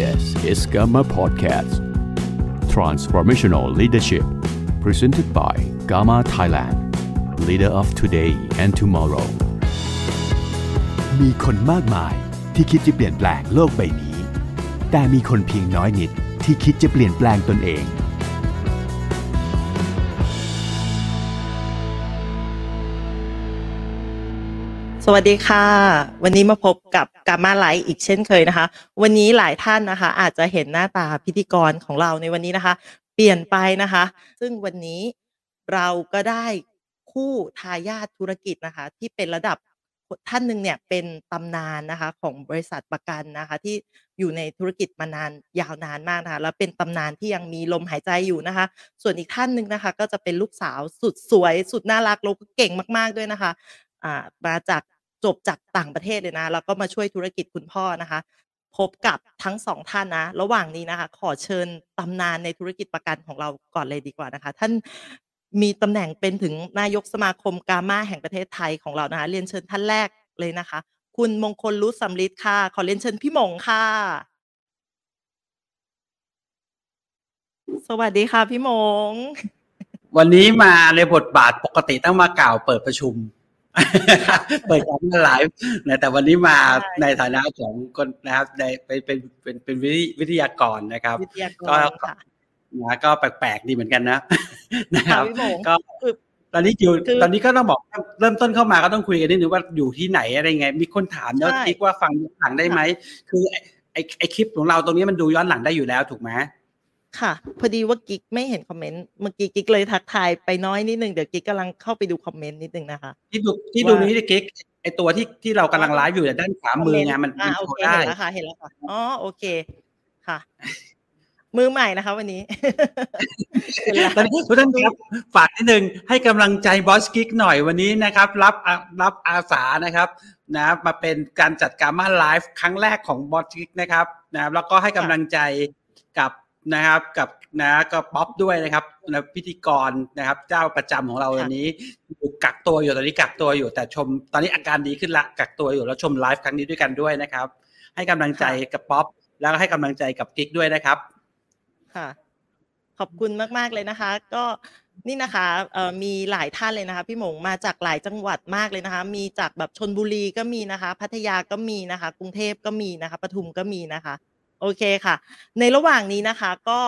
This is Gamma Podcast Transformational Leadership Presented by Gamma Thailand Leader of today and tomorrow มีคนมากมายที่คิดจะเปลี่ยนแปลงโลกใบนี้ แต่มีคนเพียงน้อยนิดที่คิดจะเปลี่ยนแปลงตนเอง สวัสดีค่ะ วันนี้มาพบกับกามาไลฟ์อีกเช่นเคยนะคะ วันนี้หลายท่านนะคะ อาจจะเห็นหน้าตาพิธีกรของเราในวันนี้นะคะ เปลี่ยนไปนะคะ ซึ่งวันนี้เราก็ได้คู่ทายาทธุรกิจนะคะ ที่เป็นระดับท่านหนึ่งเนี่ยเป็นตำนานนะคะของบริษัทประกันนะคะ ที่อยู่ในธุรกิจมานานยาวนานมากนะคะแล้วเป็นตำนานที่ยังมีลมหายใจอยู่นะคะ ส่วนอีกท่านหนึ่งนะคะ ก็จะเป็นลูกสาวสุดสวย สุดน่ารักแล้วก็เก่งมาก ๆด้วยนะคะ มาจากจบจากต่างประเทศเลยนะ แล้วก็มาช่วยธุรกิจคุณพ่อนะคะ พบกับทั้งสองท่านนะ ระหว่างนี้นะคะ ขอเชิญตำนานในธุรกิจประกันของเราก่อนเลยดีกว่านะคะ ท่านมีตำแหน่งเป็นถึงนายกสมาคมกามาแห่งประเทศไทยของเรานะคะ เรียนเชิญท่านแรกเลยนะคะ คุณมงคลรุตสำลิดค่ะ ขอเรียนเชิญพี่มงค่ะ สวัสดีค่ะพี่มง วันนี้มาในบทบาทปกติต้องมากล่าวเปิดประชุม เปิดการไลฟ์นะแต่วันนี้มาใช่ในฐานะของคนนะครับในเป็นเป็นเป็นเป็นวิทยวิทยากรนะครับวิทยากก็รค่ะนะก็แปลกๆดีเหมือนกันนะนะคค่ะรับพี่หมงก็คือตอนนี้อยู่คือตอนนี้ก็ต้องบอกเริ่มต้นเข้ามาก็ต้องคุยกันนิดนึงว่าอยู่ที่ไหนอะไรไง มีคนถามแล้วใช่คิดว่าฟังย้อนหลังได้ไหมคือไอ้ไอไอคลิปของเราตรงนี้มันดูย้อนหลังได้อยู่แล้วถูกไหม ค่ะ พอดีว่ากิ๊กไม่เห็นคอมเมนต์เมื่อกี้กิ๊กเลยทักทายไปน้อยนิดนึงเดี๋ยวกิ๊กกำลังเข้าไปดูคอมเมนต์นิดนึงนะคะ ที่ดูที่ดูว่านี้ที่กิ๊กไอตัวที่ที่เรากำลังไลฟ์อยู่เนี่ยด้านขวามือไงมันอ่ามันโอโชเคว์ได้เห็นแล้วค่ะเห็นแล้วค่ะอ๋อโอเคค่ะ มือใหม่นะคะวันนี้เห็นแล้วตอนนี้ทุกท่านครับฝากนิดนึงให้กำลังใจบอสกิ๊กหน่อยวันนี้นะครับ รับอะรับอาสานะครับนะมาเป็นการจัดการมาไลฟ์ครั้งแรกของบอสกิ๊กนะครับนะครับแล้วก็ให้กำลังใจกับ นะครับกับนะก็ป๊อปด้วยนะครับนะพิธีกรนะครับ เจ้าประจำของเราวันนี้อยู่กักตัวอยู่ตอนนี้กักตัวอยู่แต่ชมตอนนี้อาการดีขึ้นละกักตัวอยู่แล้วชมไลฟ์ครั้งนี้ด้วยกันด้วยนะครับ ให้กำลังใจกับป๊อปแล้วก็ให้กำลังใจกับกิ๊กด้วยนะครับ ค่ะ ขอบคุณมากๆเลยนะคะ ก็นี่นะคะเอ่อมีหลายท่านเลยนะคะ พี่หมงมาจากหลายจังหวัดมากเลยนะคะ มีจากแบบชนบุรีก็มีนะคะ พัทยาก็มีนะคะ กรุงเทพก็มีนะคะปทุมก็มีนะคะ โอเคค่ะ ในระหว่างนี้นะคะ ก็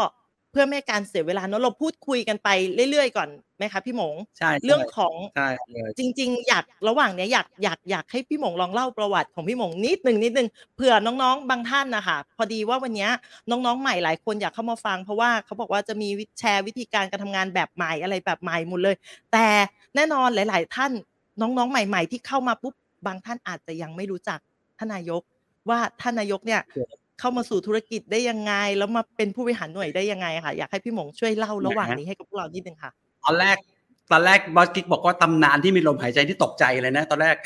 เพื่อไม่ให้การเสียเวลาเนอะเราพูดคุยกันไปเรื่อยๆก่อนไหมคะพี่หมงใช่เรื่องของใช่เลยจริง ๆ อยากระหว่างเนี้ยอยากอยากอยากให้พี่หมงลองเล่าประวัติของพี่หมงนิดหนึ่งนิดหนึ่งเผื่อน้องๆบางท่านนะคะพอดีว่าวันเนี้ยน้องๆใหม่หลายคนอยากเข้ามาฟัง เพราะว่าเขาบอกว่าจะมีวิแชร์วิธีการการทำงานแบบใหม่อะไรแบบใหม่หมดเลย แต่แน่นอนหลาย ๆ ท่านน้องๆใหม่ ๆ ที่เข้ามาปุ๊บบางท่านอาจจะยังไม่รู้จักท่านนายกว่าท่านนายกเนี่ย เข้ามาสู่ธุรกิจได้ยังไง แล้วมาเป็นผู้บริหารหน่วยได้ยังไงค่ะ อยากให้พี่หมงช่วยเล่าระหว่างนี้ให้กับพวกเรานิดนึงค่ะ ตอนแรกตอนแรกบอสกิ๊กบอกว่าตำนานที่มีลมหายใจที่ตกใจเลยนะ ตอนแรก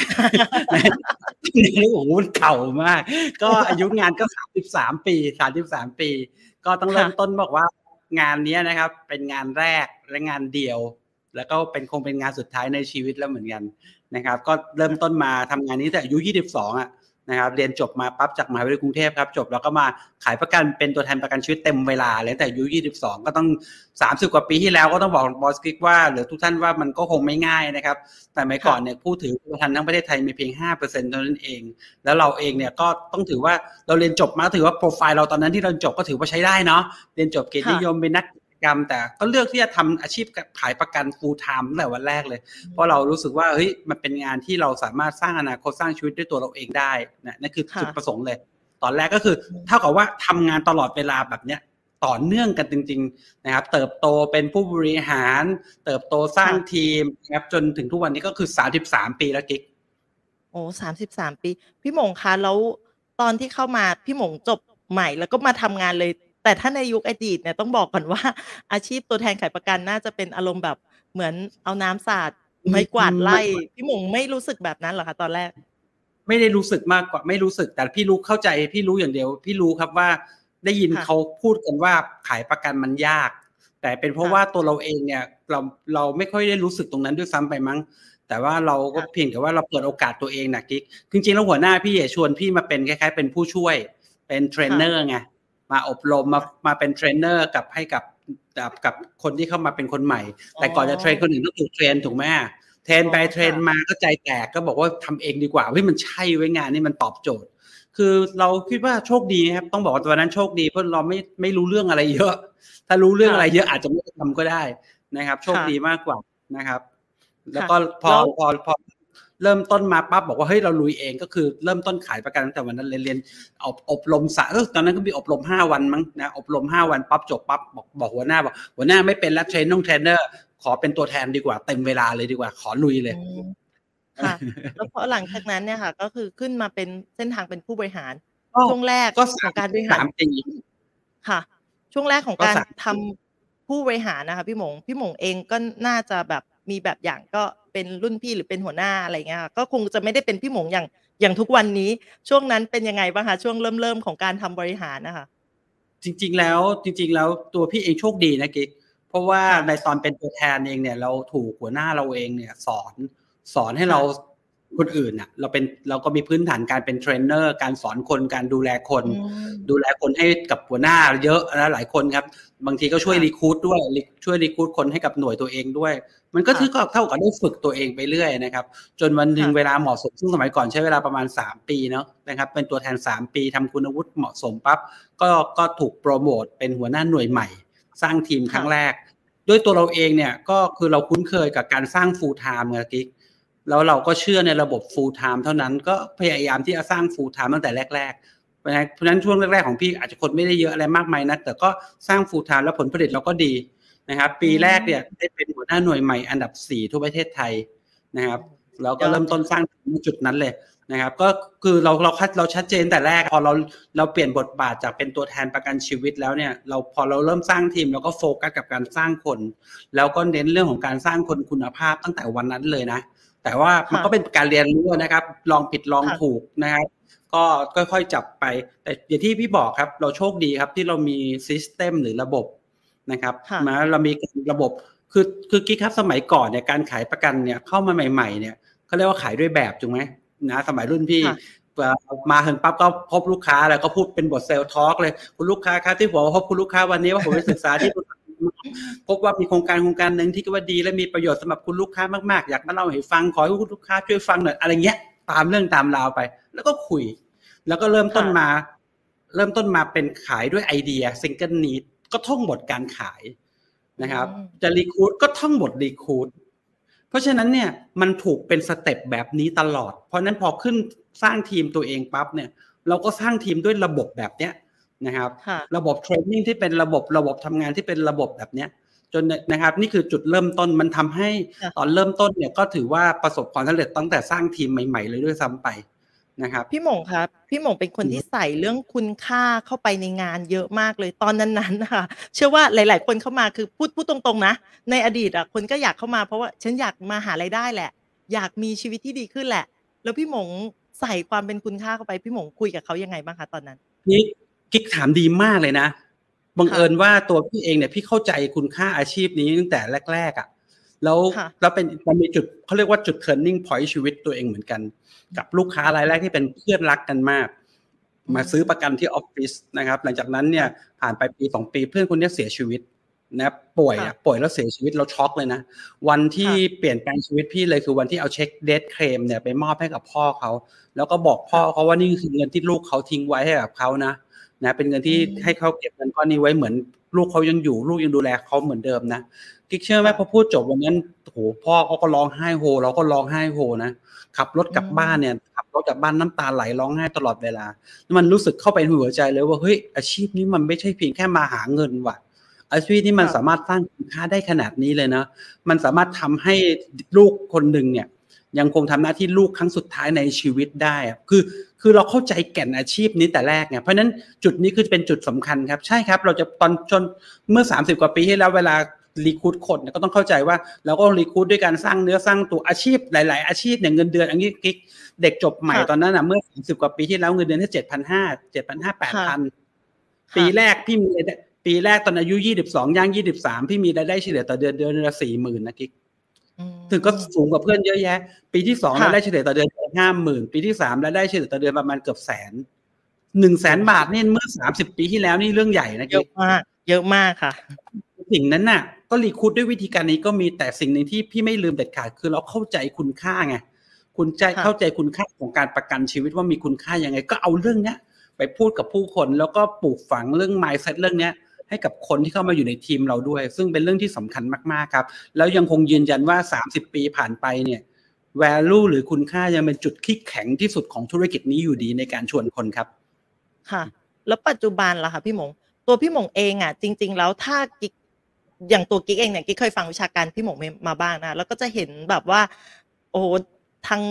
โอ้โหมันเก่ามาก ก็อายุงานก็สามสิบสามปีสามสิบสามปี ก็ต้องเริ่มค่ะต้องบอกว่างานเนี้ยนะครับ เป็นงานแรกและงานเดียว แล้วก็เป็นคงเป็นงานสุดท้ายในชีวิตแล้วเหมือนกันนะครับ ก็เริ่มต้นมาทำงานนี้แต่อายุยี่สิบสองอะ นะครับเรียนจบมาปั๊บจากมหาวิทยาลัยกรุงเทพครับจบแล้วก็มาขายประกันเป็นตัวแทนประกันชีวิตเต็มเวลาเลยแต่อายุ 22 ก็ต้อง 30 กว่าปีที่แล้วก็ต้องบอกบอสกิ๊กว่าหรือทุกท่านว่ามันก็คงไม่ง่ายนะครับ แต่เมื่อก่อนเนี่ยผู้ถือประกันทั้งประเทศไทยมีเพียง 5%เท่านั้นเอง แล้วเราเองเนี่ยก็ต้องถือว่าเราเรียนจบมาถือว่าโปรไฟล์เราตอนนั้นที่เราจบก็ถือว่าใช้ได้เนาะเรียนจบเกียรตินิยมเป็นนัก กิจกรรม แต่ก็เลือกที่จะทำอาชีพขายประกัน full time ตั้งแต่วันแรกเลย เพราะเรารู้สึกว่าเฮ้ยมันเป็นงานที่เราสามารถสร้างอนาคตสร้างชีวิตด้วยตัวเราเองได้นะนั่นคือค่ะจุดประสงค์เลย ตอนแรกก็คือเท่ากับว่าทำงานตลอดเวลาแบบเนี้ยต่อเนื่องกันจริง ๆ นะครับ เติบโตเป็นผู้บริหาร เติบโตสร้างทีมนะครับจนถึงทุกวันนี้ก็คือ33ปีแล้วกิ๊กโอ้สามสิบสามปี พี่หมงคะแล้วตอนที่เข้ามาพี่หมงจบใหม่แล้วก็มาทำงานเลย แต่ถ้าในยุคอดีตเนี่ยต้องบอกก่อนว่า อาชีพตัวแทนขายประกันน่าจะเป็นอารมณ์แบบเหมือนเอาน้ำสาดไม้กวาดไล่พี่หมงไม่รู้สึกแบบนั้นเหรอคะตอนแรก ไม่ได้รู้สึกมากกว่าไม่รู้สึก แต่พี่รู้เข้าใจพี่รู้อย่างเดียว พี่รู้ครับว่าได้ยินค่ะเขาพูดกันว่าขายประกันมันยาก แต่เป็นเพราะค่ะว่าตัวเราเองเนี่ยเราเราไม่ค่อยได้รู้สึกตรงนั้นด้วยซ้ำไปมั้ง แต่ว่าเราก็ค่ะเพียงแต่ว่าเราเปิดโอกาสตัวเองนะกิ๊กจริงๆแล้วหัวหน้าพี่อะชวนพี่มาเป็นคล้ายๆ เป็นผู้ช่วย เป็นเทรนเนอร์ไง มาอบรมมามาเป็นเทรนเนอร์กับให้กับกับกับคนที่เข้ามาเป็นคนใหม่ แต่ก่อนจะ train คนอื่นต้องถูก train ถูกไหม train ไป train มาก็ใจแตกก็บอกว่าทำเองดีกว่าเฮ้ยมันใช่เว้ยงานนี้มันตอบโจทย์ คือเราคิดว่าโชคดีครับ ต้องบอกว่าตอนนั้นโชคดีเพราะเราไม่ไม่รู้เรื่องอะไรเยอะ ถ้ารู้เรื่องอะไรเยอะอาจจะไม่ทำก็ได้นะครับ โชคดีมากกว่านะครับ แล้วก็พอพอพอ เริ่มต้นมาปั๊บบอกว่าเฮ้ยเราลุยเองก็คือเริ่มต้นขายประกันตั้งแต่วันนั้นเรียนเรียนอบอบรมสะตอนนั้นก็มีอบรมห้าวันมั้งนะอบรมห้าวันปั๊บจบปั๊บบอกบอกหัวหน้าบอกหัวหน้าไม่เป็นแล้ว train น้องเทรนเนอร์ขอเป็นตัวแทนดีกว่าเต็มเวลาเลยดีกว่าขอลุยเลยค่ะแล้วพอหลังจากนั้นเนี่ยค่ะ ก็คือขึ้นมาเป็นเส้นทางเป็นผู้บริหารช่วงแรกก็ของการบริหารสามปีค่ะ ช่วงแรกของการก็สามทำผู้บริหารนะคะพี่หมงพี่หมงเองก็น่าจะแบบมีแบบอย่างก็ เป็นรุ่นพี่หรือเป็นหัวหน้าอะไรเงี้ยค่ะก็คงจะไม่ได้เป็นพี่หมงอย่างอย่างทุกวันนี้ช่วงนั้นเป็นยังไงบ้างคะช่วงเริ่มเริ่มของการทำบริหารนะคะจริง ๆ แล้วจริง ๆ แล้วตัวพี่เองโชคดีนะกิ๊กเพราะว่าค่ะในตอนเป็นตัวแทนเองเนี่ยเราถูกหัวหน้าเราเองเนี่ยสอนสอนให้เรา คนอื่นน่ะเราเป็นเราก็มีพื้นฐานการเป็นเทรนเนอร์การสอนคนการดูแลคนอืมดูแลคนให้กับหัวหน้าเยอะนะหลายคนครับ บางทีก็ช่วยค่ะรีคูดด้วยรีช่วยรีคูดคนให้กับหน่วยตัวเองด้วย มันก็ค่ะถือก็เท่ากับได้ฝึกตัวเองไปเรื่อยนะครับ จนวันหนึ่งค่ะเวลาเหมาะสมซึ่งสมัยก่อนใช้เวลาประมาณ 3 ปีเนาะนะครับ เป็นตัวแทน 3 ปีทำคุณวุฒิเหมาะสมปั๊บก็ก็ถูกโปรโมทเป็นหัวหน้าหน่วยใหม่ สร้างทีมครั้งแรก ด้วยตัวเราเองเนี่ยก็คือเราคุ้นเคยกับการสร้าง full time ไงกิ๊ก แล้วเราก็เชื่อในระบบ full time เท่านั้นก็พยายามที่จะสร้าง full time ตั้งแต่แรกๆเพราะฉะนั้นเพราะฉะนั้นช่วงแรก ๆ ของพี่อาจจะคนไม่ได้เยอะอะไรมากมายนะแต่ก็สร้าง full time แล้วผลผลิตเราก็ดีนะครับ ปีแรกเนี่ยได้เป็นหัวหน้าหน่วยใหม่อันดับ4ทั่วประเทศไทยนะครับแล้วก็เริ่มต้นสร้างจุดนั้นเลยนะครับ ก็คือเราเราคัดเราชัดเจนแต่แรกพอเราเราเปลี่ยนบทบาทจากเป็นตัวแทนประกันชีวิตแล้วเนี่ยเราพอเราเริ่มสร้างทีมเราก็โฟกัสกับการสร้างคน แล้วก็เน้นเรื่องของการสร้างคนคุณภาพตั้งแต่วันนั้นเลยนะ แต่ว่ามันค่ะก็เป็นการเรียนรู้นะครับ ลองผิดลองค่ะถูกนะครับก็ค่อยๆจับไป แต่อย่างที่พี่บอกครับ เราโชคดีครับที่เรามี system หรือระบบนะครับค่ะมาเรามีระบบคือคือกิ๊กครับสมัยก่อนเนี่ยการขายประกันเนี่ยเข้ามาใหม่ๆเนี่ยเขาเรียกว่าขายด้วยแบบถูกไหมนะสมัยรุ่นพี่ค่ะเอ่อมาถึงปั๊บก็พบลูกค้าแล้วก็พูดเป็นบท sales talk เลย คุณลูกค้าครับที่ผมพบคุณลูกค้าวันนี้ว่าผมไปศึกษาที่ พบว่ามีโครงการโครงการหนึ่งที่คิดว่าดีและมีประโยชน์สำหรับคุณลูกค้ามากๆ อยากมาเล่าให้ฟังขอให้คุณลูกค้าช่วยฟังหน่อยอะไรเงี้ย ตามเรื่องตามราวไป แล้วก็คุย แล้วก็เริ่มต้นค่ะมา เริ่มต้นมาเป็นขายด้วยไอเดีย single need ก็ท่องบทการขายนะครับอืมจะ recruit ก็ท่องบท recruit เพราะฉะนั้นเนี่ยมันถูกเป็น step แบบนี้ตลอด เพราะฉะนั้นพอขึ้นสร้างทีมตัวเองปั๊บเนี่ย เราก็สร้างทีมด้วยระบบแบบเนี้ย นะครับค่ะระบบ training ที่เป็นระบบระบบทำงานที่เป็นระบบแบบเนี้ยจนนะครับนี่คือจุดเริ่มต้นมันทำให้ค่ะตอนเริ่มต้นเนี่ยก็ถือว่าประสบความสำเร็จตั้งแต่สร้างทีมใหม่ ๆ เลยด้วยซ้ำไปนะครับพี่หมงครับ พี่หมงเป็นคนอือฮึที่ใส่เรื่องคุณค่าเข้าไปในงานเยอะมากเลยตอนนั้นๆนะคะเชื่อว่าหลาย ๆ คนเข้ามาคือพูดพูดตรงๆนะ ในอดีตอะคนก็อยากเข้ามาเพราะว่าฉันอยากมาหารายได้แหละ อยากมีชีวิตที่ดีขึ้นแหละ แล้วพี่หมงใส่ความเป็นคุณค่าเข้าไปพี่หมงคุยกับเขายังไงบ้างคะตอนนั้นนี่ กิ๊กถามดีมากเลยนะบังเอิญว่าตัวพี่เองเนี่ยพี่เข้าใจคุณค่าอาชีพนี้ตั้งแต่แรกๆอะ่ะแล้วค่ะแล้วเป็นมันมีจุดเขาเรียกว่าจุด turning point ชีวิตตัวเองเหมือนกัน กับลูกค้ารายแรกที่เป็นเพื่อนรักกันมาก มาซื้อประกันที่ออฟฟิศนะครับ หลังจากนั้นเนี่ยผ่านไปปีสองปีเพื่อนคนนี้เสียชีวิตนะป่วยอะค่ะป่วยแล้วเสียชีวิตเราช็อกเลยนะ วันที่ค่ะเปลี่ยนแปลงชีวิตพี่เลยคือวันที่เอาเช็คเดทเคลมเนี่ยไปมอบให้กับพ่อเขา แล้วก็บอกพ่อเขาว่านี่คือเงินที่ลูกเขาทิ้งไว้ให้กับเขานะ นะเป็นเงินที่อืมให้เขาเก็บเงินก้อนนี้ไว้เหมือนลูกเขายังอยู่ลูกยังดูแลเขาเหมือนเดิมนะกิ๊กเชื่อไหมพอพูดจบวันนั้นโหพ่อเขาก็ร้องไห้โฮ เราก็ร้องไห้โฮนะขับรถกลับอืมบ้านเนี่ยขับรถกลับบ้านน้ำตาไหลร้องไห้ตลอดเวลา มันรู้สึกเข้าไปในหัวใจเลยว่าเฮ้ยอาชีพนี้มันไม่ใช่เพียงแค่มาหาเงินว่ะอาชีพนี้มันค่ะสามารถสร้างคุณค่าได้ขนาดนี้เลยนะมันสามารถทำให้ลูกคนหนึ่งเนี่ยยังคงทำหน้าที่ลูกครั้งสุดท้ายในชีวิตได้อะคือ คือเราเข้าใจแก่นอาชีพนี้แต่แรกไงเพราะฉะนั้นจุดนี้คือเป็นจุดสำคัญครับ ใช่ครับ เราจะตอนจนเมื่อ 30 กว่าปีที่แล้วเวลารีคูดคนเนี่ยก็ต้องเข้าใจว่าเราก็รีคูดด้วยการสร้างเนื้อสร้างตัวอาชีพหลาย ๆ อาชีพเนี่ยเงินเดือนอันนี้กิ๊กเด็กจบใหม่ค่ะตอนนั้นอะเมื่อ30กว่าปีที่แล้วเงินเดือนแค่เจ็ดพันห้าเจ็ดพันห้าแปดพันค่ะปีแรกพี่มีรายได้ปีแรกตอนอายุยี่สิบสองย่างยี่สิบสามพี่มีรายได้เฉลี่ยต่อเดือนเดือนละสี่หมื่นนะกิ๊กอืม ถึงก็สูงกว่าเพื่อนเยอะแยะ ปีที่สองค่ะรายได้เฉลี่ยต่อเดือนห้าหมื่นปีที่สามรายได้เฉลี่ยต่อเดือนประมาณเกือบแสนหนึ่งแสนบาทนี่เมื่อสามสิบปีที่แล้วนี่เรื่องใหญ่นะเยอะมากเยอะมากค่ะ สิ่งนั้นน่ะ ก็รีคูดด้วยวิธีการนี้ก็มีแต่สิ่งหนึ่งที่พี่ไม่ลืมเด็ดขาดคือเราเข้าใจคุณค่าไงคุณใจค่ะเข้าใจคุณค่าของการประกันชีวิตว่ามีคุณค่ายังไง ก็เอาเรื่องเนี้ยไปพูดกับผู้คนแล้วก็ปลูกฝังเรื่อง mindset เรื่องเนี้ย ให้กับคนที่เข้ามาอยู่ในทีมเราด้วย ซึ่งเป็นเรื่องที่สำคัญมากๆครับ แล้วยังคงยืนยันว่า 30 ปีผ่านไปเนี่ย value หรือคุณค่ายังเป็นจุดที่แข็งที่สุดของธุรกิจนี้อยู่ดีในการชวนคนครับ ค่ะ แล้วปัจจุบันล่ะคะพี่หมง ตัวพี่หมงเองอะ จริง ๆ แล้วถ้ากิ๊กอย่างตัวกิ๊กเองเนี่ยกิ๊กเคยฟังวิชาการพี่หมงมาบ้างนะแล้วก็จะเห็นแบบว่า โอ้ทาง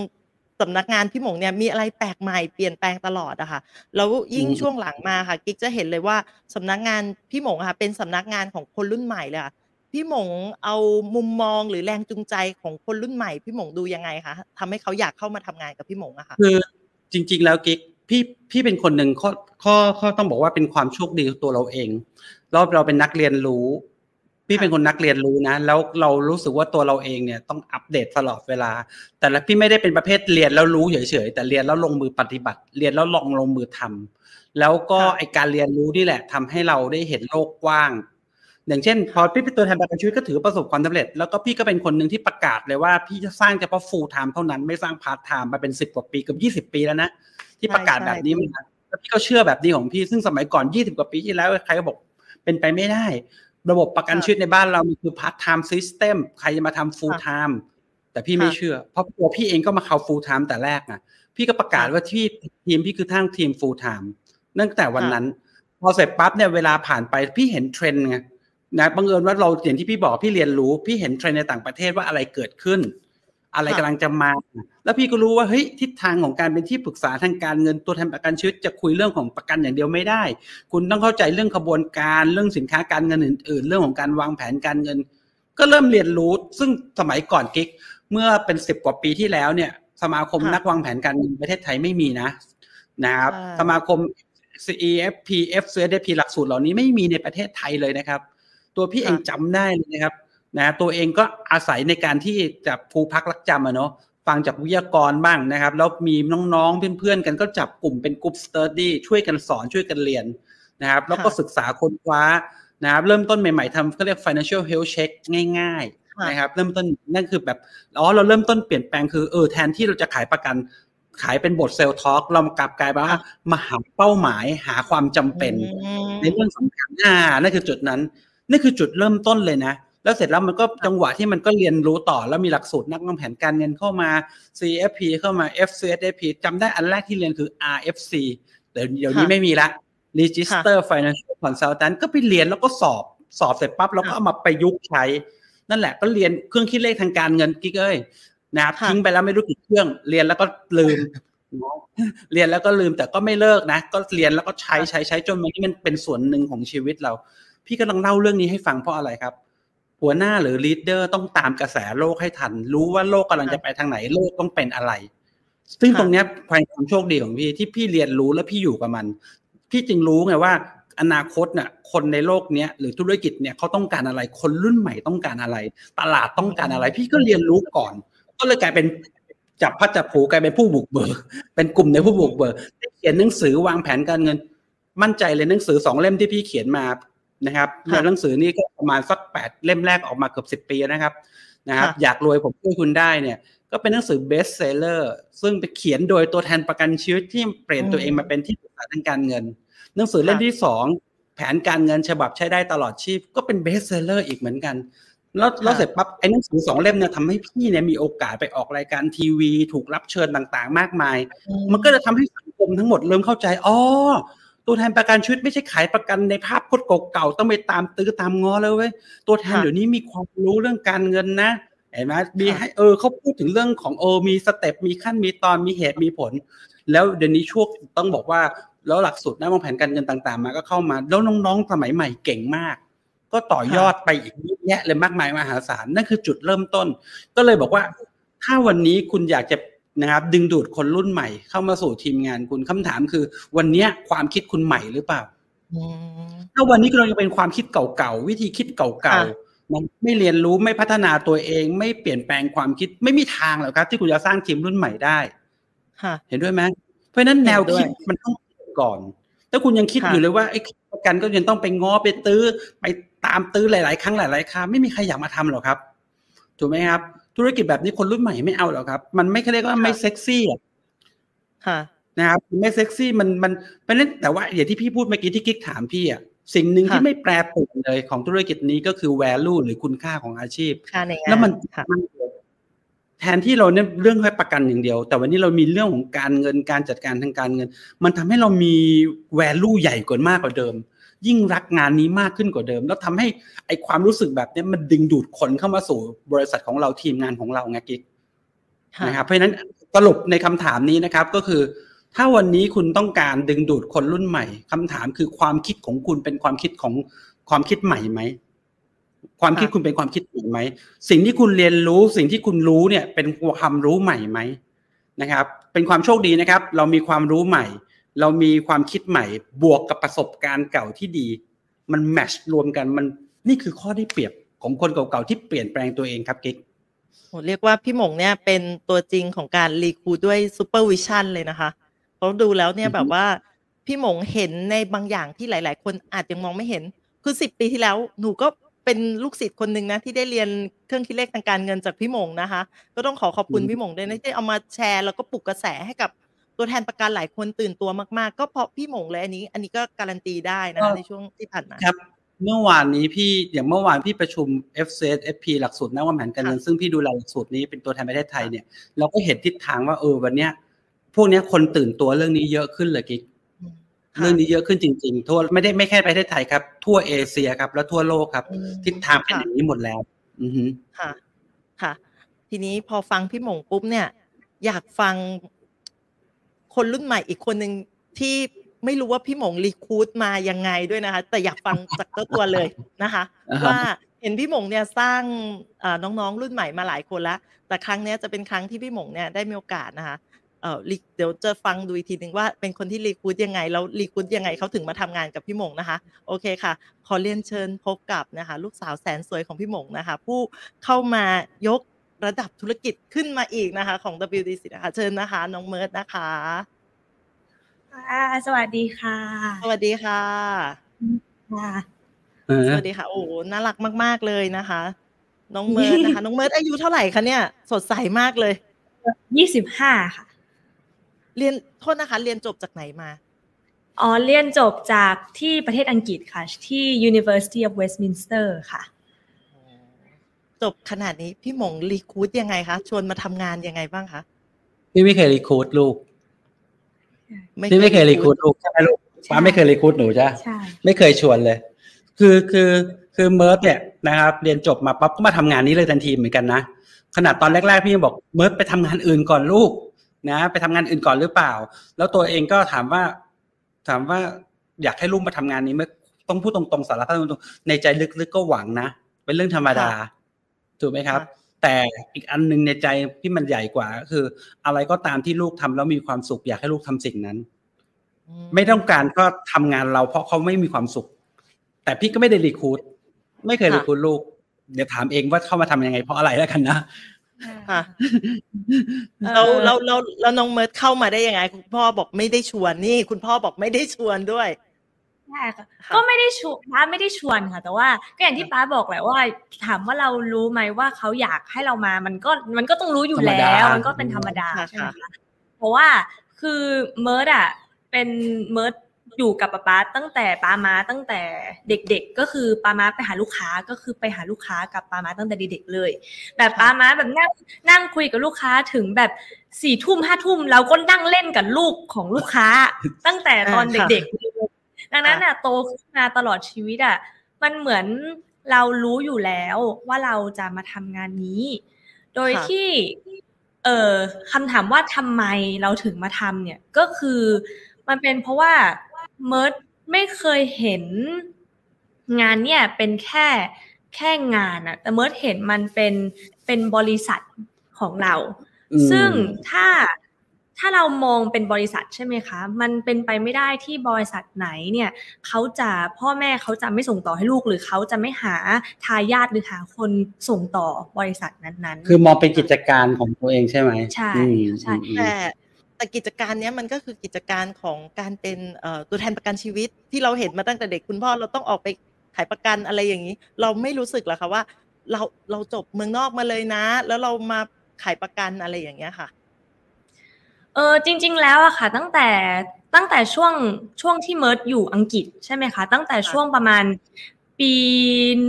สำนักงานพี่หมงเนี่ยมีอะไรแปลกใหม่เปลี่ยนแปลงตลอดอะค่ะแล้วยิ่งอืมช่วงหลังมาค่ะ กิ๊กจะเห็นเลยว่าสำนักงานพี่หมงอะค่ะ เป็นสำนักงานของคนรุ่นใหม่เลยค่ะพี่หมงเอามุมมองหรือแรงจูงใจของคนรุ่นใหม่ พี่หมงดูยังไงคะทำให้เขาอยากเข้ามาทำงานกับพี่หมงอะค่ะคือจริง ๆ แล้วกิ๊กพี่พี่เป็นคนหนึ่งข้อข้อข้อต้องบอกว่าเป็นความโชคดีของตัวเราเองเราเราเป็นนักเรียนรู้ พี่เป็นคนนักเรียนรู้นะ แล้วเรารู้สึกว่าตัวเราเองเนี่ยต้องอัปเดตตลอดเวลา แต่ละพี่ไม่ได้เป็นประเภทเรียนแล้วรู้เฉยๆแต่เรียนแล้วลงมือปฏิบัติ เรียนแล้วลองลงมือทำแล้วก็ค่ะไอการเรียนรู้นี่แหละทำให้เราได้เห็นโลกกว้าง อย่างเช่นพอพี่เป็นตัวแทนประกันชีวิตก็ถือประสบความสำเร็จ แล้วก็พี่ก็เป็นคนหนึ่งที่ประกาศเลยว่าพี่จะสร้างเฉพาะ full time เท่านั้นไม่สร้าง part time มาเป็นสิบกว่าปีเกับยี่สิบปีแล้วนะที่ประกาศใช่แบบนี้มาแล้วพี่ก็เชื่อแบบนี้ของพี่ซึ่งสมัยก่อนยี่สิบกว่าปีที่แล้วใครก็บอกเป็นไปไม่ได้ ระบบประกันชีวิตในบ้านเรามันคือ part time system ใครจะมาทำ full time แต่พี่ไม่เชื่อ เพราะตัวพี่เองก็มาเข้า full time แต่แรกนะพี่ก็ประกาศว่าที่ทีมพี่คือทั้งทีม full time ตั้งแต่วันนั้น พอเสร็จปั๊บเนี่ยเวลาผ่านไปพี่เห็นเทรนด์ไงนะบังเอิญว่าเราอย่างที่พี่บอกพี่เรียนรู้ พี่เห็นเทรนด์ในต่างประเทศว่าอะไรเกิดขึ้น อะไรค่ะกำลังจะมา แล้วพี่ก็รู้ว่าเฮ้ยทิศทางของการเป็นที่ปรึกษาทางการเงินตัวแทนประกันชีวิตจะคุยเรื่องของประกันอย่างเดียวไม่ได้ คุณต้องเข้าใจเรื่องขบวนการเรื่องสินค้าการเงินอื่น ๆ เรื่องของการวางแผนการเงิน ก็เริ่มเรียนรู้ ซึ่งสมัยก่อนกิ๊กเมื่อเป็นสิบกว่าปีที่แล้วเนี่ย สมาคมค่ะนักวางแผนการเงินประเทศไทยไม่มีนะนะครับใช่สมาคม CFP FChFP หลักสูตรเหล่านี้ไม่มีในประเทศไทยเลยนะครับ ตัวพี่เองจำได้เลยนะครับ นะตัวเองก็อาศัยในการที่จะครูพักลักจำอะเนาะฟังจากวิทยากรบ้างนะครับ แล้วมีน้องๆเพื่อนๆกันก็จับกลุ่มเป็นกลุ่ม study ช่วยกันสอนช่วยกันเรียนนะครับ แล้วก็ค่ะศึกษาค้นคว้านะครับเริ่มต้นใหม่ๆทำเขาเรียก financial health check ง่ายค่ะๆนะครับเริ่มต้นนั่นคือแบบอ๋อเราเริ่มต้นเปลี่ยนแปลงคือเออแทนที่เราจะขายประกันขายเป็นบทเซลล์ทอล์กเรากลับกลายเป็นว่าค่ะมาหาเป้าหมายหาความจำเป็นอืมในเรื่องสำคัญอ่านั่นคือจุดนั้นนั่นคือจุดเริ่มต้นเลยนะ แล้วเสร็จแล้วมันก็จังหวะที่มันก็เรียนรู้ต่อแล้วมีหลักสูตรนักวางแผนการเงินเข้ามา CFP เข้ามา FCSFP จำได้อันแรกที่เรียนคือ RFC แต่เดี๋ยวนี้ค่ะไม่มีละ Register Financial Consultant ก็ไปเรียนแล้วก็สอบสอบเสร็จปั๊บเราก็ค่ะเอามาประยุกต์ใช้ นั่นแหละก็เรียนเครื่องคิดเลขทางการเงินกิ๊กเอ้ยนะครับค่ะทิ้งไปแล้วไม่รู้กี่เครื่อง เรียนแล้วก็ลืม เรียนแล้วก็ลืมแต่ก็ไม่เลิกนะ ก็เรียนแล้วก็ใช้ใช้ใช้จนวันนี้มันเป็นส่วนหนึ่งของชีวิตเรา พี่กำลังเล่าเรื่องนี้ให้ฟังเพราะอะไรครับ หัวหน้าหรือลีดเดอร์ต้องตามกระแสโลกให้ทัน รู้ว่าโลกกำลังจะไปทางไหนโลกต้องเป็นอะไร ซึ่งค่ะตรงเนี้ยความโชคดีของพี่ที่พี่เรียนรู้และพี่อยู่กับมัน พี่จึงรู้ไงว่า อนาคตน่ะคนในโลกเนี้ยหรือธุรกิจเนี่ยเขาต้องการอะไร คนรุ่นใหม่ต้องการอะไร ตลาดต้องการอะไร พี่ก็เรียนรู้ก่อน ก็เลยกลายเป็นจับพัดจับผูกลายเป็นผู้บุกเบิกเป็นกลุ่มในผู้บุกเบิกได้เขียนหนังสือวางแผนการเงิน มั่นใจเลยหนังสือสองเล่มที่พี่เขียนมานะครับค่ะในหนังสือนี้ก็ ประมาณสักแปดเล่มแรกออกมาเกือบสิบปีนะครับนะครับค่ะอยากรวยผมช่วยคุณได้เนี่ยก็เป็นหนังสือ best seller ซึ่งไปเขียนโดยตัวแทนประกันชีวิตที่เปลี่ยนตัวเองมาเป็นที่ปรึกษาทางการเงิน หนังสือเล่มที่สองแผนการเงินฉบับใช้ได้ตลอดชีพ ก็เป็น best seller อีกเหมือนกัน แล้วแล้วเสร็จปั๊บไอ้หนังสือสองเล่มเนี่ยทำให้พี่เนี่ยมีโอกาสไปออกรายการทีวี ถูกรับเชิญต่างๆ มากมาย มันก็จะทำให้สังคมทั้งหมดเริ่มเข้าใจอ๋อ ตัวแทนประกันชีวิตไม่ใช่ขายประกันในภาพพจน์เก่าๆต้องไปตามตื้อตามง้อเลยเว้ยตัวแทนค่ะเดี๋ยวนี้มีความรู้เรื่องการเงินนะเห็นไหมมีค่ะให้เออเขาพูดถึงเรื่องของเออมีสเต็ปมีขั้นมีตอนมีเหตุมีผล แล้วเดี๋ยวนี้ช่วงต้องบอกว่าแล้วหลักสูตรนักวางแผนการเงินต่างๆ มาก็เข้ามา แล้วน้องๆสมัยใหม่เก่งมาก ก็ต่อยอดไปอีกเยอะแยะเลยมากมายมหาศาลนั่นคือจุดเริ่มต้น ก็เลยบอกว่า ถ้าวันนี้คุณอยากจะ นะครับดึงดูดคนรุ่นใหม่เข้ามาสู่ทีมงานคุณคำถามคือ วันเนี้ยความคิดคุณใหม่หรือเปล่าอืมถ้าวันนี้เรายังเป็นความคิดเก่าๆวิธีคิดเก่าค่ะๆมันไม่เรียนรู้ไม่พัฒนาตัวเอง ไม่เปลี่ยนแปลงความคิดไม่มีทางหรอกครับ ที่คุณจะสร้างทีมรุ่นใหม่ได้ค่ะเห็นด้วยไหมเพราะฉะนั้นแนวเห็นด้วยคิดมันต้องเปลี่ยนก่อน ถ้าคุณยังคิดอยู่เลยว่าไอ้ประกันก็ยังต้องไปง้อไปตื้อ ไปตามตื้อหลาย ๆ ครั้งหลาย ๆครั้งไม่มีใครอยากมาทำหรอกครับถูกไหมครับ ธุรกิจแบบนี้คนรุ่นใหม่ไม่เอาหรอกครับ มันไม่เรียกว่าไม่เซ็กซี่อะค่ะนะครับไม่เซ็กซี่มันมันเป็นเล่นแต่ว่าอย่างที่พี่พูดเมื่อกี้ที่กิ๊กถามพี่อะสิ่งหนึ่งที่ไม่แปรเปลี่ยนเลยของธุรกิจนี้ก็คือ value หรือคุณค่าของอาชีพค่าในงานแล้วมันค่ะมันแทนที่เราเนี่ยเรื่องแค่ประกันอย่างเดียว แต่วันนี้เรามีเรื่องของการเงินการจัดการทางการเงิน มันทำให้เรามี value ใหญ่กว่ามากกว่าเดิม ยิ่งรักงานนี้มากขึ้นกว่าเดิม แล้วทำให้ไอความรู้สึกแบบเนี้ยมันดึงดูดคนเข้ามาสู่บริษัทของเราทีมงานของเราไงกิ๊กค่ะนะครับเพราะฉะนั้นสรุปในคำถามนี้นะครับก็คือ ถ้าวันนี้คุณต้องการดึงดูดคนรุ่นใหม่คำถามคือความคิดของคุณเป็นความคิดของความคิดใหม่ไหมความคิดค่ะคุณเป็นความคิดใหม่ไหมสิ่งที่คุณเรียนรู้สิ่งที่คุณรู้เนี่ยเป็นความรู้ใหม่ไหมนะครับ เป็นความโชคดีนะครับ เรามีความรู้ใหม่ เรามีความคิดใหม่บวกกับประสบการณ์เก่าที่ดี มันแมชรวมกันมันนี่คือข้อได้เปรียบของคนเก่าๆที่เปลี่ยนแปลงตัวเองครับกิ๊กโหเรียกว่าพี่หมงเนี่ยเป็นตัวจริงของการ recruit ด้วย super vision เลยนะคะเพราะดูแล้วเนี่ยอือฮึแบบว่าพี่หมงเห็นในบางอย่างที่หลาย ๆ คนอาจยังมองไม่เห็น คือสิบปีที่แล้วหนูก็เป็นลูกศิษย์คนหนึ่งนะที่ได้เรียนเครื่องคิดเลขทางการเงินจากพี่หมงนะคะ ก็ต้องขอขอบคุณพี่หมงด้วยนะที่เอามาแชร์แล้วก็ปลุกกระแสให้กับ ตัวแทนประกันหลายคนตื่นตัวมากๆ ก็เพราะพี่หมงเลยอันนี้ อันนี้ก็การันตีได้นะคะในช่วงที่ผ่านมาครับเมื่อวานนี้พี่อย่างเมื่อวานพี่ประชุม f c s FP หลักสูตรนักวางแผนการเงินค่ะซึ่งพี่ดูแลหลักสูตรนี้เป็นตัวแทนประเทศไทยเนี่ยเราก็เห็นทิศทางว่าเออวันเนี้ยพวกเนี้ยคนตื่นตัวเรื่องนี้เยอะขึ้นเลยกิ๊กค่ะเรื่องนี้เยอะขึ้นจริงๆทั่วไม่ได้ไม่แค่ประเทศไทยครับ ทั่วเอเชียครับ และทั่วโลกครับอืมทิศทางเป็นค่ะอย่างนี้หมดแล้ว อือฮึค่ะ ค่ะ ทีนี้พอฟังพี่หมงปุ๊บเนี่ย อยากฟัง คนรุ่นใหม่อีกคนหนึ่งที่ไม่รู้ว่าพี่หมงรีคูดมายังไงด้วยนะคะ แต่อยากฟังจากเจ้าตัวเลยนะคะอ่าฮะว่าเห็นพี่หมงเนี่ยสร้างเอ่อน้องๆ รุ่นใหม่มาหลายคนแล้วแต่ครั้งเนี้ยจะเป็นครั้งที่พี่หมงเนี่ยได้มีโอกาสนะคะเอ่อรีเดี๋ยวจะฟังดูอีกทีหนึ่งว่าเป็นคนที่รีคูดยังไงแล้วรีคูดยังไงเขาถึงมาทำงานกับพี่หมงนะคะ โอเคค่ะ ขอเรียนเชิญพบกับนะคะ ลูกสาวแสนสวยของพี่หมงนะคะ ผู้เข้ามายก ระดับธุรกิจขึ้นมาอีกนะคะ ของ WDC นะคะเชิญนะคะ น้องเมิร์ดนะคะค่ะสวัสดีค่ะ สวัสดีค่ะค่ะเออสวัสดีค่ะ โอ้โหน่ารักมาก ๆเลยนะคะ น้องเมิร์ดนะคะ น้องเมิร์ดอายุเท่าไหร่คะเนี่ย สดใสมากเลยยี่สิบห้าค่ะ เรียนโทนะคะ เรียนจบจากไหนมาอ๋อเรียนจบจากที่ประเทศอังกฤษค่ะ ที่ University of Westminster ค่ะ จบขนาดนี้พี่หมง recruit ยังไงคะชวนมาทำงานยังไงบ้างคะพี่ไม่เคย recruit ลูกพี่ไม่เคย recruitลูกใช่ไหมลูกป๊าไม่เคย recruit หนูจ้ะใช่ไม่เคยชวนเลย คือคือคือเมิร์ฟเนี่ยนะครับ เรียนจบมาปั๊บก็มาทำงานนี้เลยทันทีเหมือนกันนะขนาดตอนแรกๆพี่ยังบอกเมิร์ฟไปทำงานอื่นก่อนลูกนะไปทำงานอื่นก่อนหรือเปล่า แล้วตัวเองก็ถามว่า ถามว่าอยากให้ลูกมาทำงานนี้ไหมต้องพูดตรงๆสารภาพตรงๆในใจลึกๆก็หวังนะเป็นเรื่องธรรมดา ถูกไหมครับ แต่อีกอันหนึงในใจที่มันใหญ่กว่าก็คือ อะไรก็ตามที่ลูกทำแล้วมีความสุข อยากให้ลูกทำสิ่งนั้น ไม่ต้องการก็ทำงานเราเพราะเขาไม่มีความสุข แต่พี่ก็ไม่ได้รีคูดไม่เคยค่ะรีคูดลูก เดี๋ยวถามเองว่าเข้ามาทำยังไง เพราะอะไรแล้วกันนะค่ะแล้วแล้วแล้วแล้วน้องเมิร์ดเข้ามาได้ยังไง คุณพ่อบอกไม่ได้ชวนนี่ คุณพ่อบอกไม่ได้ชวนด้วย ใช่ค่ะค่ะก็ไม่ได้ชวนป๊าไม่ได้ชวนค่ะ แต่ว่าก็อย่างที่ป๊าบอกแหละว่าถามว่าเรารู้ไหมว่าเขาอยากให้เรามามันก็มันก็ต้องรู้อยู่ธรรมดาแล้วมันก็เป็นธรรมดาค่ะใช่ไหมค่ะคะเพราะว่าคือเมิร์ดอะเป็นเมิร์ดอยู่กับป๊าป๊าตั้งแต่ป๊าม้าตั้งแต่เด็กๆ ก็คือป๊าม้าไปหาลูกค้าก็คือไปหาลูกค้ากับป๊ามาตั้งแต่เด็กๆเลย แบบป๊าม้าแบบนั่งนั่งคุยกับลูกค้าถึงแบบสี่ทุ่มห้าทุ่มเราก็นั่งเล่นกับลูกของลูกค้า ตั้งแต่ตอนอ่าค่ะเด็กๆเลย ดังนั้นอะโตขึ้นมาตลอดชีวิตอะมันเหมือนเรารู้อยู่แล้วว่าเราจะมาทำงานนี้ โดยค่ะที่ เอ่อคำถามว่าทำไมเราถึงมาทำเนี่ย ก็คือมันเป็นเพราะว่าเมิร์ดไม่เคยเห็นงานเนี่ยเป็นแค่แค่งานอะแต่เมิร์ดเห็นมันเป็นเป็นบริษัทของเราอืมซึ่งถ้า ถ้าเรามองเป็นบริษัทใช่ไหมคะ มันเป็นไปไม่ได้ที่บริษัทไหนเนี่ยเขาจะพ่อแม่เขาจะไม่ส่งต่อให้ลูก หรือเขาจะไม่หาทายาทหรือหาคนส่งต่อบริษัทนั้นๆ คือมองเป็นกิจการของตัวเองใช่ไหมใช่อืมใช่อืมแต่แต่กิจการเนี้ยมันก็คือกิจการของการเป็นเอ่อตัวแทนประกันชีวิตที่เราเห็นมาตั้งแต่เด็กคุณพ่อเราต้องออกไปขายประกันอะไรอย่างนี้ เราไม่รู้สึกหรอคะว่า เราเราจบเมืองนอกมาเลยนะ แล้วเรามาขายประกันอะไรอย่างเงี้ยค่ะ เออจริง ๆ แล้วอะค่ะ ตั้งแต่ตั้งแต่ช่วงช่วงที่เมิร์ดอยู่อังกฤษใช่ไหมคะตั้งแต่ช่วงประมาณปี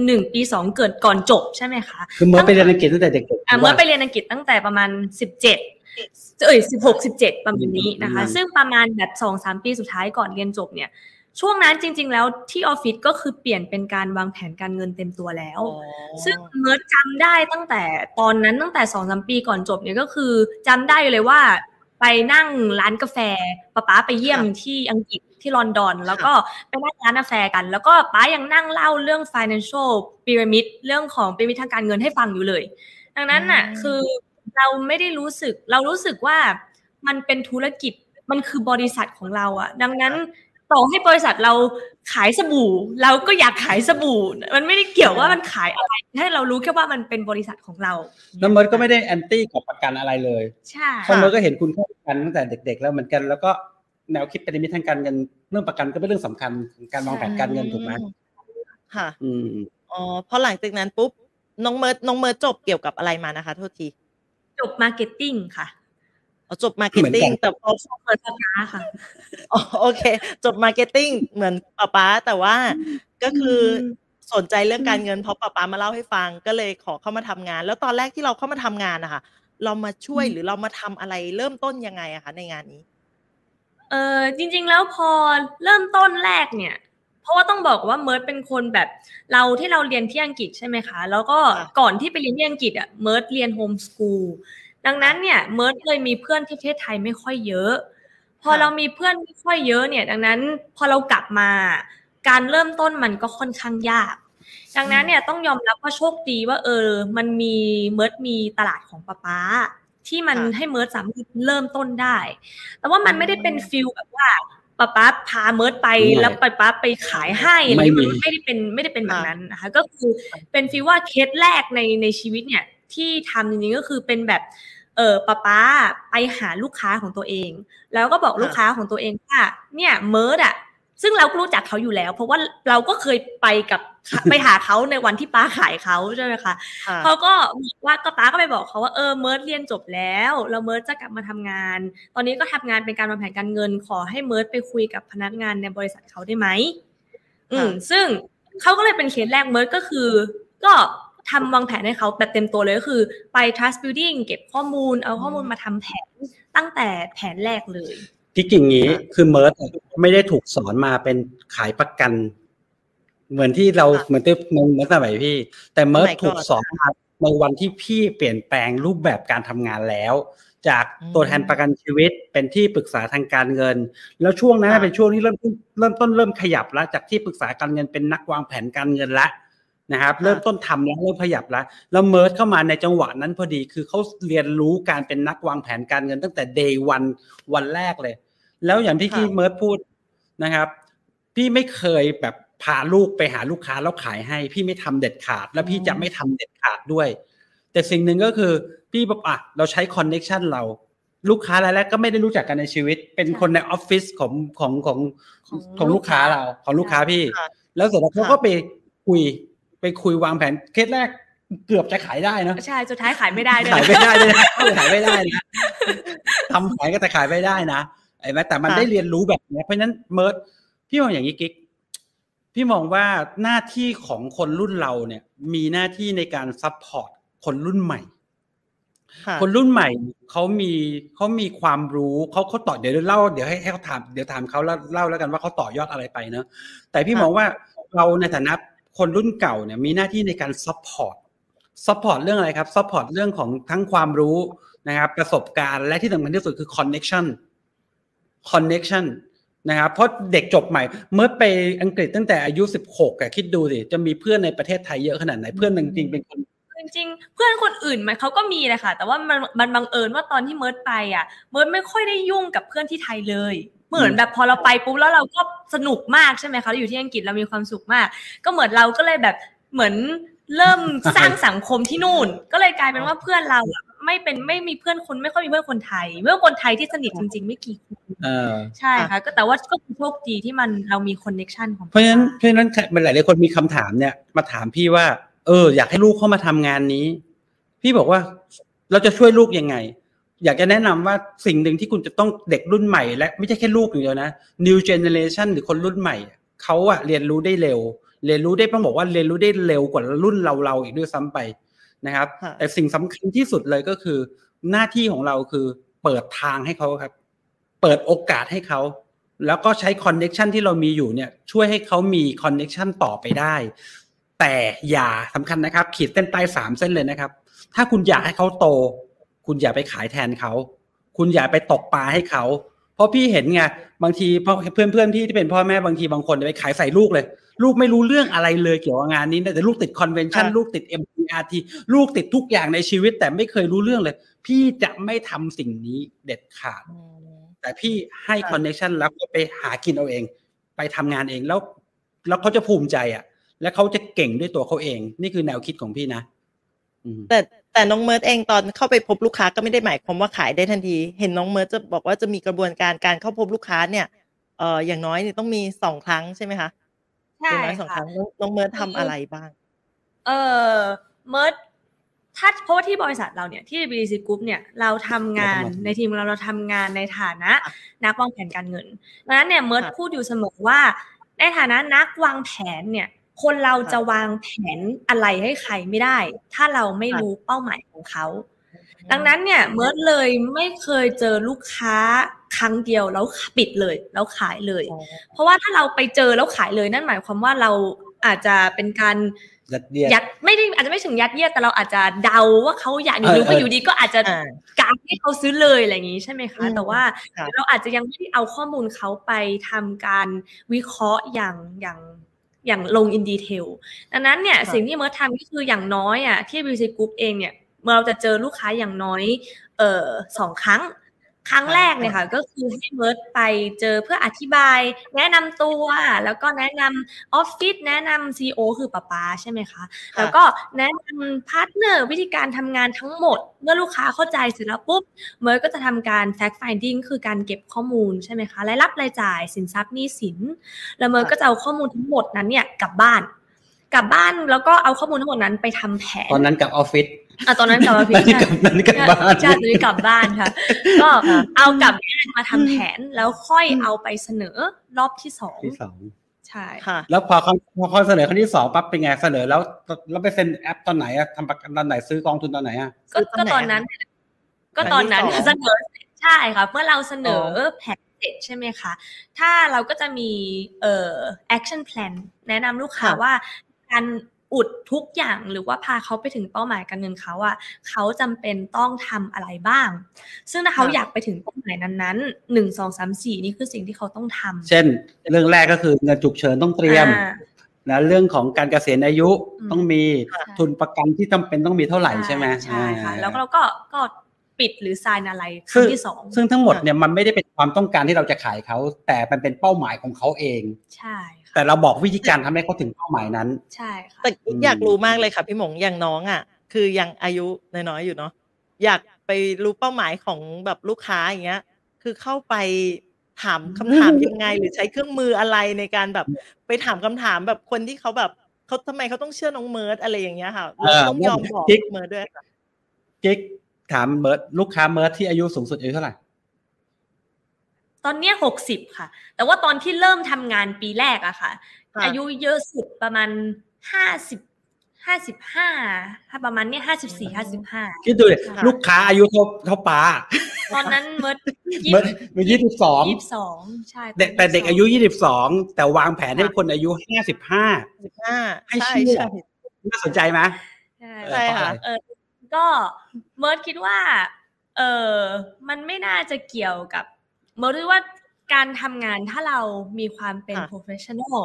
หนึ่งปีสองเกิดก่อนจบใช่ไหมคะคือเมื่อไปเรียนอังกฤษตั้งแต่เด็กๆอะเมื่อไปเรียนอังกฤษตั้งแต่ประมาณสิบเจ็ดเอ้ยสิบหกสิบเจ็ดประมาณนี้นะคะ ซึ่งประมาณแบบสองสามปีสุดท้ายก่อนเรียนจบเนี่ยช่วงนั้นจริง ๆ แล้วที่ออฟฟิศก็คือเปลี่ยนเป็นการวางแผนการเงินเต็มตัวแล้ว ซึ่งเมิร์ดจำได้ตั้งแต่ตอนนั้นตั้งแต่สองสามปีก่อนจบเนี่ยก็คือจำได้เลยว่า ไปนั่งร้านกาแฟป้าป๊าไปเยี่ยมที่อังกฤษที่ลอนดอน แล้วก็ไปนั่งร้านกาแฟกัน แล้วก็ป้ายังนั่งเล่าเรื่อง financial pyramid เรื่องของพีระมิดทางการเงินให้ฟังอยู่เลย ดังนั้นน่ะคือเราไม่ได้รู้สึกเรารู้สึกว่ามันเป็นธุรกิจมันคือบริษัทของเราอะดังนั้น ต่อให้บริษัทเราขายสบู่ เราก็อยากขายสบู่ มันไม่ได้เกี่ยวว่ามันขายอะไรให้เรารู้แค่ว่ามันเป็นบริษัทของเราแล้วเมิร์ดก็ไม่ได้ anti กับประกันอะไรเลยใช่เพราะเมิร์ดก็เห็นคุณค่าประกันตั้งแต่เด็ก ๆ แล้วเหมือนกันแล้วก็แนวคิดพีระมิดทางการเงินเรื่องประกันก็เป็นเรื่องสำคัญของการวางแผนการเงินถูกไหมค่ะอืมอ๋อพอหลังจากนั้นปุ๊บน้องเมิร์ดน้องเมิร์ดจบเกี่ยวกับอะไรมานะคะ โทษที จบ marketing ค่ะอ๋อ จบ marketing แต่พอผิดสาขาค่ะอ๋อโอเค จบ marketing เหมือนป้าป๊าแต่ว่าก็คือสนใจเรื่องการเงินเพราะป้าป๊ามาเล่าให้ฟังก็เลยขอเข้ามาทำงาน แล้วตอนแรกที่เราเข้ามาทำงานนะคะเรามาช่วยหรือเรามาทำอะไรเริ่มต้นยังไงอะคะในงานนี้ เออจริง ๆ แล้วพอเริ่มต้นแรกเนี่ย เพราะว่าต้องบอกว่าเมิร์ดเป็นคนแบบเราที่เราเรียนที่อังกฤษใช่ไหมคะ แล้วก็ค่ะก่อนที่ไปเรียนที่อังกฤษอะเมิร์ดเรียน homeschool ดังนั้นเนี่ยเมิร์ดเลยมีเพื่อนที่ประเทศไทยไม่ค่อยเยอะ พอเรามีเพื่อนไม่ค่อยเยอะเนี่ย ดังนั้นพอเรากลับมา การเริ่มต้นมันก็ค่อนข้างยาก ดังนั้นเนี่ยต้องยอมรับว่าโชคดีว่า เออ มันมีเมิร์ดมีตลาดของป้าป๊าที่มันค่ะให้เมิร์ดสามารถเริ่มต้นได้ แต่ว่ามันไม่ได้เป็น feel แบบว่าป้าป๊าพาเมิร์ดไปไม่แล้วป้าป๊าไปขายให้อะไรไม่มีมันไม่ได้เป็นไม่ได้เป็นแบบค่ะนั้นนะคะ ก็คือเป็น feel ว่าเคสแรกในในชีวิตเนี่ย ที่ทำจริงๆก็คือเป็นแบบเออป้าป๊าไปหาลูกค้าของตัวเอง แล้วก็บอกค่ะลูกค้าของตัวเองว่าเนี่ยเมิร์ดอะซึ่งเราก็รู้จักเขาอยู่แล้ว เพราะว่าเราก็เคยไปกับไปหาเขาในวันที่ป้าขายเขาใช่ไหมคะค่ะเขาก็บอกว่าก็ป้าก็ไปบอกเขาว่าเออเมิร์ดเรียนจบแล้วแล้วเมิร์ดจะกลับมาทำงาน ตอนนี้ก็ทำงานเป็นการวางแผนการเงินขอให้เมิร์ดไปคุยกับพนักงานในบริษัทเขาได้ไหมอืมซึ่งเขาก็เลยเป็นเคสแรกเมิร์ดก็คือ ก็ ทำวางแผนให้เขาแบบเต็มตัวเลยก็คือไป trust building เก็บข้อมูล เอาข้อมูลมาทำแผนตั้งแต่แผนแรกเลยที่กิ่งนี้คือเมิร์ดไม่ได้ถูกสอนมาเป็นขายประกัน เหมือนที่เราค่ะเหมือนที่เมื่อสมัยพี่ แต่เมิร์ดสมัยก่อนถูกสอนมาในวันที่พี่เปลี่ยนแปลงรูปแบบการทำงานแล้ว จากอืมตัวแทนประกันชีวิตเป็นที่ปรึกษาทางการเงิน แล้วช่วงนั้นค่ะเป็นช่วงที่เริ่มต้นเริ่มต้นเริ่มขยับแล้วจากที่ปรึกษาการเงินเป็นนักวางแผนการเงินละ นะครับเริ่มต้นทำแล้วเริ่มขยับแล้วแล้วเมิร์ดเข้ามาในจังหวะนั้นพอดีคือเขาเรียนรู้การเป็นนักวางแผนการเงินตั้งแต่ day วันวันแรกเลย แล้วอย่างที่ค่ะที่เมิร์ดพูดนะครับ พี่ไม่เคยแบบพาลูกไปหาลูกค้าแล้วขายให้ พี่ไม่ทำเด็ดขาด แล้วพี่จะไม่ทำเด็ดขาดด้วย แต่สิ่งหนึ่งก็คือพี่บอกอะเราใช้ connection เราลูกค้ารายแรกก็ไม่ได้รู้จักกันในชีวิต เป็นคนในออฟฟิศของของของของของลูกค้าเราของลูกค้าพี่ค่ะแล้วเสร็จแล้วเขาค่ะก็ไปคุย ไปคุยวางแผนเคสแรกเกือบจะขายได้เนอะใช่สุดท้ายขายไม่ได้ด้วยขายไม่ได้เลยนะขายไม่ได้นะทำขายก็แต่ขายไม่ได้นะไอ้แม้แต่มันค่ะได้เรียนรู้แบบเนี้ยเพราะฉะนั้นเมิร์ดพี่มองอย่างนี้กิ๊กพี่มองว่าหน้าที่ของคนรุ่นเราเนี่ย มีหน้าที่ในการ supportคนรุ่นใหม่ค่ะคนรุ่นใหม่เขามีเขามีความรู้เขาเขาต่อเดี๋ยวเล่าเดี๋ยวให้ให้เขาถามเดี๋ยวถามเขาแล้วเล่าแล้วกันว่าเขาต่อยอดอะไรไปเนอะแต่พี่ค่ะมองว่าเราในฐานะ คนรุ่นเก่าเนี่ยมีหน้าที่ในการ support support เรื่องอะไรครับ support เรื่องของทั้งความรู้นะครับประสบการณ์และที่สำคัญที่สุดคือ connection connection นะครับเพราะเด็กจบใหม่ เมื่อไปอังกฤษตั้งแต่อายุ 16อะคิดดูสิจะมีเพื่อนในประเทศไทยเยอะขนาดไหนเพื่อนจริงๆเป็นคนจริงๆเพื่อนคนอื่นมันเขาก็มีแหละค่ะ แต่ว่ามันมันบังเอิญว่าตอนที่เมิร์ดไปอะเมิร์ดไม่ค่อยได้ยุ่งกับเพื่อนที่ไทยเลย เหมือนแบบพอเราไปปุ๊บแล้วเราก็สนุกมากใช่ไหมคะเราอยู่ที่อังกฤษเรามีความสุขมาก ก็เหมือนเราก็เลยแบบเหมือนเริ่มสร้างสังคมที่นู่น ก็เลยกลายเป็นว่าเพื่อนเราอะไม่เป็นไม่มีเพื่อนคนไม่ค่อยมีเพื่อนคนไทยเพื่อนคนไทยที่สนิทจริง ๆ ไม่กี่คนเออใช่ค่ะก็แต่ว่าก็คือโชคดีที่มันเรามีคอนเน็ชันของเพราะฉะนั้นเพราะฉะนั้นหลายๆคนมีคำถามเนี่ย มาถามพี่ว่า เออ อยากให้ลูกเข้ามาทำงานนี้ พี่บอกว่าเราจะช่วยลูกยังไง อยากจะแนะนำว่าสิ่งหนึ่งที่คุณจะต้องเด็กรุ่นใหม่ และไม่ใช่แค่ลูกอย่างเดียวนะ new generation หรือคนรุ่นใหม่เขาอะเรียนรู้ได้เร็ว เรียนรู้ได้ต้องบอกว่าเรียนรู้ได้เร็วกว่ารุ่นเราเราๆอีกด้วยซ้ำไปนะครับค่ะแต่สิ่งสำคัญที่สุดเลยก็คือ หน้าที่ของเราคือเปิดทางให้เขาครับ เปิดโอกาสให้เขาแล้วก็ใช้ connection ที่เรามีอยู่เนี่ยช่วยให้เขามี connection ต่อไปได้ แต่อย่าสำคัญนะครับ ขีดเส้นใต้สามเส้นเลยนะครับ ถ้าคุณอยากให้เขาโต คุณอย่าไปขายแทนเขา คุณอย่าไปตกปลาให้เขา เพราะพี่เห็นไงบางทีพ่อเพื่อนเพื่อนๆที่ที่เป็นพ่อแม่บางทีบางคนไปขายใส่ลูกเลย ลูกไม่รู้เรื่องอะไรเลยเกี่ยวกับงานนี้แต่ลูกติด convention ค่ะลูกติด MDRT ลูกติดทุกอย่างในชีวิต แต่ไม่เคยรู้เรื่องเลย พี่จะไม่ทำสิ่งนี้เด็ดขาดอืมแต่พี่ให้ค่ะ connection แล้วก็ไปหากินเอาเอง ไปทำงานเองแล้ว แล้วเขาจะภูมิใจอะ และเขาจะเก่งด้วยตัวเขาเอง นี่คือแนวคิดของพี่นะอืมแต่ แต่น้องเมิร์ดเองตอนเข้าไปพบลูกค้าก็ไม่ได้หมายความว่าขายได้ทันที เห็นน้องเมิร์ดจะบอกว่าจะมีกระบวนการการเข้าพบลูกค้าเนี่ยเอ่ออย่างน้อยเนี่ยต้องมีสองครั้งใช่ไหมคะใช่อย่างน้อยสองครั้งค่ะน้องน้องเมิร์ดทำอะไรบ้าง เออเมิร์ดถ้าเพราะว่าที่บริษัทเราเนี่ยที่ BDC Group เนี่ยเราทำงานเราทำงานในทีมเราเราทำงานในฐานะค่ะนักวางแผนการเงินดังนั้นเนี่ยเมิร์ดค่ะพูดอยู่เสมอว่าในฐานะนักวางแผนเนี่ย คนเราค่ะจะวางแผนอะไรให้ใครไม่ได้ ถ้าเราไม่ค่ะรู้เป้าหมายของเขา ดังนั้นเนี่ยเมิร์ดเลยไม่เคยเจอลูกค้าครั้งเดียวแล้วปิดเลยแล้วขายเลยอ๋อเพราะว่าถ้าเราไปเจอแล้วขายเลยนั่นหมายความว่าเราอาจจะเป็นการยัดเยียดยัดไม่ได้อาจจะไม่ถึงยัดเยียดแต่เราอาจจะเดาว่าเขาอยากหเออรือเอก็ออยู่ดีก็อาจจะอ่าการให้เขาซื้อเลยอะไรอย่างนี้ใช่ไหมคะอืมแต่ว่าค่ะเราอาจจะยังไม่ได้เอาข้อมูลเขาไปทำการวิเคราะห์อย่างอย่าง อย่างลง in detail ดังนั้นเนี่ยค่ะสิ่งที่เมิร์ดทำก็คืออย่างน้อยอะที่ BDC Group เองเนี่ยเมิร์ดเราจะเจอลูกค้าอย่างน้อยเอ่อสองครั้ง ครั้งแรกเนี่ยค่ะ ก็คือให้เมิร์ดไปเจอเพื่ออธิบาย แนะนำตัวแล้วก็แนะนำออฟฟิศแนะนำ CEO คือป้าป๊าใช่ไหมคะแล้วก็แนะนำ partner วิธีการทำงานทั้งหมด เมื่อลูกค้าเข้าใจเสร็จแล้วปุ๊บเมิร์ดก็จะทำการ fact finding คือการเก็บข้อมูลใช่ไหมคะรายรับรายจ่ายสินทรัพย์หนี้สิน แล้วเมิร์ดก็จะเอาข้อมูลทั้งหมดนั้นเนี่ยกลับบ้าน กลับบ้านแล้วก็เอาข้อมูลทั้งหมดนั้นไปทำแผน ตอนนั้นกับออฟฟิศอะตอนนั้นกลับมาพิตอนนี้กลับตอนนี้กลับบ้านใช่ตอนนี้กลับบ้านค่ะ ก็เอากลับบ้านมาทำแผนแล้วค่อยเอาไปเสนอรอบที่สองที่สองใช่ค่ะ แล้วพอเขาพอเขาเสนอครั้งที่สองปั๊บเป็นไงเสนอแล้วแล้วไปเซ็นแอปตอนไหนอะทำประกันตอนไหนซื้อกองทุนตอนไหนอะก็ซื้อตอนไหนก็ตอนนั้น ก็ตอนนั้นอันที่สองเสนอใช่ค่ะเมื่อเราเสนออแผนเสร็จใช่ไหมคะ ถ้าเราก็จะมีเอ่อ action plan แนะนำลูกค้าค่ะว่า การอุดทุกอย่างหรือว่าพาเขาไปถึงเป้าหมายการเงินเขาอะเขาจำเป็นต้องทำอะไรบ้าง ซึ่งถ้าเขาอยากไปถึงเป้าหมายนั้นๆหนึ่งสองสามสี่นี่คือสิ่งที่เขาต้องทำเช่น เรื่องแรกก็คือเงินฉุกเฉินต้องเตรียมอ่านะเรื่องของการเกษียณอายุอืมต้องมีค่ะทุนประกันที่จำเป็นต้องมีเท่าไหร่ใช่ไหมใช่ค่ะอ่าแล้วเราก็ก็ปิดหรือ sign อะไรซึ่รั้งงที่สองซึ่งทั้งหมดเนี่ยมันไม่ได้เป็นความต้องการที่เราจะขายเขาแต่มันเป็นเป้าหมายของเขาเอง ใช่ค่ะ แต่เราบอกวิธีการทำให้เขาถึงเป้าหมายนั้น ใช่ค่ะแต่อืมอยากรู้มากเลยค่ะพี่หมงอย่างน้องอะ คือยังอายุน้อยๆอยู่เนาะอยากไปรู้เป้าหมายของแบบลูกค้าอย่างเงี้ย คือเข้าไปถามคำถามยังไง หรือใช้เครื่องมืออะไรในการแบบไปถามคำถามแบบคนที่เขาแบบเขาทำไมเขาต้องเชื่อน้องเมิร์ดอะไรอย่างเงี้ยค่ะแล้วต้องยอมบอกกิ๊กเมิร์ดด้วยค่ะกิ๊กถามเมิร์ดลูกค้าเมิร์ดที่อายุสูงสุดอายุเท่าไหร่ ตอนเนี้ยหกสิบค่ะ แต่ว่าตอนที่เริ่มทำงานปีแรกอะค่ะค่ะ อายุเยอะสุดประมาณห้าสิบห้าสิบห้าถ้าประมาณเนี้ยห้าสิบสี่ห้าสิบห้าคิดดูดิค่ะลูกค้าอายุเท่าเท่าป้าตอนนั้นเมิร์ดเมิร์ดมันยี่สิบสองยี่สิบสองใช่เด็กแต่เด็กอายุยี่สิบสองแต่วางแผนให้คนอายุห้าสิบห้าสิบห้าให้ใช่เชื่อใช่น่าสนใจไหมใช่ใช่ค่ะเออก็เมิร์ดคิดว่า เออมันไม่น่าจะเกี่ยวกับ เมิร์ดคิดว่าการทำงานถ้าเรามีความเป็นค่ะ professional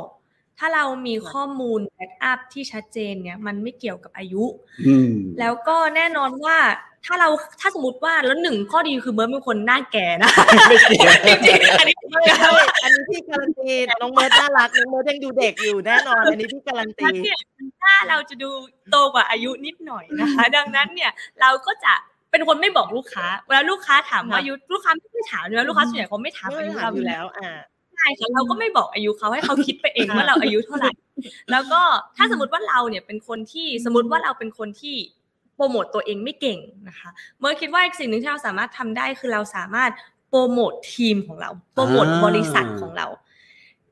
ถ้าเรามีข้อมูล backup ที่ชัดเจนเนี่ย มันไม่เกี่ยวกับอายุอืมแล้วก็แน่นอนว่าถ้าเราถ้าสมมติว่าแล้วหนึ่งข้อดีคือเมิร์ดเป็นคนหน้าแก่นะไม่เกี่ยวจริงๆอันนี้ไม่ใช่อันนี้พี่การันตีน้องเมิร์ดน่ารักน้องเมิร์ดยังดูเด็กอยู่แน่นอน อันนี้พี่การันตีนั้นเนี่ยหน้าเราจะดูโตกว่าอายุนิดหน่อยนะคะ ดังนั้นเนี่ยเราก็จะ เป็นคนไม่บอกลูกค้าเวลาลูกค้าถามว่าค่ะอายุลูกค้าไม่ได้ถามเลยลูกค้าส่วนใหญ่เขาไม่ถามไม่ได้ถามเราออยู่ยู่แล้แล้วอ่าใช่ค่ะเราก็ไม่บอกอายุเขาให้เขาคิดไปเองค่ะว่าเราอายุเท่าไหร่ แล้วก็ถ้าสมมติว่าเราเนี่ยเป็นคนที่สมมติว่าเราเป็นคนที่โปรโมตตัวเองไม่เก่งนะคะ เมิร์ดคิดว่าอีกสิ่งหนึ่งที่เราสามารถทำได้คือเราสามารถโปรโมตทีมของเรา โปรโมตอ่าบริษัทของเรา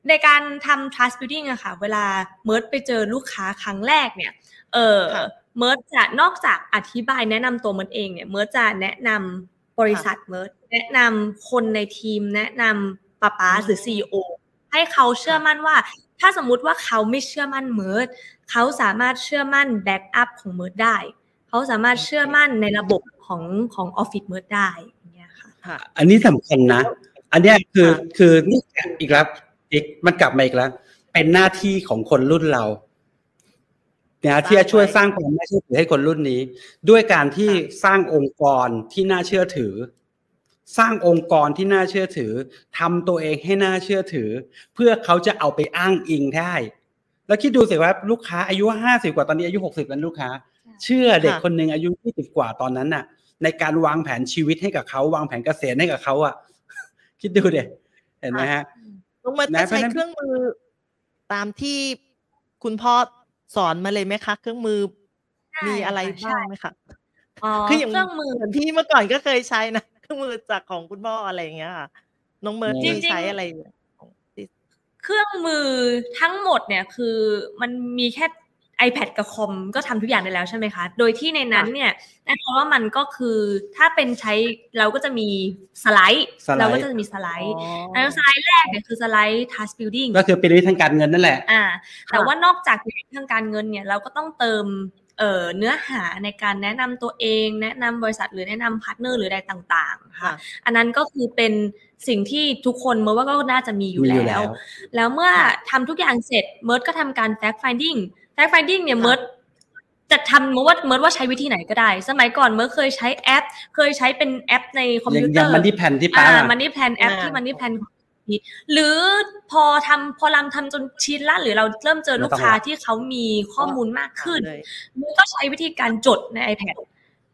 ในการทำ trust building อะค่ะ เวลาเมิร์ดไปเจอลูกค้าครั้งแรกเนี่ย เออค่ะ เมิร์ดจะนอกจากอธิบายแนะนำตัวเมิร์ดเองเนี่ยเมิร์ดจะแนะนำบริษัทเมิร์ดแนะนำคนในทีม แนะนำป้าป้าหรือ CEO ให้เขาเชื่อมั่นว่า ถ้าสมมุติว่าเขาไม่เชื่อมั่นเมิร์ดเขาสามารถเชื่อมั่น backup ของเมิร์ดได้เขาสามารถเชื่อมั่นในระบบของของออฟฟิศเมิร์ดได้อย่างเงี้ยค่ะค่ะอันนี้สำคัญนะ อันเนี้ยคือค่ะคือนี่อีกแล้วอีกมันกลับมาอีกแล้ว เป็นหน้าที่ของคนรุ่นเรา นะที่จะช่วยสร้างความน่าเชื่อถือให้คนรุ่นนี้ ด้วยการที่สร้างองค์กรที่น่าเชื่อถือ สร้างองค์กรที่น่าเชื่อถือทำตัวเองให้น่าเชื่อถือ เพื่อเขาจะเอาไปอ้างอิงได้ แล้วคิดดูสิว่าลูกค้าอายุห้าสิบกว่าตอนนี้อายุหกสิบแล้วลูกค้า เชื่อเด็กค่ะคนหนึ่งอายุยี่สิบกว่าตอนนั้นน่ะ ในการวางแผนชีวิตให้กับเขาวางแผนเกษียณให้กับเขาอะคิดดูเด็เห็นไหมฮะลงมานะจะเพราะใช้ฉะนั้นเครื่องมือตามที่คุณพ่อ สอนมาเลยไหมคะ เครื่องมือใช่มีอะไรค่ะบ้างไหมคะอ๋อคืออย่างเครื่องมือเหมือนพี่เมื่อก่อนก็เคยใช้นะเครื่องมือจากของคุณพ่ออะไรอย่างเงี้ยค่ะน้องเมิร์ดจริมีงๆใช้อะไรของที่เครื่องมือทั้งหมดเนี่ยคือมันมีแค่ iPad กับคอมก็ทำทุกอย่างได้แล้วใช่ไหมคะ โดยที่ในนั้นเนี่ยแน่นอนว่ามันก็คือถ้าเป็นใช้เราก็จะมีสไลด์สไลด์ เราก็จะมีสไลด์แล้วสไลด์แรกเนี่ยคือสไลด์ trust building ก็คือเป็นวิธีทางการเงินนั่นแหละอ่าแต่ว่านอกจากในทางการเงินเนี่ยเราก็ต้องเติมเอ่อเนื้อหาในการแนะนำตัวเอง แนะนำบริษัทหรือแนะนำ partner หรืออะไรต่างๆค่ะค่ะอันนั้นก็คือเป็นสิ่งที่ทุกคนเมื่อว่าก็น่าจะมีอยู่มีอยู่แล้แล้ววแล้วเมื่อทำทุกอย่างเสร็จเมิร์ดก็ทำการ fact finding fact finding เนี่ยค่ะเมิร์ดจะทำเมิร์ดว่าเมิร์ดว่าใช้วิธีไหนก็ได้ สมัยก่อนเมิร์ดเคยใช้แอป เคยใช้เป็นแอปในคอมอย่าพิงวอเตอย่างร์มันที่แผ่นที่ป้าอ่ามันนี่แพลนแอปอ่าที่มันนี่แพลนหรือพอทำพอรำทำจนชินละหรือเราเริ่มเจอลูกค้าที่เขามีข้อมูลมากขึ้นเลยมันก็ใช้วิธีการจดใน iPad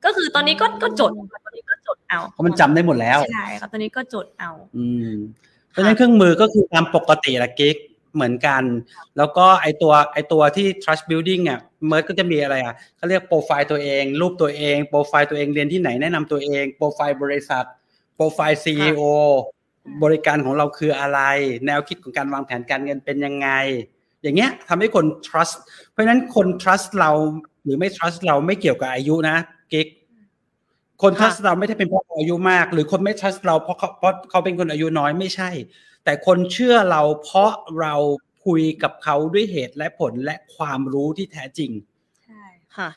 ก็คือตอนนี้ก็ก็จดตอนนี้ก็จดเอาเพราะมันจำได้หมดแล้วใช่ครับตอนนี้ก็จดเอา อืมเพราะฉะนั้นเครื่องมือก็คือตามปกติละกิ๊ก เหมือนกัน แล้วก็ไอตัวไอตัวที่ trust building อะเมิร์ดก็จะมีอะไรอะเขาเรียกโปรไฟล์ตัวเอง รูปตัวเอง โปรไฟล์ตัวเองเรียนที่ไหนแนะนำตัวเอง โปรไฟล์บริษัท โปรไฟล์ CEO บริการของเราคืออะไร แนวคิดของการวางแผนการเงินเป็นยังไง อย่างเงี้ยทำให้คน trust เพราะฉะนั้นคน trust เราหรือไม่ trust เราไม่เกี่ยวกับอายุนะกิ๊กคนค่ะ trust เราไม่ได้เป็นเพราะเขาอายุมาก หรือคนไม่ trust เราเพราะเขาเพราะเขาเป็นคนอายุน้อยไม่ใช่ แต่คนเชื่อเราเพราะเราคุยกับเขาด้วยเหตุและผลและความรู้ที่แท้จริง ใช่ค่ะ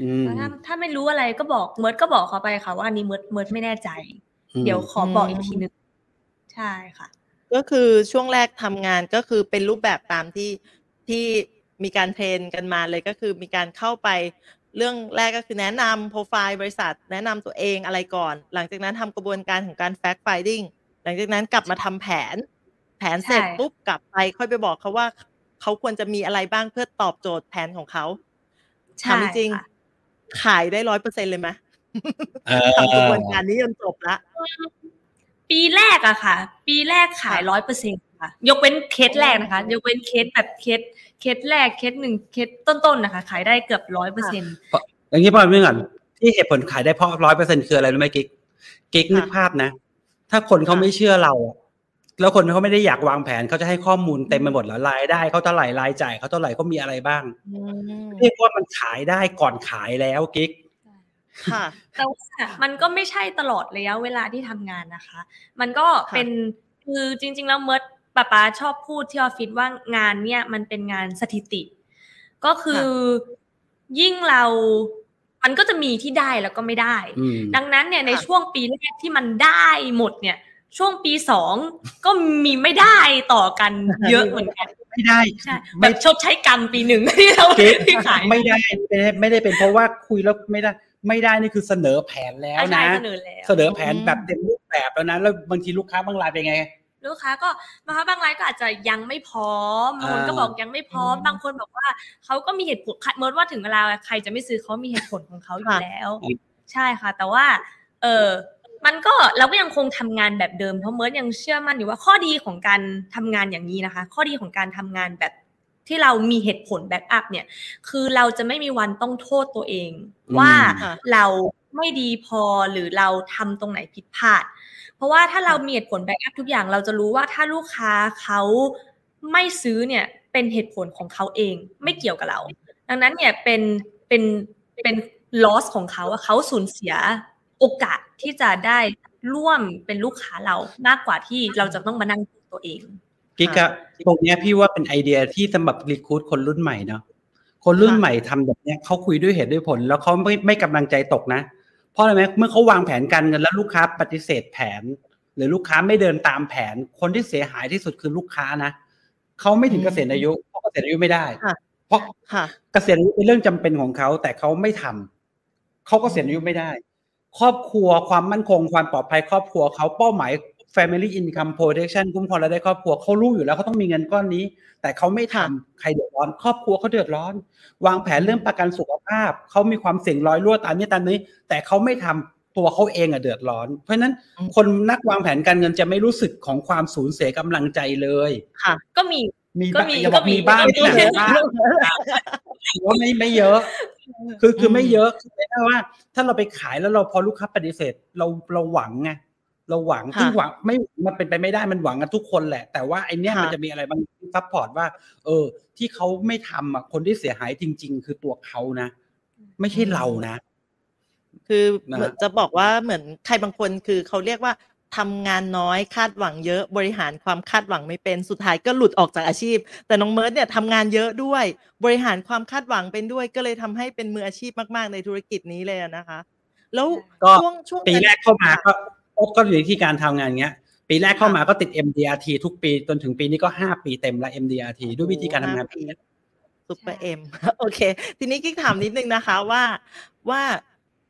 อืมแล้วถ้าถ้าไม่รู้อะไรก็บอกเมิร์ดก็บอกเขาไปค่ะว่าอันนี้เมิร์ดเมิร์ดไม่แน่ใจ เดี๋ยวขอบอกอีกทีนึงใช่ค่ะ ก็คือช่วงแรกทำงานก็คือเป็นรูปแบบตามที่ที่มีการเทรนกันมาเลยก็คือมีการเข้าไปเรื่องแรกก็คือแนะนำโปรไฟล์บริษัท แนะนำตัวเองอะไรก่อน หลังจากนั้นทำกระบวนการของการ fact finding หลังจากนั้นกลับมาทำแผน แผนเสร็จใช่ปุ๊บกลับไปค่อยไปบอกเขาว่าเขาควรจะมีอะไรบ้างเพื่อตอบโจทย์แผนของเขาใช่ทำจริงค่ะขายได้ร้อยเปอร์เซ็นเลยไหมเออทำกระบวนการนี้จนจบละ ปีแรกอะค่ะ ปีแรกขายร้อยเปอร์เซ็นค่ะ ยกเว้นเคสแรกนะคะ ยกเว้นเคสแบบ case case แรกเคสหนึ่งเคสต้นๆนะคะ ขายได้เกือบร้อยเปอร์เซ็นอย่างนี้พอเรื่องก่อนที่เหตุผลขายได้เพราะร้อยเปอร์เซ็นคืออะไรรู้ไหมกิ๊กกิ๊กนึกภาพนะ ถ้าคนเขาไม่เชื่อเราอะแล้วคนเขาไม่ได้อยากวางแผนเขาจะให้ข้อมูลเต็มไปหมดแล้วรายได้เขาเท่าไหร่รายจ่ายเขาเท่าไหร่เขามีอะไรบ้างอืมเรียกว่ามันขายได้ก่อนขายแล้วกิ๊กค่ะแต่ว่ามันก็ไม่ใช่ตลอดระยะเวลาที่ทำงานนะคะ มันก็ค่ะเป็นคือจริง ๆ แล้วเมิร์ดป้าป๊าชอบพูดที่ออฟฟิศว่างานเนี่ยมันเป็นงานสถิติ ก็คือยิ่งเรา มันก็จะมีที่ได้แล้วก็ไม่ได้อืมดังนั้นเนี่ยในค่ะช่วงปีแรกที่มันได้หมดเนี่ย ช่วงปีสองก็มีไม่ได้ต่อกันเยอะเหมือนกันไม่ได้ใช่แบไม่บชดใช้กรรมปีหนึ่งที่เรากิ๊กที่ขายไม่ได้ไม่ได้ไม่ได้เป็นเพราะว่าคุยแล้วไม่ได้ไม่ได้นี่คือเสนอแผนแล้วใช่นะเสนอแล้วเสนอแผนแบบเต็มรูปแบบแล้วนะแล้วบางทีลูกค้าบางรายเป็นไง ลูกค้าก็บางครั้งบางรายก็อาจจะยังไม่พร้อมบางคนอ่าก็บอกยังไม่พร้อมอืมบางคนบอกว่าเขาก็มีเหตุผลเมื่อว่าถึงเวลาใครจะไม่ซื้อเขามีเหตุผลของเขาอยู่ค่ะแล้ว ใช่ค่ะ แต่ว่า เออมันก็เราก็ยังคงทำงานแบบเดิมเพราะเมิร์ดยังเชื่อมั่นอยู่ว่าข้อดีของการทำงานอย่างนี้นะคะ ข้อดีของการทำงานแบบที่เรามีเหตุผล backup เนี่ย คือเราจะไม่มีวันต้องโทษตัวเอง ว่าเราไม่ดีพอหรือเราทำตรงไหนผิดพลาด เพราะว่าถ้าเรามีเหตุผล backup ทุกอย่างเราจะรู้ว่าถ้าลูกค้าเขาไม่ซื้อเนี่ยเป็นเหตุผลของเขาเองไม่เกี่ยวกับเรา ดังนั้นเนี่ยเป็นเป็นเป็น loss ของเขาว่าเขาสูญเสียโอกาสที่จะได้ร่วมเป็นลูกค้าเรามากกว่าที่เราจะต้องมานั่งตัวเองกิ๊กอะตรงนี้พี่ว่าเป็นไอเดียที่สำหรับรีคูดคนรุ่นใหม่เนาะคนรุ่นใหม่ทำแบบนี้เขาคุยด้วยเหตุด้วยผล แล้วเขาไม่ไม่กำลังใจตกนะเพราะอะไรไหมเมื่อเขาวางแผนการเงินแล้วลูกค้าปฏิเสธแผน หรือลูกค้าไม่เดินตามแผน คนที่เสียหายที่สุดคือลูกค้านะเขาไม่ถึงเกษียณอายุเพราะเกษียณอายุไม่ได้ เพราะเกษียณอายุเป็นเรื่องจำเป็นของเขาแต่เขาไม่ทำเขาเกษียณอายุไม่ได้ ครอบครัวความมั่นคงความปลอดภัย ครอบครัวเขาเป้าหมาย Family Income Protection คุ้มครองรายได้ครอบครัวเขารู้อยู่แล้วเขาต้องมีเงินก้อนนี้ แต่เขาไม่ทำใครเดือดร้อน ครอบครัวเขาเดือดร้อน วางแผนเรื่องประกันสุขภาพเขามีความเสี่ยงร้อยรั่วตามนี้ตามนี้ แต่เขาไม่ทำตัวเขาเองอะเดือดร้อน เพราะฉะนั้นคนนักวางแผนการเงินจะไม่รู้สึกของความสูญเสียกำลังใจเลยค่ะ ก็มีมีก็มีก็มีบ้างแต่ว่าไม่ไม่เยอะ คือคือไม่เยอะคือไม่ว่า ถ้าเราไปขายแล้วเราพอลูกค้าปฏิเสธ เราเราหวังไง เราหวังที่หวังไม่มันเป็นไปไม่ได้มันหวังกันทุกคนแหละ แต่ว่าไอ้เนี้ยมันจะมีอะไรบาง support ว่า เออ ที่เขาไม่ทำอะคนที่เสียหายจริง ๆ คือตัวเขานะ ไม่ใช่เรานะ คือจะบอกว่าเหมือนใครบางคนคือเขาเรียกว่าทำงานน้อยคาดหวังเยอะบริหารความคาดหวังไม่เป็นสุดท้ายก็หลุดออกจากอาชีพ แต่น้องเมิร์ดเนี่ยทำงานเยอะด้วย บริหารความคาดหวังเป็นด้วย ก็เลยทำให้เป็นมืออาชีพมาก ๆ ในธุรกิจนี้เลยนะคะ แล้วช่วงช่วงปีแรกเข้ามาก็ ก็อยู่ที่การทำงานเงี้ย ปีแรกเข้ามาก็ติด MDRT ทุกปีจนถึงปีนี้ก็ห้าปีเต็มละ MDRT ด้วยวิธีการทำงานปีซุปเปอร์เอ็มโอเค ทีนี้กิ๊กถามนิดนึงนะคะว่าว่า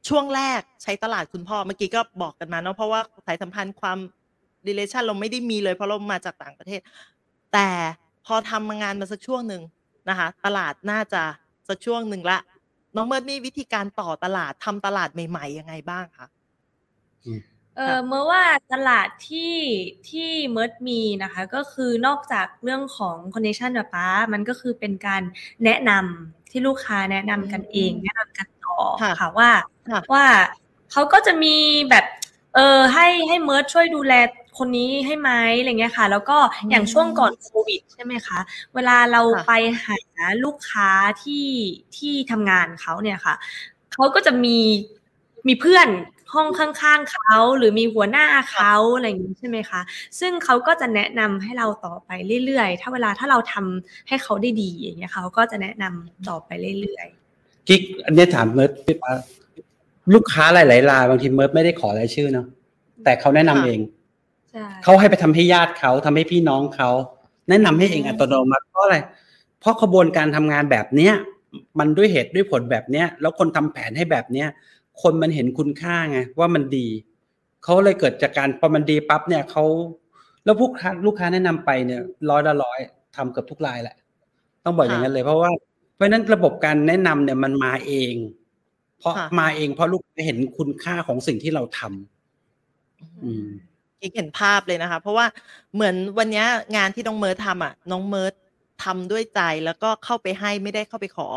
ช่วงแรกใช้ตลาดคุณพ่อเมื่อกี้ก็บอกกันมาเนาะเพราะว่าสายสัมพันธ์ความ relation เราไม่ได้มีเลย เพราะเรามาจากต่างประเทศ แต่พอทำงานมาสักช่วงหนึ่งนะคะ ตลาดน่าจะสักช่วงหนึ่งละน้องเมิร์ดมีวิธีการต่อตลาดทำตลาดใหม่ ๆ ยังไงบ้างคะ เออเมื่อว่าตลาดที่ที่เมิร์ดมีนะคะ ก็คือนอกจากเรื่องของ connection แบบป๊า มันก็คือเป็นการแนะนำที่ลูกค้าแนะนำกันเอง แนะนำกันต่อค่ะว่าว่าเขาก็จะมีแบบเออให้ให้เมิร์ดช่วยดูแลคนนี้ให้ไหมอะไรเงี้ยค่ะ แล้วก็อย่างช่วงก่อนโควิดใช่ไหมคะเวลาเราไปหาลูกค้าที่ที่ทำงานเขาเนี่ยค่ะเขาก็จะมีมีเพื่อน ห้องข้างๆเขาหรือมีหัวหน้าเขาอะไรอย่างนี้ใช่ไหมคะ ซึ่งเขาก็จะแนะนำให้เราต่อไปเรื่อยๆ ถ้าเวลาถ้าเราทำให้เขาได้ดีอย่างเงี้ยเขาก็จะแนะนำต่อไปเรื่อยๆกิ๊กอันนี้ถามเมิร์ดลูกค้าหลายๆรายบางทีเมิร์ดไม่ได้ขอรายชื่อเนาะแต่เขาแนะนำเองเขาให้ไปทำให้ญาติเขาทำให้พี่น้องเขาแนะนำให้เองอัตโนมัติเพราะอะไร เพราะกระบวนการทำงานแบบเนี้ยมันด้วยเหตุด้วยผลแบบเนี้ย แล้วคนทำแผนให้แบบเนี้ย คนมันเห็นคุณค่าไงว่ามันดีเขาเลยเกิดจากการพอมันดีปั๊บเนี่ยเขาแล้วพวกลูกค้าแนะนำไปเนี่ยร้อยละร้อยทำเกือบทุกรายแหละ ต้องบอกอย่างนั้นเลยเพราะว่าเพราะนั้นระบบการแนะนำเนี่ยมันมาเอง เพราะมาเองเพราะลูกเห็นคุณค่าของสิ่งที่เราทำอืมเห็นภาพเลยนะคะ เพราะว่าเหมือนวันนี้งานที่น้องเมิร์ดทำอะ น้องเมิร์ดทำด้วยใจแล้วก็เข้าไปให้ไม่ได้เข้าไปขอ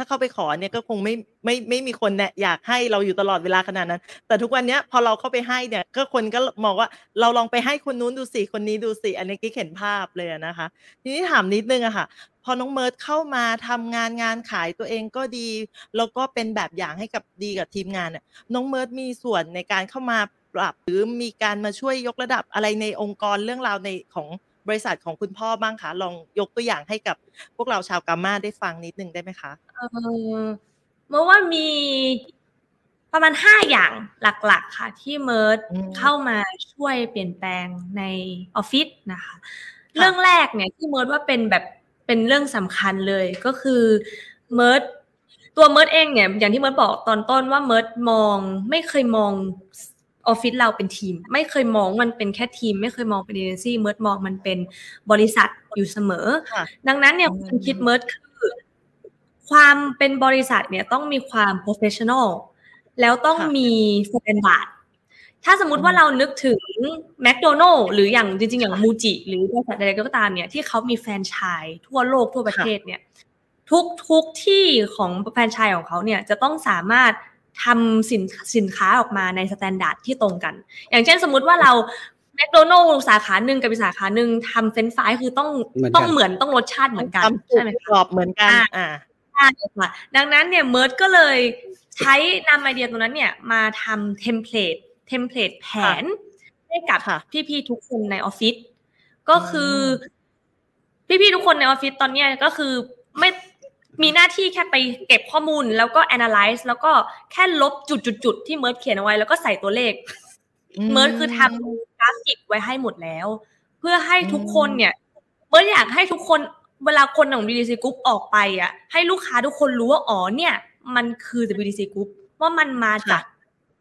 ถ้าเข้าไปขอเนี่ยก็คงไม่ไม่ไม่มีคนเนี่ยอยากให้เราอยู่ตลอดเวลาขนาดนั้น แต่ทุกวันเนี้ยพอเราเข้าไปให้เนี่ยก็คนก็มองว่าเราลองไปให้คนนู้นดูสิคนนี้ดูสิอันนี้กิ๊กเห็นภาพเลยนะคะ ทีนี้ถามนิดนึงอะค่ะ พอน้องเมิร์ดเข้ามาทำงานงานขายตัวเองก็ดี แล้วก็เป็นแบบอย่างให้กับดีกับทีมงานเนี่ยน้องเมิร์ดมีส่วนในการเข้ามาปรับหรือมีการมาช่วยยกระดับอะไรในองค์กรเรื่องราวในของ บริษัทของคุณพ่อบ้างคะลองยกตัวอย่างให้กับพวกเราชาวกาม่าได้ฟังนิดนึงได้ไหมคะเออเมื่อว่ามีประมาณห้าอย่างหลักๆ ค่ะ ที่เมิร์ดเข้ามาช่วยเปลี่ยนแปลงในออฟฟิศนะคะ เรื่องแรกเนี่ยที่เมิร์ดว่าเป็นแบบเป็นเรื่องสำคัญเลยก็คือเมิร์ดตัวเมิร์ดเองเนี่ยอย่างที่เมิร์ดบอกตอนต้นว่าเมิร์ดมองไม่เคยมอง ออฟฟิศเราเป็นทีม ไม่เคยมองมันเป็นแค่ทีม ไม่เคยมองเป็นเอเจนซี่เมิร์ดมองมันเป็นบริษัทอยู่เสมอ ดังนั้นเนี่ยคุณคิดเมิร์ดคือ ความเป็นบริษัทเนี่ยต้องมีความ professional แล้วต้องค่ะมี standard ถ้าสมมุติว่าเรานึกถึงแมคโดนัลด์หรืออย่างจริงๆ อย่างมูจิ หรือบริษัทใดๆก็ตามเนี่ยที่เขามีแฟรนไชส์ทั่วโลกทั่วประเทศเนี่ยทุกทุกที่ของแฟรนไชส์ของเขาเนี่ยจะต้องสามารถ ทำสินสินค้าออกมาใน standard ที่ตรงกัน อย่างเช่นสมมุติว่าเราแมคโดนัลด์สาขาหนึ่งกับอีกสาขาหนึ่งทำเฟรนช์ฟรายคือต้องเหมือนกันต้องเหมือนต้องรสชาติเหมือนกันทำสูตรใช่ไหมคะกรอบเหมือนกันอ่าอ่าใช่ค่ะดังนั้นเนี่ยเมิร์ดก็เลยใช้นำไอเดียตรงนั้นเนี่ยมาทำ template template แผนให้กับค่ะพี่ๆทุกคนในออฟฟิศก็คืออพี่ๆทุกคนในออฟฟิศตอนเนี้ยก็คือไม่ มีหน้าที่แค่ไปเก็บข้อมูลแล้วก็ analyze แล้วก็แค่ลบจุดๆๆที่เมิร์ดเขียนเอาไว้แล้วก็ใส่ตัวเลข เมิร์ดคือทำกราฟิกไว้ให้หมดแล้ว เพื่อให้ทุกคนเนี่ยเมิร์ดอยากให้ทุกคนเวลาคนของ BDC Group ออกไปอะ ให้ลูกค้าทุกคนรู้ว่าอ๋อเนี่ย มันคือ BDC Group ว่ามันมาจาก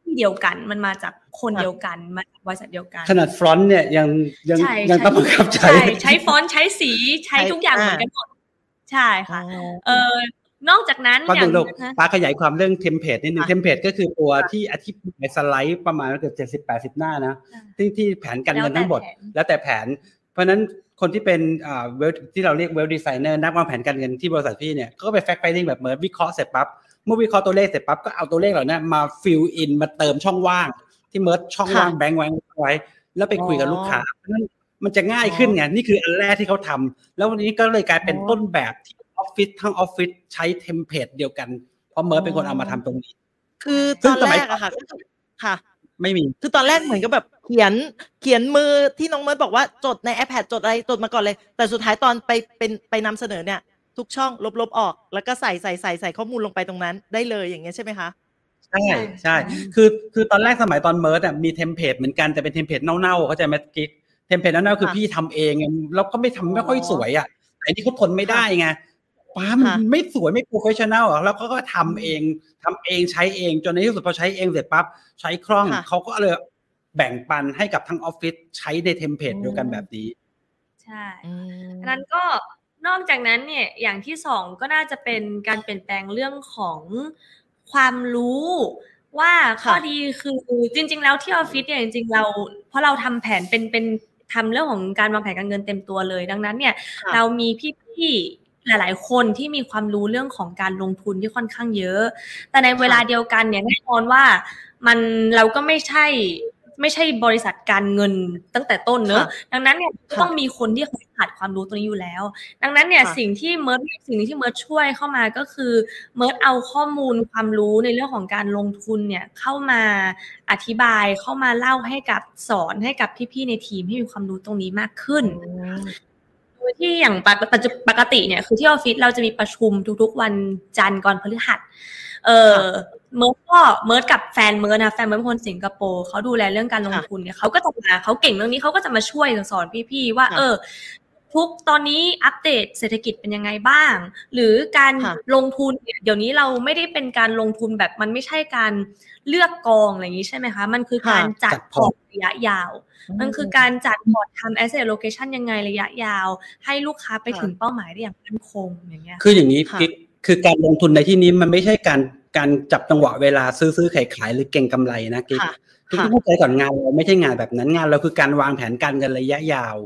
ที่เดียวกัน มันมาจากคนเดียวกันมาจากบริษัทเดียวกัน ขนาดฟรอนต์เนี่ยยังยังใช่ยังใช้ต้องบังคับใช้ใช่ใช้ฟอนต์ใช้สีใช้ใช้ทุกอย่างอ่าเหมือนกันหมด ใช่ค่ะอ๋อเออนอกจากนั้นฟังอย่างดูลูกนะป๊าขยายความเรื่อง template นิดนึงค่ะ template ก็คือตัวที่อธิบายสไลด์ประมาณเกือบเจ็ดสิบแปดสิบหน้านะอ่าที่ที่แผนการเงินทั้งหมดแล้วแต่แผนแล้วแต่แผนเพราะฉะนั้นคนที่เป็นอ่า wealth ที่เราเรียก wealth designer นักวางแผนการเงินที่บริษัทพี่เนี่ยก็ไป fact finding แบบเหมือนวิเคราะห์เสร็จปั๊บเมื่อวิเคราะห์ตัวเลขเสร็จปั๊บก็เอาตัวเลขเหล่านั้นมา fill in มาเติมช่องว่าง ที่เมิร์ดช่องว่างค่ะ blank ไว้ไว้ แล้วไปคุยกับอ๋อลูกค้าเพราะฉะนั้น มันจะง่ายขึ้นไงนี่คืออันแรกที่เขาทำแล้ววันนี้ก็เลยกลายเป็นอ๋อต้นแบบที่ออฟฟิศทั้งออฟฟิศใช้ template เดียวกัน เพราะเมิร์ดเป็นคนเอามาทำตรงนี้ คือซึ่งตอนแรมัยอะค่ะก็คือค่ะ ไม่มี คือตอนแรกเหมือนกับแบบเขียนเขียนมือที่น้องเมิร์ดบอกว่าจดใน iPad จดอะไรจดมาก่อนเลย แต่สุดท้ายตอนไปเป็นไปนำเสนอเนี่ย ทุกช่องลบๆออก แล้วก็ใส่ใส่ใส่ใส่ข้อมูลลงไปตรงนั้น ได้เลยอย่างเงี้ยใช่ไหมคะใช่ใช่ คือคือตอนแรกสมัยตอนเมิร์ดอะมี template เหมือนกันแต่เป็น template เน่าๆเข้าใจไหมกิ๊ก template เน่าๆคือค่ะพี่ทำเองไงแล้วก็ไม่ทำไม่ค่อยอ๋อสวยอะแต่อันนี้เขาทนไม่ได้ไงป้ามันค่ะไม่สวยไม่ professional อะแล้วก็ก็ทำเองทำเองใช้เองจนในที่สุดพอใช้เองเสร็จปั๊บใช้คล่องค่ะเขาก็เลยแบ่งปันให้กับทั้งออฟฟิศใช้ใน template เดียวกันแบบนี้ ใช่อืมอันนั้นก็นอกจากนั้นเนี่ยอย่างที่สองก็น่าจะเป็นการเปลี่ยนแปลงเรื่องของความรู้ว่าข้อค่ะดีคือจริง ๆ แล้วที่ออฟฟิศเนี่ยจริง ๆ เราเพราะเราทำแผนเป็นเป็น ทำเรื่องของการวางแผนการเงินเต็มตัวเลย ดังนั้นเนี่ยค่ะเรามีพี่ๆหลาย ๆ คนที่มีความรู้เรื่องของการลงทุนที่ค่อนข้างเยอะ แต่ในเวลาเดียวกันเนี่ยแน่นอนว่ามันเราก็ไม่ใช่ ไม่ใช่บริษัทการเงินตั้งแต่ต้นเนอะค่ะดังนั้นเนี่ยก็ค่ะต้องมีคนที่เขาขาดความรู้ตรงนี้อยู่แล้ว ดังนั้นเนี่ยค่ะสิ่งที่เมิร์ดสิ่งที่เมิร์ดช่วยเข้ามาก็คือเมิร์ดเอาข้อมูลความรู้ในเรื่องของการลงทุนเนี่ยเข้ามาอธิบายเข้ามาเล่าให้กับสอนให้กับพี่ๆในทีมให้มีความรู้ตรงนี้มากขึ้นโดยที่อย่างปกปัจจุปกติเนี่ยคือที่ออฟฟิศเราจะมีประชุมทุกๆวันจันทร์ก่อนพฤหัส เออค่ะ เมิร์ดก็เมิร์ดกับแฟนเมิร์ดนะแฟนเมิร์ดเป็นคนสิงคโปร์เขาดูแลเรื่องการลงค่ะทุนเนี่ยเขาก็จะมาเขาเก่งเรื่องนี้เขาก็จะมาช่วยสอนพี่ๆว่าค่ะเออ ทุกตอนนี้อัปเดตเศรษฐกิจเป็นยังไงบ้าง หรือการค่ะลงทุนเนี่ยเดี๋ยวนี้เราไม่ได้เป็นการลงทุนแบบมันไม่ใช่การเลือกกองอะไรอย่างนี้ใช่ไหมคะ มันคือการจัดจัดพพออร์ร์ตระยะยาว มันคือการจัดพอร์ตทำ asset allocation ยังไงระยะยาว ให้ลูกค้าไปค่ะถึงเป้าหมายได้อย่างมั่นคงอย่างเงี้ยคืออย่างนี้ค่ะกิ๊กคือการลงทุนในที่นี้มันไม่ใช่การ การจับจังหวะเวลาซื้อซื้อขายขายหรือเก็งกำไรนะกิ๊กค่ะคือค่ะต้องเข้าใจก่อนงานเราไม่ใช่งานแบบนั้นงานเราคือการวางแผนการเงินระยะยาว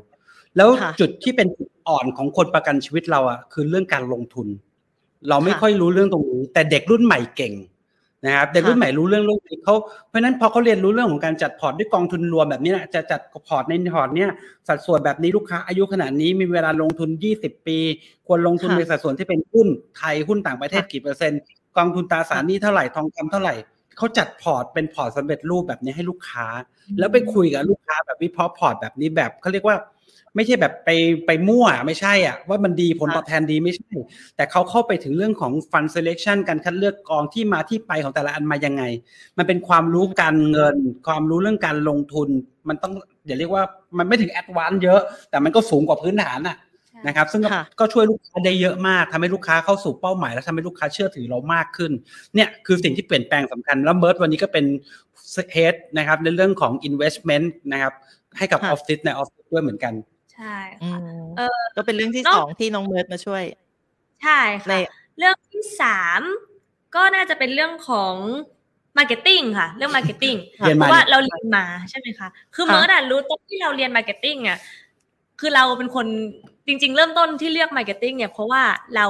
แล้วค่ะจุดที่เป็นจุดอ่อนของคนประกันชีวิตเราอะคือเรื่องการลงทุน เราไม่ค่ะค่อยรู้เรื่องตรงนี้แต่เด็กรุ่นใหม่เก่งนะครับเด็กรุ่นค่ะใหม่รู้เรื่องเรื่องนี้เขาเพราะฉะนั้นพอเขาเรียนรู้เรื่องของการจัดพอร์ตด้วยกองทุนรวมแบบนี้นะจะจัดพอร์ตในพอร์ตเนี่ยสัดส่วนแบบนี้ลูกค้าอายุขนาดนี้มีเวลาลงทุน 20 ปี ควรลงทุนค่ะในสัดส่วนที่เป็นหุ้นไทยหุ้นต่างประเทศกี่เปอร์เซ็นต์ กองทุนตราสารหนี้เท่าไหร่ทองคำเท่าไหร่เขาจัดพอร์ตเป็นพอร์ตสำเร็จรูปแบบนี้ให้ลูกค้า แล้วไปคุยกับลูกค้าแบบวิเคราะห์พอร์ตแบบนี้แบบเขาเรียกว่า ไม่ใช่แบบไปไปมั่วไม่ใช่อะว่ามันดีผลตอบแทนดีไม่ใช่ แต่เขาเข้าไปถึงเรื่องของ fund selection การคัดเลือกกองที่มาที่ไปของแต่ละอันมายังไง มันเป็นความรู้การเงิน ความรู้เรื่องการลงทุน มันต้องเดี๋ยวเรียกว่ามันไม่ถึง advance เยอะ แต่มันก็สูงกว่าพื้นฐานน่ะ นะครับ ซึ่งก็ค่ะก็ช่วยลูกค้าได้เยอะมากทำให้ลูกค้าเข้าสู่เป้าหมาย และทำให้ลูกค้าเชื่อถือเรามากขึ้นเนี่ยคือสิ่งที่เปลี่ยนแปลงสำคัญแล้วเมิร์ดวันนี้ก็เป็น head นะครับในเรื่องของ investment นะครับให้กับค่ะออฟฟิศในออฟฟิศด้วยเหมือนกันใช่อืค่ะมเออก็เป็นเรื่องที่นอกสองที่น้องเมิร์ดมาช่วย ใช่ในค่ะเรื่องที่สามก็น่าจะเป็นเรื่องของ marketing ค่ะ เรื่อง marketing เรียนมาเพราะว่าเนี่ยเราเรียนมาใช่ไหมคะ คือค่ะเมื่อน่ะรู้ตอนที่เราเรียน marketing อะคือเราเป็นคน จริง ๆ เริ่มต้นที่เลือก marketing เนี่ยเพราะว่าเรา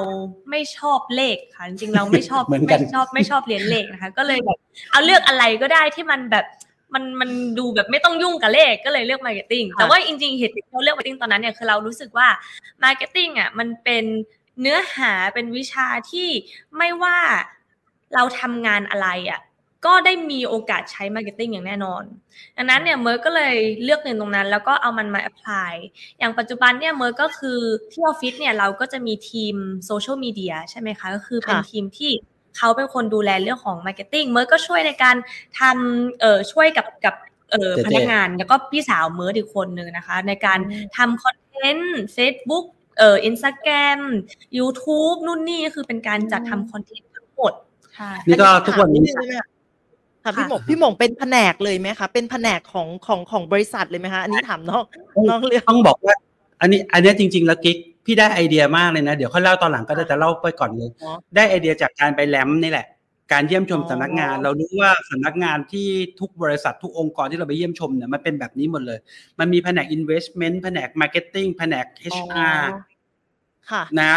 ไม่ชอบเลขค่ะจริงๆเราไม่ชอบเหมือนกันไม่ชอบไม่ชอบเรียนเลขนะคะ ก็เลยแบบเอาเลือกอะไรก็ได้ที่มันแบบมันมันดูแบบไม่ต้องยุ่งกับเลขก็เลยเลือก marketing ค่ะแต่ว่าจริงๆเหตุที่เราเลือก marketing ตอนนั้นเนี่ยคือเรารู้สึกว่า marketing อะมันเป็นเนื้อหาเป็นวิชาที่ไม่ว่าเราทำงานอะไรอะ ก็ได้มีโอกาสใช้ marketing อย่างแน่นอน ดังนั้นเนี่ยเมิร์ดก็เลยเลือกเรียนตรงนั้น แล้วก็เอามันมา apply อย่างปัจจุบันเนี่ยเมิร์ดก็คือที่ออฟฟิศเนี่ยเราก็จะมีทีมโซเชียลมีเดียใช่ไหมคะ ก็คือเป็นค่ะทีมที่เขาเป็นคนดูแลเรื่องของ marketing เมิร์ดก็ช่วยในการทำเอ่อช่วยกับกับเอ่อเจ๊ๆพนักงานแล้วก็พี่สาวเมิร์ดอีกคนหนึ่งนะคะ ในการทำคอนเทนต์ Facebook เอ่ออินสตาแกรม YouTube นู่นนี่ก็คือเป็นการจัดทำคอนเทนต์ทั้งหมดใช่นี่ก็ทุกวันนี้ คะถามพี่หมงพี่หมงเป็นแผนกเลยไหมคะเป็นแผนกของของของบริษัทเลยไหมคะอันนี้ถามนอกนอกเรื่องต้องบอกว่า อันนี้ อันเนี้ยจริง ๆ แล้วกิ๊กพี่ได้ไอเดียมากเลยนะ เดี๋ยวค่อยเล่าตอนหลังก็ได้แต่เล่าไปก่อนเลยอ๋อได้ไอเดียจากการไปแลมนี่แหละ การเยี่ยมชมอ๋อสำนักงาน เรารู้ว่าสำนักงานที่ทุกบริษัททุกองค์กรที่เราไปเยี่ยมชมเนี่ยมันเป็นแบบนี้หมดเลย มันมีแผนก investment แผนก marketing แผนก HR ค่ะนะ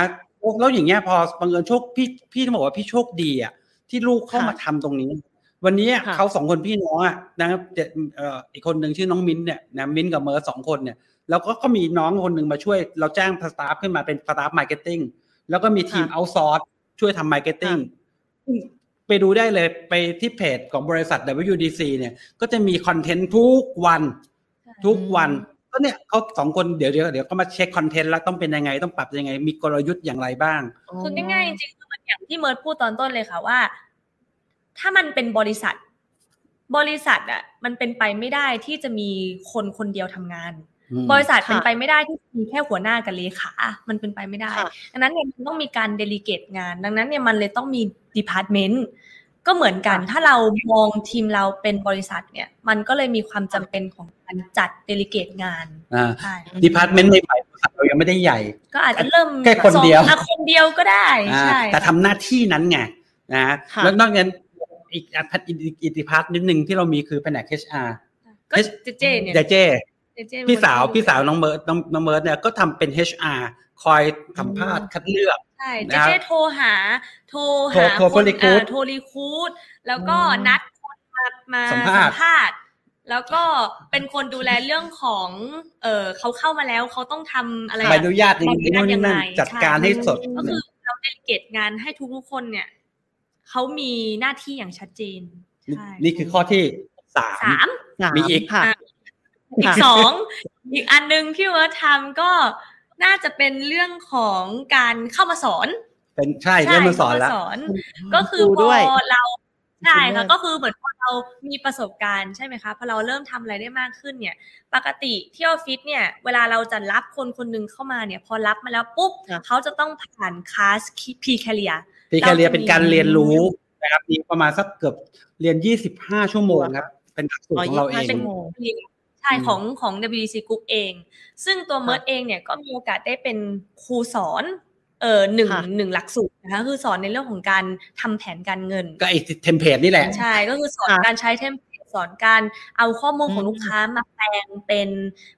แล้วอย่างเงี้ยพอบังเอิญโชคพี่พี่ต้องบอกว่าพี่โชคดีอะที่ลูกเข้าค่ะมาทำตรงนี้ วันนี้ค่ะเขาสองคนพี่น้องอะนะครับเด็กเอ่ออีกคนหนึ่งชื่อน้องมิ้นท์เนี่ยนะมิ้นท์กับเมิร์ดสองคนเนี่ยแล้วก็ก็มีน้องคนหนึ่งมาช่วย เราจ้าง staff ขึ้นมาเป็น staff marketing แล้วก็มีทีมค่ะ outsource ช่วยทำ marketing ไปดูได้เลยไปที่เพจของบริษัท WDC เนี่ย ก็จะมีคอนเทนต์ทุกวัน ทุกวันก็เนี่ยเขาสองคนเดี๋ยวเดี๋ยวเดี๋ยวก็มาเช็คคอนเทนต์แล้วต้องเป็นยังไงต้องปรับยังไง มีกลยุทธ์อย่างไรบ้างคือง่ายๆจริงๆคือมันอย่างที่เมิร์ดพูดตอนต้นเลยค่ะว่า ถ้ามันเป็นบริษัท บริษัทอะมันเป็นไปไม่ได้ที่จะมีคนคนเดียวทำงานอืมบริษัทค่ะเป็นไปไม่ได้ที่มีแค่หัวหน้ากับเลขา มันเป็นไปไม่ได้ค่ะดังนั้นเนี่ยมันต้องมีการ delegate งาน ดังนั้นเนี่ยมันเลยต้องมี department ก็เหมือนกันค่ะถ้าเรามองทีมเราเป็นบริษัทเนี่ย มันก็เลยมีความจำเป็นของการจัด delegate งานอ่าใช่ department ในฝ่ายบริษัทเรายังไม่ได้ใหญ่ ก็อาจจะเริ่มแค่คนเดียวสองอะคนเดียวก็ได้อ่าใช่แต่ทำหน้าที่นั้นไงนะค่ะแล้วนอกจากนั้น อีกอันอีกอีกอีก department นึงที่เรามีคือแผนก HR ก็เจเจเนี่ยเจเจเจเจพี่สาวเป็นคนพี่สาวน้องเมิร์ดน้องน้องเมิร์ดเนี่ยก็ทำเป็น HR คอยสัมภาษณ์คัดเลือกใช่เจนะครับเจโทรหา โทรโทรหาโทรคน recruit เอ่อโทร recruit แล้วก็อืมนัดคนมามาสัสัมมภาษณ์ภาษณ์แล้วก็เป็นคนดูแลเรื่องของ เออเขาเข้ามาแล้วเขาต้องทำอะไรใบอนุญาตยังไงใบอนุญาตนู่นนี่นั่นยังไงจัดการให้เสร็จก็คือเรา delegate งานให้ทุกๆคนเนี่ย เขามีหน้าที่อย่างชัดเจน นี่ใช่นี่คือข้อที่สามสามสามมีอีกค่ะอะอีกค่ะสองอีกอันหนึ่งที่เมิร์ดทำก็น่าจะเป็นเรื่องของการเข้ามาสอน เป็นใช่เริ่มมาสอนแล้วเข้ามาก็คือครูพด้วยอเราใช่ครูด้วค่ะยก็คือเหมือนพอเรามีประสบการณ์ใช่ไหมคะพอเราเริ่มทำอะไรได้มากขึ้นเนี่ย ปกติที่ออฟฟิศเนี่ย เวลาเราจะรับคนคนหนึงเข้ามาเนี่ย พอรับมาแล้วปุ๊บค่ะเขาจะต้องผ่านคลาสพีแคเรีย พีแคเรียเป็นการเรียนรู้นะครับมีประมาณสักเกือบเรียน 25 ชั่วโมงครับ เป็นหลักสูตรของเราเอง25ชั่วโมงใช่อืมของของ WDC Group เอง ซึ่งตัวเมิร์ดเองเนี่ยก็มีโอกาสได้เป็นครูสอนเออหนึ่งค่ะหนึ่งหลักสูตรนะคะคือสอนในเรื่องของการทำแผนการเงิน ก็ไอ้ template นี่แหละ ใช่ ก็คือสอนค่ะการใช้ template สอนการเอาข้อมูลของอืมลูกค้ามาแปลงเป็น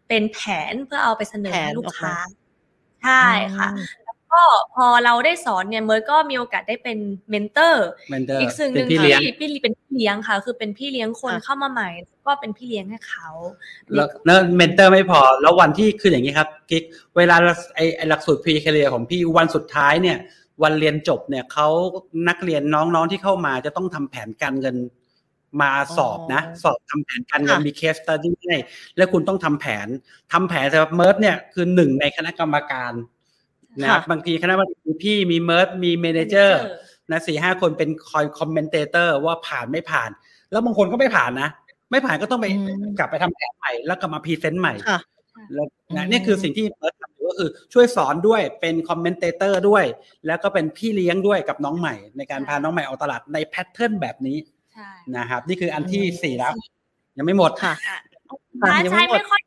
เป็นแผนเพื่อเอาไปเสนอแผนออกมาให้ลูกค้าใช่ค่ะ ก็พอเราได้สอนเนี่ยเมิร์ดก็มีโอกาสได้เป็น mentor mentor อีกสิ่งหนึ่งเป็นพี่เลี้ยงที่พี่เป็นพี่เลี้ยงค่ะ คือเป็นพี่เลี้ยงคนค่ะเข้ามาใหม่ ก็เป็นพี่เลี้ยงให้เขาแล้วแล้ว mentor ไม่พอ แล้ววันที่คืออย่างนี้ครับกิ๊กเวลาไอไอหลักสูตร pre-career ของพี่วันสุดท้ายเนี่ย วันเรียนจบเนี่ยเขานักเรียนน้องๆที่เข้ามาจะต้องทำแผนการเงินมาสอบนะอ๋อสอบทำแผนการเงินค่ะมี case study ให้แล้วคุณต้องทำแผนทำแผนสำหรับเมิร์ดเนี่ยคือหนึ่งในคณะกรรมการ นะครับบางทีคณะกรรมการมีพี่มีเมิร์ดมี manager นะสี่ห้าคนเป็นคอย commentator ว่าผ่านไม่ผ่าน แล้วบางคนก็ไม่ผ่านนะ ไม่ผ่านก็ต้องไปอืมกลับไปทำแผนใหม่แล้วกลับมา present ใหม่ค่ะแล้วอืมนะนี่คือสิ่งที่เมิร์ดทำอยู่ก็คือช่วยสอนด้วยเป็น commentator ด้วย แล้วก็เป็นพี่เลี้ยงด้วยกับน้องใหม่ ในการพาน้องใหม่ออกตลาดใน pattern แบบนี้ใช่นะครับ นี่คืออันที่อืมสี่แล้ว ยังไม่หมดค่ะอะค่ะท้ายยังใช้ไม่หมดไม่ค่อย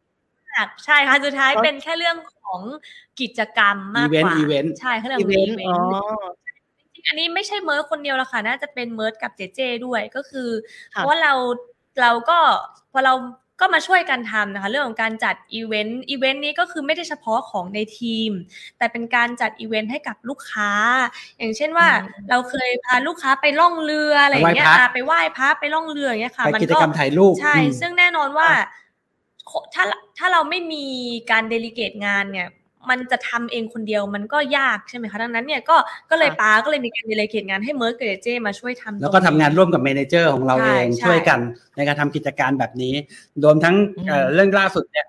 มากใช่ค่ะสุดท้ายก็เป็นแค่เรื่องของกิจกรรมมากกว่า event event ใช่เขาเรียกอีว่า event event อ๋อจงๆอันนี้ไม่ใช่เมิร์ดคนเดียวละค่ะน่าจะเป็นเมิร์ดกับเจเจด้วยก็คือ ค่ะเพราะว่าเราเราก็พอเราก็มาช่วยกันทำนะคะเรื่องของการจัด event event นี้ก็คือไม่ได้เฉพาะของในทีม แต่เป็นการจัดอีเวนต์ให้กับลูกค้า อย่างเช่นว่าอืมเราเคยพาลูกค้าไปล่องเรืออะไรอย่างเงี้ยไปไหว้พระอะไปไหว้พระไปล่องเรืออย่างเงี้ยค่ะไปมันก็กิจกรรมถ่ายรูปใช่อืมซึ่งแน่นอนว่า ถ้าถ้าเราไม่มีการ delegate งานเนี่ย มันจะทำเองคนเดียวมันก็ยากใช่ไหมคะดังนั้นเนี่ยก็ก็เลยค่ะป้าก็เลยมีการ delegate งานให้เมิร์ดกับเจมาช่วยทำแล้วก็ตรงทำงานร่วมกับ manager ของเราใช่เองใช่ช่วยกันในการทำกิจการแบบนี้รวมทั้งอืมเอ่อเรื่องล่าสุดเนี่ย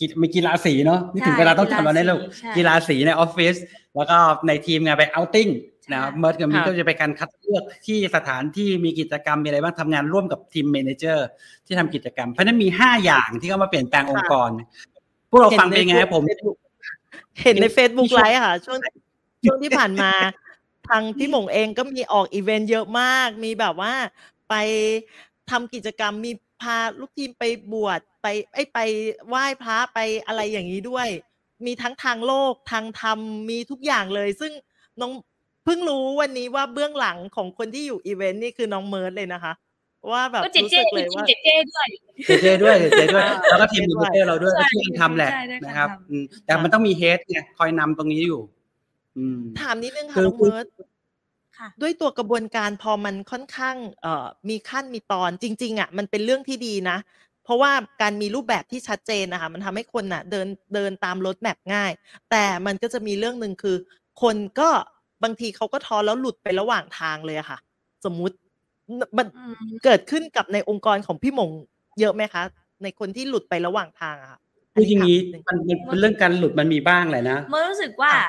กิจมีกีฬาสีเนาะนี่ถึงเวลาต้องทำแล้วเนี่ยลูกใช่กีฬาสีในออฟฟิศแล้วก็ในทีมงานไป outing ใช่ นะครับเมิร์ดกับมินค่ะก็จะไปการคัดเลือกที่สถานที่มีกิจกรรมมีอะไรบ้างทำงานร่วมกับทีม manager ที่ทำกิจกรรม เพราะฉะนั้นมีห้าอย่างที่เข้ามาเปลี่ยนแปลงองค์กร พวกเราฟังเป็นไงครับผม เห็นใน Facebook Live อะค่ะ ช่วงช่วงที่ผ่านมา ทางพี่หมงเองก็มีออกอีเวนต์เยอะมาก มีแบบว่าไปทำกิจกรรมมีพาลูกทีมไปบวชไปไอ้ยไปไหว้พระไปอะไรอย่างนี้ด้วย มีทั้งทางโลกทางธรรมมีทุกอย่างเลย ซึ่งน้อง เพิ่งรู้วันนี้ว่าเบื้องหลังของคนที่อยู่อีเวนต์นี่คือน้องเมิร์ดเลยนะคะ ว่าแบบก็เจรู้เจสึกเลเลยยทีมว่าเจเจด้วยเจเจด้วยเจเจด้วยอ่าแล้วก็ทีมเจเมเจด้วยเนเจอร์เราด้วยใช่ก็ช่วยกันทำแหละใช่ได้การนะครับทำอืมแต่มันต้องมีเฮดไงคอยนำตรงนี้อยู่อืมถามนิดนึงคืค่ะอน้องเมิร์ดค่ะด้วยตัวกระบวนการพอมันค่อนข้างเอ่อมีขั้นมีตอนจริง ๆอะมันเป็นเรื่องที่ดีนะ เพราะว่าการมีรูปแบบที่ชัดเจนนะคะมันทำให้คนน่ะ เดินเดินตามรถแมพง่าย แต่มันก็จะมีเรื่องหนึ่งคือ คนก็ บางทีเขาก็ท้อแล้วหลุดไประหว่างทางเลยอะค่ะ สมมุติมันอืมเกิดขึ้นกับในองค์กรของพี่หมงเยอะไหมคะ ในคนที่หลุดไประหว่างทางอะค่ะคืออย่างนี้นี้มันมันเป็นเรื่องการหลุดมันมีบ้างแหละนะเมื่อรู้สึกว่าค่ะ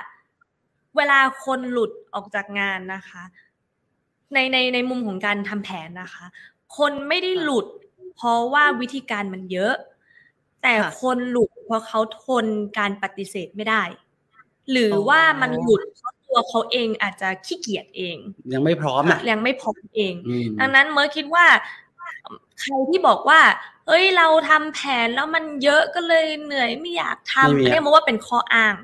เวลาคนหลุดออกจากงานนะคะ ในในในมุมของการทำแผนนะคะ คนไม่ได้หลุด เพราะว่าวิธีการมันเยอะ แต่ค่ะคนหลุดเพราะเขาทนการปฏิเสธไม่ได้ หรือออว่ามันหลุดเพราะ ตัวเขาเองอาจจะขี้เกียจเอง ยังไม่พร้อมนะยังไม่พร้อมเองอืมดังนั้นเมื่อคิดว่าใครที่บอกว่าเฮ้ยเราทำแผนแล้วมันเยอะก็เลยเหนื่อยไม่อยากทำไม่มีอันอะนี้เมื่อว่าเป็นข้ออ้าง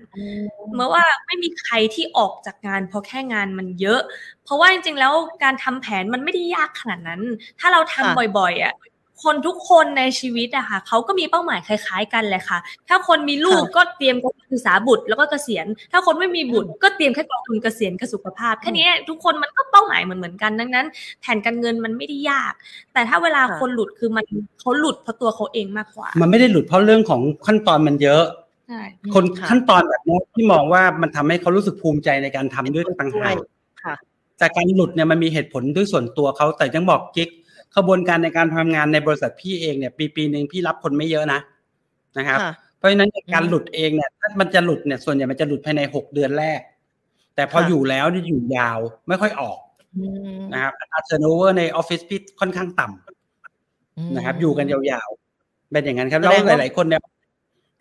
เมื่อว่าไม่มีใครที่ออกจากงานเพราะแค่งานมันเยอะ เพราะว่าจริงๆแล้วการทำแผนมันไม่ได้ยากขนาดนั้น ถ้าเราทำค่ะบ่อยๆอะ คนทุกคนในชีวิตอะค่ะเขาก็มีเป้าหมายคล้าย ๆ กันแหละค่ะ ถ้าคนมีลูกก็เตรียมการศึกษาบุตรแล้วก็เกษียณ ถ้าคนไม่มีบุตรก็เตรียมแค่กองทุนเกษียณกับสุขภาพแค่นี้ทุกคนมันก็เป้าหมายเหมือนๆกันดังนั้น แผนการเงินมันไม่ได้ยาก แต่ถ้าเวลาค่ะคนหลุดคือมันเขาหลุดเพราะตัวเขาเองมากกว่า มันไม่ได้หลุดเพราะเรื่องของขั้นตอนมันเยอะใช่อืมคนค่ะขั้นตอนแบบนี้ที่มองว่ามันทำให้เขารู้สึกภูมิใจในการทำด้วยต่างหากค่ะแต่การหลุดเนี่ยมันมีเหตุผลด้วยส่วนตัวเขาแต่ยังบอกกิ๊ก ขบวนการในการทำงานในบริษัทพี่เองเนี่ย ปีปีหนึ่งพี่รับคนไม่เยอะนะนะครับค่ะเพราะฉะนั้นการอืมหลุดเองเนี่ยถ้ามันจะหลุดเนี่ยส่วนใหญ่มันจะหลุดภายในหกเดือนแรก แต่พอค่ะอยู่แล้วนี่อยู่ยาวไม่ค่อยออกอืมนะครับอัตรา turnover ในออฟฟิศพี่ค่อนข้างต่ำนะครับ อยู่กันยาวๆเป็นอย่างนั้นครับแล้วแสดงว่าหลาย ๆ คนเนี่ย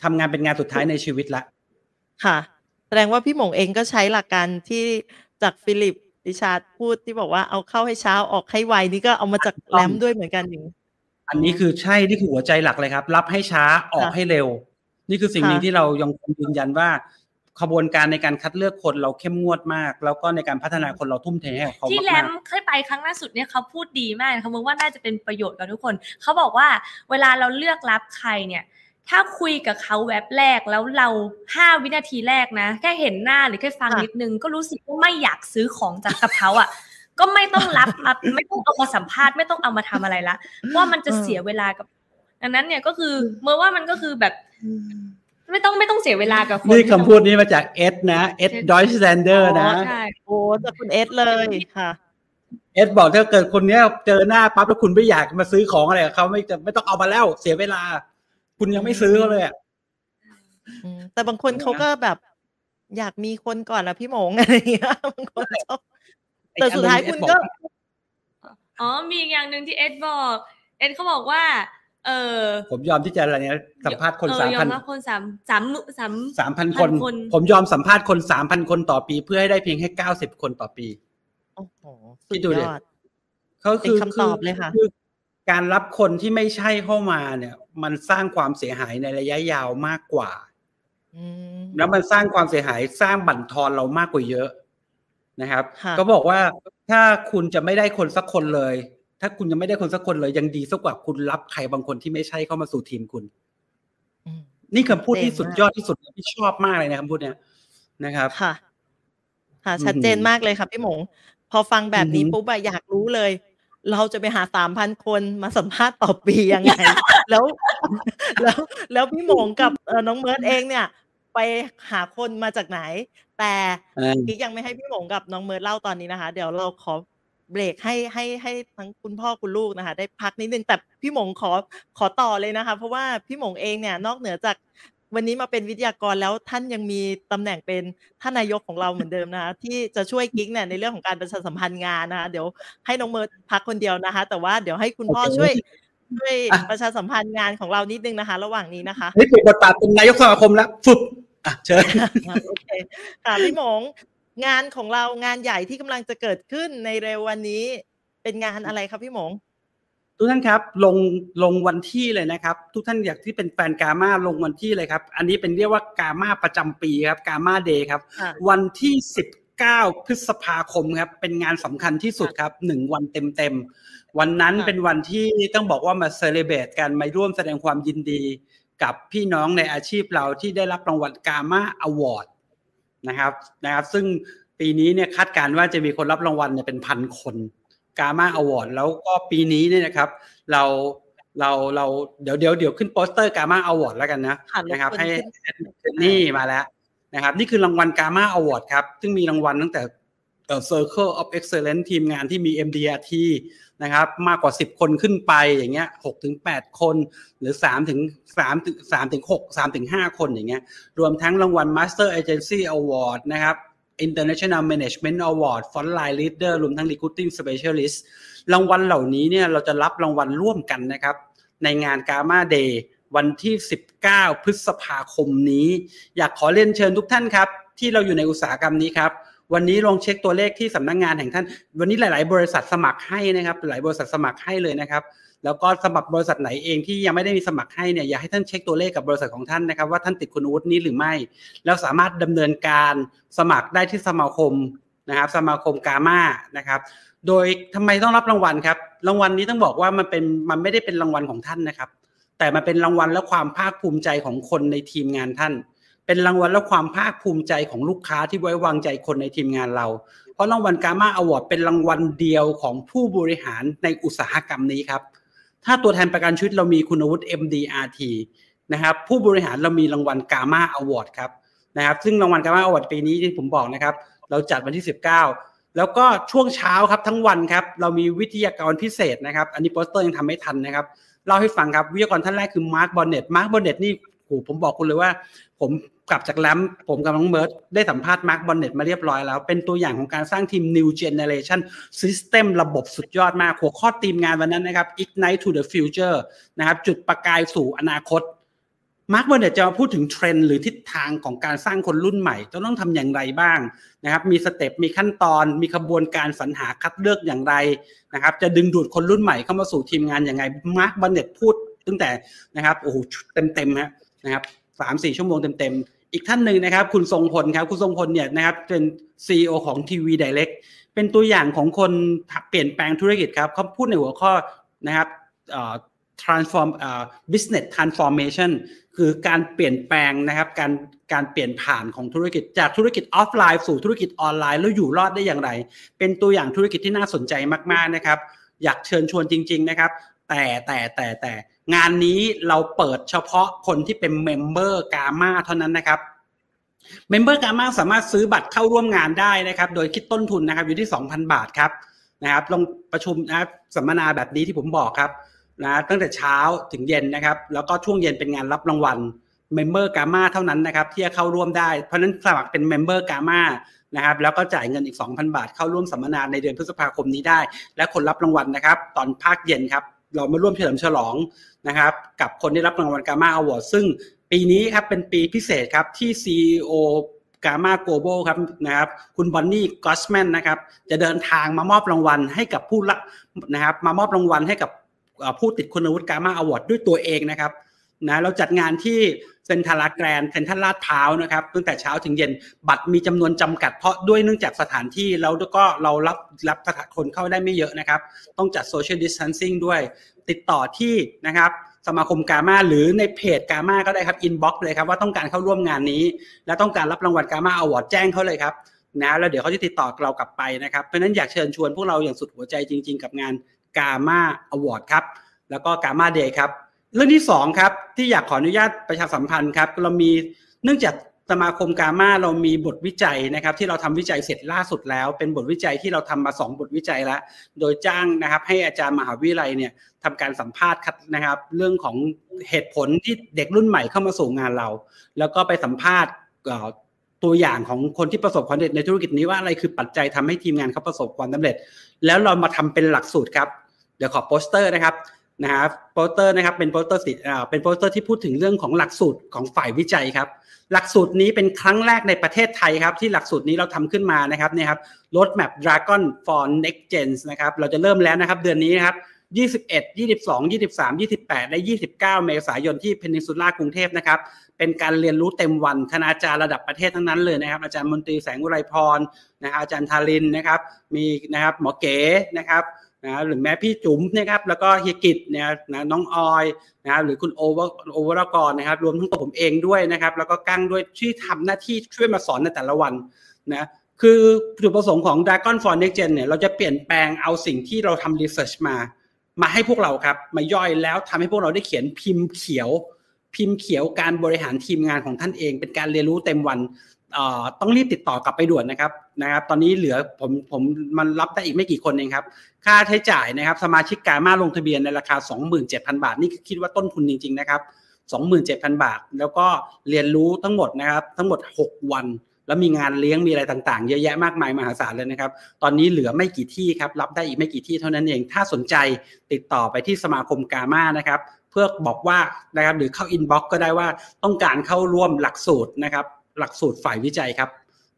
ทำงานเป็นงานสุดท้ายในชีวิตละค่ะ แสดงว่าพี่หมงเองก็ใช้หลักการที่จากฟิลิป ดิชาร์ดพูดที่บอกว่าเอาเข้าให้ช้าออกให้ไวนี่ก็เอามาจากแรมด้วยเหมือนกันอย่างนี้อันนี้คือใช่นี่คือหัวใจหลักเลยครับ รับให้ช้าออกค่ะให้เร็ว นี่คือสิ่งหนึ่งค่ะที่เรายังคงยืนยันว่าขบวนการในการคัดเลือกคนเราเข้มงวดมาก แล้วก็ในการพัฒนาคนเราทุ่มเทให้กับเขาที่แรมากมเคยไปครั้งล่าสุดเนี่ยเขาพูดดีมากเขาบอกว่าน่าจะเป็นประโยชน์กับทุกคน เขาบอกว่าเวลาเราเลือกรับใครเนี่ย ถ้าคุยกับเขาแว็บแรกแล้วเราห้าวินาทีแรกนะ แค่เห็นหน้าหรือแค่ฟังค่ะนิดนึง ก็รู้สึกว่าไม่อยากซื้อของจากกับเขาอะ ก็ไม่ต้องรับมาไม่ต้องเอามาสัมภาษณ์ไม่ต้องเอามาทำอะไรละเพราะว่ามันจะเสียเวลากับดังนั้นเนี่ยก็คือเมื่อว่ามันก็คือแบบไม่ต้องไม่ต้องเสียเวลากับคนๆนี่คำพูดนี้มาจากเอ็ดนะเอ็ดดอยสแตนเดอร์นะใช่โอ้จากคุณเอสเลยค่ะเอ็ดบอกถ้าเกิดคนเนี้ยเจอหน้าปั๊บแล้วคุณไม่อยากมาซื้อของอะไรกับเขาไม่จะไม่ต้องเอามาแล้วเสียเวลา คุณยังไม่ซื้อเขาเลยอะอืมแต่บางคนเขาก็แบบ อยากมีคนก่อนละพี่หมงอะไรอย่างเงี้ยบางคนชอบแต่สุดท้ายคุณก็อ๋อมีอีกอย่างหนึ่งที่เอ็ดบอก เอ็ดเขาบอกว่า เออผมยอมที่จะอะไรเนี้ยสัมภาษณ์คนเออสามยอพันรับคนสามสามหมื่นสามสามพันคนพันคน ผมยอมสัมภาษณ์คนสามพันคนต่อปี เพื่อให้ได้เพียงแค่เก้าสิบคนต่อปีโอ้โหคิสุดดดูยดิอดเขาคือเป็นคำตอบเลยค่ะอ การรับคนที่ไม่ใช่เข้ามาเนี่ย มันสร้างความเสียหายในระยะยาวมากกว่าอืมแล้วมันสร้างความเสียหายสร้างบั่นทอนเรามากกว่าเยอะนะครับค่ะก็บอกว่าถ้าคุณจะไม่ได้คนสักคนเลย ถ้าคุณยังไม่ได้คนสักคนเลย ยังดีสักกว่าคุณรับใครบางคนที่ไม่ใช่เข้ามาสู่ทีมคุณอืมนี่คำพูดที่เจ๋งมากสุดยอดที่สุดที่ชอบมากเลยนะคำพูดเนี้ยนะครับค่ะ ค่ะอืมชัดเจนมากเลยค่ะพี่หมง พอฟังแบบนี้อือหือปุ๊บอะอยากรู้เลย เราจะไปหาสามพันคนมาสัมภาษณ์ต่อปียังไง แล้วแล้วแล้วพี่หมงกับเอ่อน้องเมิร์ดเองเนี่ย ไปหาคนมาจากไหน แต่เออกิ๊กยังไม่ให้พี่หมงกับน้องเมิร์ดเล่าตอนนี้นะคะ เดี๋ยวเราขอเบรกให้ให้ให้ทั้งคุณพ่อคุณลูกนะคะ ได้พักนิดนึงแต่พี่หมงขอขอต่อเลยนะคะ เพราะว่าพี่หมงเองเนี่ยนอกเหนือจาก วันนี้มาเป็นวิทยากรแล้วท่านยังมีตำแหน่งเป็นท่านนายกของเราเหมือนเดิมนะคะที่จะช่วยกิ๊กเนี่ยในเรื่องของการประชาสัมพันธ์งานนะคะเดี๋ยวให้น้องเมิร์ดพักคนเดียวนะคะ แต่ว่าเดี๋ยวให้คุณพ่อโอเคช่วยช่วยอะประชาสัมพันธ์งานของเรานิดนึงนะคะ ระหว่างนี้นะคะนี่เปลี่ยนบทบาทเป็นนายกสมาคมแล้วฝึกอะเชิญโอเคค่ะพี่หมงงานของเรางานใหญ่ที่กำลังจะเกิดขึ้นในเร็ววันนี้ เป็นงานอะไรครับพี่หมง ทุกท่านครับลงลงวันที่เลยนะครับ ทุกท่านอยากที่เป็นแฟนกามาลงวันที่เลยครับ อันนี้เป็นเรียกว่า GAMA ประจำปีครับ GAMA Day ครับค่ะวันที่19พฤษภาคมครับ เป็นงานสำคัญที่สุดครับหนึ่งวันเต็มๆวันนั้นค่ะเป็นวันที่ต้องบอกว่ามา celebrate กันมาร่วมแสดงความยินดีกับพี่น้องในอาชีพเราที่ได้รับรางวัล GAMA Award นะครับนะครับ ซึ่งปีนี้เนี่ยคาดการณ์ว่าจะมีคนรับรางวัลเนี่ยเป็นพันคน GAMA Award แล้วก็ปีนี้เนี่ยนะครับ เราเราเราเดี๋ยวเดี๋ยวเดี๋ยวขึ้นโปสเตอร์ GAMA Award แล้วกันนะค่ะนะครับรบกวนให้ขึ้นนี่มาแล้วนะครับ นี่คือรางวัลกามาอวอร์ดครับ ซึ่งมีรางวัลตั้งแต่เอ่อ Circle of Excellence ทีมงานที่มี MDRT นะครับ มากกว่า 10 คนขึ้นไปอย่างเงี้ย6ถึง8คน หรือ3ถึง3ถึง3ถึง6 3ถึง5คนอย่างเงี้ย รวมทั้งรางวัล Master Agency Award นะครับ International Management Award Frontline Leader รวมทั้ง Recruiting Specialist รางวัลเหล่านี้เนี่ยเราจะรับรางวัลร่วมกันนะครับ ในงาน Gamma Day วันที่ 19 พฤษภาคมนี้ อยากขอเรียนเชิญทุกท่านครับ ที่เราอยู่ในอุตสาหกรรมนี้ครับ วันนี้ลองเช็คตัวเลขที่สำนักงงานแห่งท่าน วันนี้หลาย ๆ บริษัทสมัครให้นะครับ หลายบริษัทสมัครให้เลยนะครับ แล้วก็สมัครบริษัทไหนเองที่ยังไม่ได้มีสมัครให้เนี่ยอยากให้ท่านเช็คตัวเลขกับบริษัทของท่านนะครับว่าท่านติดคุณวุฒินี้หรือไม่ แล้วสามารถดำเนินการสมัครได้ที่สมาคมนะครับสมาคมกามานะครับ โดยทำไมต้องรับรางวัลครับ รางวัลนี้ต้องบอกว่ามันเป็นมันไม่ได้เป็นรางวัลของท่านนะครับ แต่มันเป็นรางวัลและความภาคภูมิใจของคนในทีมงานท่าน เป็นรางวัลและความภาคภูมิใจของลูกค้าที่ไว้วางใจคนในทีมงานเรา เพราะรางวัล GAMA Award เป็นรางวัลเดียวของผู้บริหารในอุตสาหกรรมนี้ครับ ถ้าตัวแทนประกันชีวิตเรามีคุณวุฒิ MDRT นะครับผู้บริหารเรามีรางวัล GAMA Award ครับนะครับซึ่งรางวัล GAMA Award ปีนี้ที่ผมบอกนะครับ เราจัดวันที่ 19 แล้วก็ช่วงเช้าครับทั้งวันครับเรามีวิทยากรพิเศษนะครับ อันนี้โปสเตอร์ยังทำไม่ทันนะครับเล่าให้ฟังครับวิทยากรท่านแรกคือมาร์คบอนเน็ตมาร์คบอนเน็ตนี่โหผมบอกคุณเลยว่า ผม กลับจาก LAMP ผมกับน้องเบิร์ดได้สัมภาษณ์มาร์คบอนเน็ตมาเรียบร้อยแล้ว เป็นตัวอย่างของการสร้างทีม New Generation System ระบบสุดยอดมาก หัวข้อทีมงานวันนั้นนะครับ Ignite to the Future นะครับจุดประกายสู่อนาคตมาร์คบอร์เน็ตจะมาพูดถึงเทรนด์หรือทิศทางของการสร้างคนรุ่นใหม่จะต้องทำอย่างไรบ้างนะครับมี step มีขั้นตอน มีขบวนการสรรหาคัดเลือกอย่างไรนะครับจะดึงดูดคนรุ่นใหม่เข้ามาสู่ทีมงานอย่างไรมาร์คบอร์เน็ตพูดตั้งแต่นะครับโอ้โหเต็มเต็มๆฮะนะครับสามสี่ชั่วโมงเต็มๆ อีกท่านหนึ่งนะครับ คุณทรงพลครับ คุณทรงพลเนี่ยนะครับเป็น CEO ของทีวีไดเ c กเป็นตัวอย่างของคนเปลี่ยนแปลงธุรกิจครับเขาพูดในหัวข้อนะครับ transform business transformation คือการเปลี่ยนแปลงนะครับการการเปลี่ยนผ่านของธุรกิจจากธุรกิจออฟไลน์ สู่ธุรกิจออนไลน์แล้วอยู่รอดได้อย่างไร เป็นตัวอย่างธุรกิจที่น่าสนใจมากๆนะครับ อยากเชิญชวนจริง ๆ นะครับ แต่แต่แต่แต่ งานนี้เราเปิดเฉพาะคนที่เป็น member GAMA เท่านั้นนะครับ member GAMA สามารถซื้อบัตรเข้าร่วมงานได้นะครับ โดยคิดต้นทุนนะครับอยู่ที่ 2,000 บาทครับนะครับลงประชุมนะสัมมนาแบบนี้ที่ผมบอกครับนะตั้งแต่เช้าถึงเย็นนะครับ แล้วก็ช่วงเย็นเป็นงานรับรางวัล member GAMA เท่านั้นนะครับที่จะเข้าร่วมได้ เพราะฉะนั้นสมัครเป็น member GAMA นะครับแล้วก็จ่ายเงินอีก 2,000 บาทเข้าร่วมสัมมนาในเดือนพฤษภาคมนี้ได้ และคนรับรางวัลนะครับ ตอนภาคเย็นครับเรามาร่วมเฉลิมฉลอง นะครับกับคนที่รับรางวัล GAMA Award ซึ่งปีนี้ครับเป็นปีพิเศษครับที่ CEO GAMA Global ครับนะครับคุณบอนนี่กอสแมนนะครับจะเดินทางมามอบรางวัลให้กับผู้รับนะครับมามอบรางวัลให้กับผู้ติดคุณวุฒิ GAMA Award ด้วยตัวเองนะครับนะเราจัดงานที่เซ็นทรัลแกรนเซ็นทรัลลาดพร้าวนะครับตั้งแต่เช้าถึงเย็นบัตรมีจำนวนจำกัดเพราะด้วยเนื่องจากสถานที่แล้วก็เรารับรับคนเข้าได้ไม่เยอะนะครับ ต้องจัด social distancing ด้วย ติดต่อที่นะครับสมาคม GAMA หรือใน page GAMA ก็ได้ครับ inbox เลยครับว่าต้องการเข้าร่วมงานนี้ และต้องการรับรางวัล GAMA Award แจ้งเขาเลยครับนะแล้วเดี๋ยวเขาจะติดต่อเรากลับไปนะครับเพราะนั้นอยากเชิญชวนพวกเราอย่างสุดหัวใจจริง ๆ กับงานกามาอวอร์ดครับแล้วก็กามาเดย์ครับเรื่องที่2ครับที่อยากขออนุญาตประชาสัมพันธ์ครับเรามีเนื่องจาก สมาคมกามาเรามีบทวิจัยนะครับ ที่เราทำวิจัยเสร็จล่าสุดแล้ว เป็นบทวิจัยที่เราทำมา 2 บทวิจัยแล้ว โดยจ้างนะครับ ให้อาจารย์มหาวิทยาลัยเนี่ยทำการสัมภาษณ์นะครับ เรื่องของเหตุผลที่เด็กรุ่นใหม่เข้ามาสู่งานเรา แล้วก็ไปสัมภาษณ์ตัวอย่างของคนที่ประสบความสำเร็จในธุรกิจนี้ว่าอะไรคือปัจจัยทำให้ทีมงานเขาประสบความสำเร็จ แล้วเรามาทำเป็นหลักสูตรครับเดี๋ยวขอโปสเตอร์นะครับนะครับโปสเตอร์นะครับเป็นโปสเตอร์สิเป็นโปสเตอร์ที่พูดถึงเรื่องของหลักสูตรของฝ่ายวิจัยครับ หลักสูตรนี้เป็นครั้งแรกในประเทศไทยครับ ที่หลักสูตรนี้เราทำขึ้นมานะครับเนี่ยครับ Roadmap Dragon for Next Gen นะครับเราจะเริ่มแล้วนะครับ เดือนนี้นะครับ21 22 23 28 และ 29 เมษายนที่เพนินซูล่ากรุงเทพนะครับ เป็นการเรียนรู้เต็มวันคณาจารย์ระดับประเทศทั้งนั้นเลยนะครับ อาจารย์มนตรีแสงอุไรพรนะครับอาจารย์ทารินนะครับ มีนะครับหมอเก๋นะครับ นะหรือแม้พี่จุ๋มนะครับแล้วก็เฮียกิจเนี่ยนะน้องออยนะหรือคุณโอเวอร์โอเวอร์กรนะครับรวมทั้งตัวผมเองด้วยนะครับ แล้วก็กั้งด้วยที่ทำหน้าที่ช่วยมาสอนในแต่ละวันนะคือจุดประสงค์ของ Dragon for Next Gen เนี่ยเราจะเปลี่ยนแปลงเอาสิ่งที่เราทำ research มา มาให้พวกเราครับมาย่อยแล้วทำให้พวกเราได้เขียนพิมพ์เขียว พิมพ์เขียวการบริหารทีมงานของท่านเอง เป็นการเรียนรู้เต็มวัน ต้องรีบติดต่อกลับไปด่วนนะครับนะครับ ตอนนี้เหลือผมผมมันรับได้อีกไม่กี่คนเองครับ ค่าใช้จ่ายนะครับ สมาชิกการมาลงทะเบียนในราคา 27,000 บาท นี่คิดว่าต้นทุนจริง ๆ นะครับ 27,000 บาท แล้วก็เรียนรู้ทั้งหมดนะครับ ทั้งหมด 6 วัน แล้วมีงานเลี้ยงมีอะไรต่างๆ เยอะแยะมากมายมหาศาลเลยนะครับ ตอนนี้เหลือไม่กี่ที่ครับ รับได้อีกไม่กี่ที่เท่านั้นเอง ถ้าสนใจติดต่อไปที่สมาคมกามานะครับ เพื่อบอกว่านะครับหรือเข้าอินบ็อกก็ได้ว่าต้องการเข้าร่วมหลักสูตรนะครับ หลักสูตรฝ่ายวิจัยครับ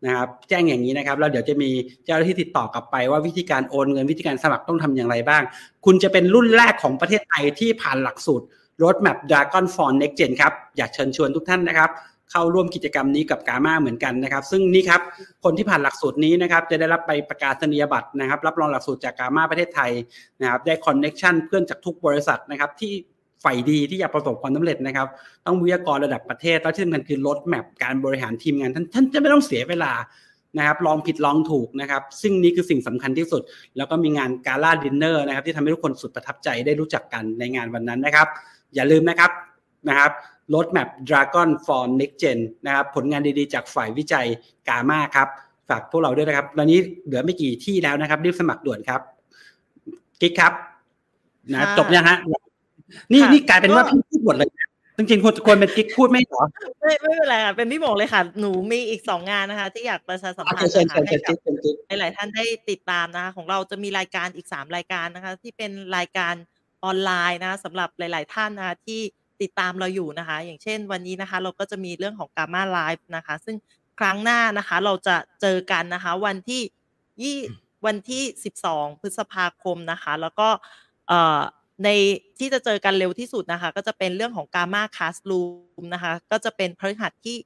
นะครับแจ้งอย่างนี้นะครับแล้วเดี๋ยวจะมีเจ้าหน้าที่ติดต่อกลับไปว่าวิธีการโอนเงินวิธีการสมัครต้องทำอย่างไรบ้าง คุณจะเป็นรุ่นแรกของประเทศไทยที่ผ่านหลักสูตร Roadmap Dragon for Next Gen ครับ อยากเชิญชวนทุกท่านนะครับเข้าร่วมกิจกรรมนี้กับกามาเหมือนกันนะครับ ซึ่งนี่ครับคนที่ผ่านหลักสูตรนี้นะครับจะได้รับใบประกาศนียบัตรนะครับ รับรองหลักสูตรจาก GAMA ประเทศไทยนะครับได้ connection เพื่อนจากทุกบริษัทนะครับที่ ฝ่ายดีที่อยากประสบความสำเร็จนะครับ ต้องวิทยากรระดับประเทศแล้วที่สำคัญคือ roadmap การบริหารทีมงานท่านท่านจะไม่ต้องเสียเวลานะครับลองผิดลองถูกนะครับ ซึ่งนี่คือสิ่งสำคัญที่สุด แล้วก็มีงาน gala dinner นะครับ ที่ทำให้ทุกคนสุดประทับใจได้รู้จักกันในงานวันนั้นนะครับ อย่าลืมนะครับนะครับลดแมพ Dragon for Next Gen นะครับ ผลงานดีๆ จากฝ่ายวิจัยกามาครับ ฝากพวกเราด้วยนะครับ ตอนนี้เหลือไม่กี่ที่แล้วนะครับ รีบสมัครด่วนครับกิ๊กครับนะจบยังฮะ นี่นี่กลายเป็นว่าพี่พูดหมดเลยจริงๆควรควรเป็นกิ๊กพูดไม่หรอไม่ไม่เป็นไรค่ะเป็นพี่หมงเลยค่ะ หนูมีอีกสองงานนะคะ ที่อยากประชาสัมพันธ์นะคะให้กับหลายท่านได้ติดตามนะคะของเราจะมีรายการอีกสามรายการนะคะ ที่เป็นรายการออนไลน์นะสำหรับหลาย ๆ ท่านนะคะที่ติดตามเราอยู่นะคะ อย่างเช่นวันนี้นะคะ เราก็จะมีเรื่องของกามาไลฟ์นะคะ ซึ่งครั้งหน้านะคะ เราจะเจอกันนะคะ วันที่ยี่วันที่สิบสองพฤษภาคมนะคะ แล้วก็เอ่อ ในที่จะเจอกันเร็วที่สุดนะคะ ก็จะเป็นเรื่องของกามาคาสลูมนะคะ ก็จะเป็นพฤหัสที่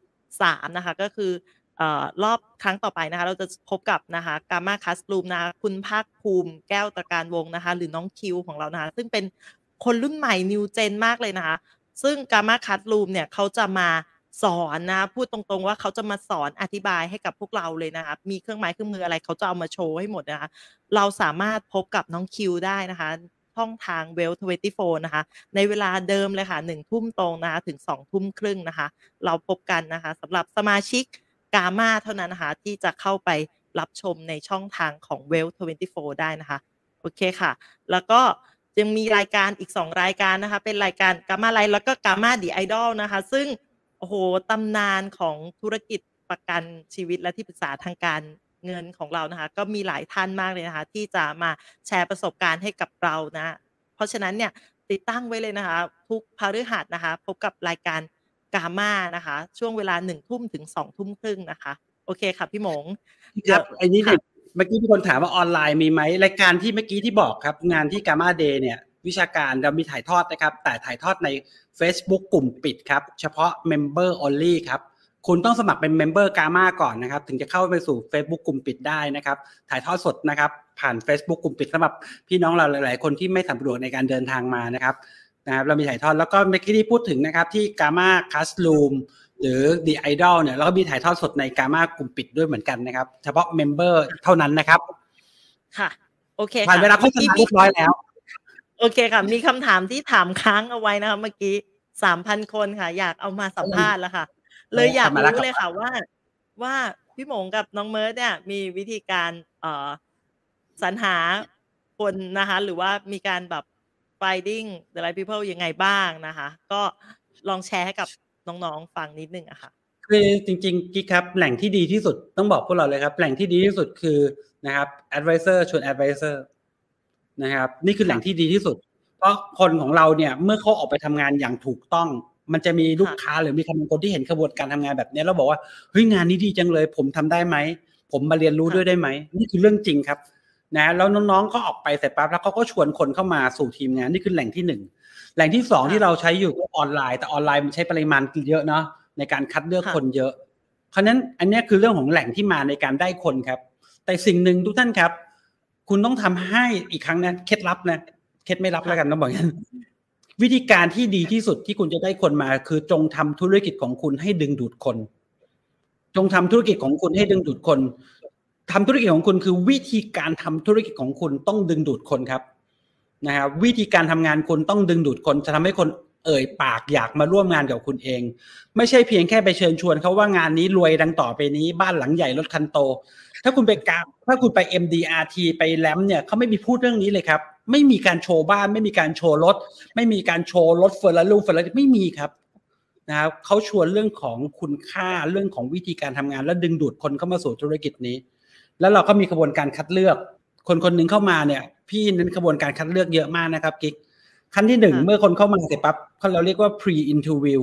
สามนะคะ ก็คือรอบครั้งต่อไปนะคะ เราจะพบกับนะคะกามาคัสลูมนะคะคุณภาคภูมิแก้วตะการวงนะคะ หรือน้องคิวของเรานะคะ ซึ่งเป็นคนรุ่นใหม่ New Gen มากเลยนะคะ ซึ่ง GAMA classroom เนี่ยเขาจะมาสอนนะ พูดตรงๆว่าเขาจะมาสอนอธิบายให้กับพวกเราเลยนะคะ มีเครื่องไม้เครื่องมืออะไรเขาจะเอามาโชว์ให้หมดนะคะ เราสามารถพบกับน้องคิวได้นะคะ ช่องทาง Wealth Twenty Four นะคะ ในเวลาเดิมเลยค่ะหนึ่งทุ่มตรงนะคะถึงสองทุ่มครึ่งนะคะ เราพบกันนะคะสำหรับสมาชิก GAMA เท่านั้นนะคะ ที่จะเข้าไปรับชมในช่องทางของ Wealth Twenty Fourได้นะคะ โอเคค่ะ แล้วก็ยังมีรายการอีก 2 รายการนะคะ เป็นรายการกามาไลท์แล้วก็กามาดีไอดอลนะคะ ซึ่งโอ้โหตำนานของธุรกิจประกันชีวิตและที่ปรึกษาทางการ เงินของเรานะคะ ก็มีหลายท่านมากเลยนะคะ ที่จะมาแชร์ประสบการณ์ให้กับเรานะ เพราะฉะนั้นเนี่ยติดตั้งไว้เลยนะคะ ทุกพฤหัสนะคะ พบกับรายการกาม่านะคะ ช่วงเวลาหนึ่งทุ่มถึงสองทุ่มครึ่งนะคะ โอเคค่ะพี่หมงครับไอ้นี่เนี่ยเมื่อกี้พี่คนถามว่าออนไลน์มีไหมรายการที่เมื่อกี้ที่บอกครับ งานที่กาม่าเดย์เนี่ยวิชาการเรามีถ่ายทอดนะครับ แต่ถ่ายทอดใน Facebook กลุ่มปิดครับ เฉพาะ Member Only ครับ คุณต้องสมัครเป็น Member กามาก่อนนะครับ ถึงจะเข้าไปสู่ Facebook กลุ่มปิดได้นะครับ ถ่ายทอดสดนะครับ ผ่าน Facebook กลุ่มปิดสำหรับพี่น้องเราหลาย ๆ คนที่ไม่สะดวกในการเดินทางมานะครับนะครับเรามีถ่ายทอดแล้วก็เมื่อกี้ที่พูดถึงนะครับที่กามาคัสลูมหรือ The Idol เนี่ยเราก็มีถ่ายทอดสดในกามากลุ่มปิดด้วยเหมือนกันนะครับ เฉพาะ Member เท่านั้นนะครับ ค่ะ โอเคผ่านเวลาโฆษณาเรียบร้อยแล้ว โอเคค่ะ มีคำถามที่ถามค้างเอาไว้นะคะเมื่อกี้สามพันคนค่ะ อยากเอามาสัมภาษณ์แล้วค่ะ เลยอยากทำมาแล้วรู้ครับเลยค่ะว่า ว่าพี่หมงกับน้องเมิร์ดเนี่ย มีวิธีการเอ่อสรรหาคนนะคะ หรือว่ามีการแบบ finding the right people ยังไงบ้างนะคะ ก็ลองแชร์ให้กับน้องๆฟังนิดนึงอะค่ะคือจริงๆกิ๊กครับแหล่งที่ดีที่สุดต้องบอกพวกเราเลยครับแหล่งที่ดีที่สุดคือนะครับ advisor ชวน advisor นะครับ นี่คือแหล่งที่ดีที่สุด เพราะคนของเราเนี่ยเมื่อเขาออกไปทำงานอย่างถูกต้อง มันจะมีลูกค้าหรือมีคนที่เห็นขบวนการทำงานแบบนี้แล้วบอกว่าเฮ้ยงานนี้ดีจังเลย ผมทำได้ไหมผมมาเรียนรู้ด้วยได้ไหมนี่คือเรื่องจริงครับนะแล้วน้องๆก็ออกไปเสร็จปั๊บแล้วเขาก็ชวนคนเข้ามาสู่ทีมงานนี่คือแหล่งที่หนึ่งแหล่งที่สองค่ะที่เราใช้อยู่ก็ออนไลน์ แต่ออนไลน์มันใช้ปริมาณเยอะเนาะในการคัดเลือกค่ะคนเยอะ เพราะฉะนั้นอันเนี้ยคือเรื่องของแหล่งที่มาในการได้คนครับ แต่สิ่งหนึ่งทุกท่านครับ คุณต้องทำให้อีกครั้งนะเคล็ดลับนะเคล็ดไม่ลับแล้วกันต้องบอกอย่างนั้น วิธีการที่ดีที่สุดที่คุณจะได้คนมา คือจงทำธุรกิจของคุณให้ดึงดูดคน จงทำธุรกิจของคุณให้ดึงดูดคนทำธุรกิจของคุณคือวิธีการทำธุรกิจของคุณต้องดึงดูดคนครับนะครับวิธีการทำงานคุณต้องดึงดูดคนจะทำให้คนเอ่ยปากอยากมาร่วมงานกับคุณเอง ไม่ใช่เพียงแค่ไปเชิญชวนเขาว่างานนี้รวยดังต่อไปนี้บ้านหลังใหญ่รถคันโต ถ้าคุณไปกราถ้าคุณไป MDRT ไปแลมเนี่ยเขาไม่มีพูดเรื่องนี้เลยครับ ไม่มีการโชว์บ้าน ไม่มีการโชว์รถ ไม่มีการโชว์รถเฟอร์รารี่เฟอร์รารี่ไม่มีครับนะครับเขาชวนเรื่องของคุณค่าเรื่องของวิธีการทำงาน และดึงดูดคนเข้ามาสู่ธุรกิจนี้ แล้วเราก็มีกระบวนการคัดเลือก คนคนหนึ่งเข้ามาเนี่ย พี่เน้นกระบวนการคัดเลือกเยอะมากนะครับกิ๊กขั้นที่หนึ่งค่ะเมื่อคนเข้ามาเสร็จปั๊บเราเรียกว่า pre interview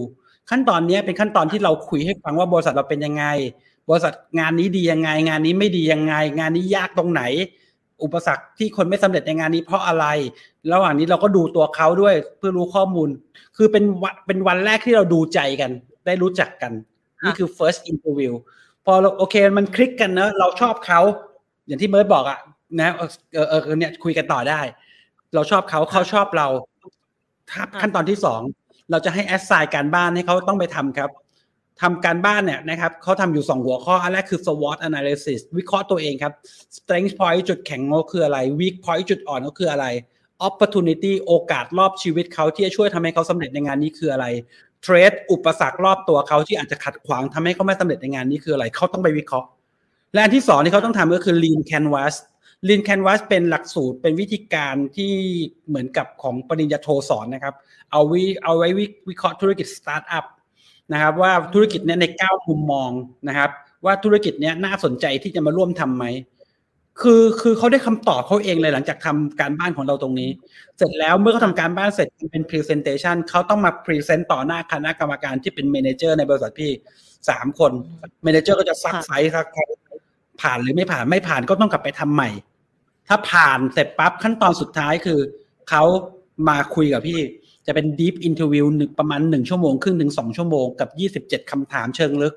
ขั้นตอนเนี้ยเป็นขั้นตอนที่เราคุยให้ฟังว่าบริษัทเราเป็นยังไง บริษัทงานนี้ดียังไง งานนี้ไม่ดียังไง งานนี้ยากตรงไหน อุปสรรคที่คนไม่สำเร็จในงานนี้เพราะอะไร ระหว่างนี้เราก็ดูตัวเขาด้วยเพื่อรู้ข้อมูล คือเป็นวันเป็นวันแรกที่เราดูใจกัน ได้รู้จักกัน นี่คือ first interview พอเราโอเคมันคลิกกันเนอะเราชอบเขา อย่างที่เบิร์ดบอกอะนะเออเออเออเนี่ยคุยกันต่อได้ เราชอบเขาเขาชอบเราถ้าขั้นตอนที่สองเราจะให้แอสไซน์การบ้านให้เขาต้องไปทำครับ ทำการบ้านเนี่ยนะครับเขาทำอยู่สองหัวข้อ อันแรกคือ SWOT analysis วิเคราะห์ตัวเองครับ strength point จุดแข็งเขาคืออะไร weak point จุดอ่อนเขาคืออะไร opportunity โอกาสรอบชีวิตเขาที่จะช่วยทำให้เขาสำเร็จในงานนี้คืออะไรเทรดอุปสรรครอบตัวเขาที่อาจจะขัดขวางทำให้เขาไม่สำเร็จในงานนี้คืออะไรเขาต้องไปวิเคราะห์ และอันที่สองที่เขาต้องทำก็คือ lean canvas lean canvas เป็นหลักสูตรเป็นวิธีการที่เหมือนกับของปริญญาโทสอนนะครับ เอาวิเอาไว้วิวิเคราะห์ธุรกิจสตาร์ทอัพ นะครับว่าธุรกิจเนี้ยในเก้ามุมมองนะครับ ว่าธุรกิจเนี้ยน่าสนใจที่จะมาร่วมทำไหมคือคือเขาได้คำตอบเขาเองเลยหลังจากทำการบ้านของเราตรงนี้ เสร็จแล้วเมื่อเขาทำการบ้านเสร็จเป็น presentation เขาต้องมา present ต่อหน้าคณะกรรมการที่เป็น manager ในบริษัทพี่สามคน manager ก็จะซักไซส์ครับผ่านหรือไม่ผ่านไม่ผ่านก็ต้องกลับไปทำใหม่ ถ้าผ่านเสร็จปั๊บขั้นตอนสุดท้ายคือเขามาคุยกับพี่ จะเป็น deep interview หนึ่งประมาณหนึ่งชั่วโมงครึ่งถึงสองชั่วโมงกับยี่สิบเจ็ดคำถามเชิงลึก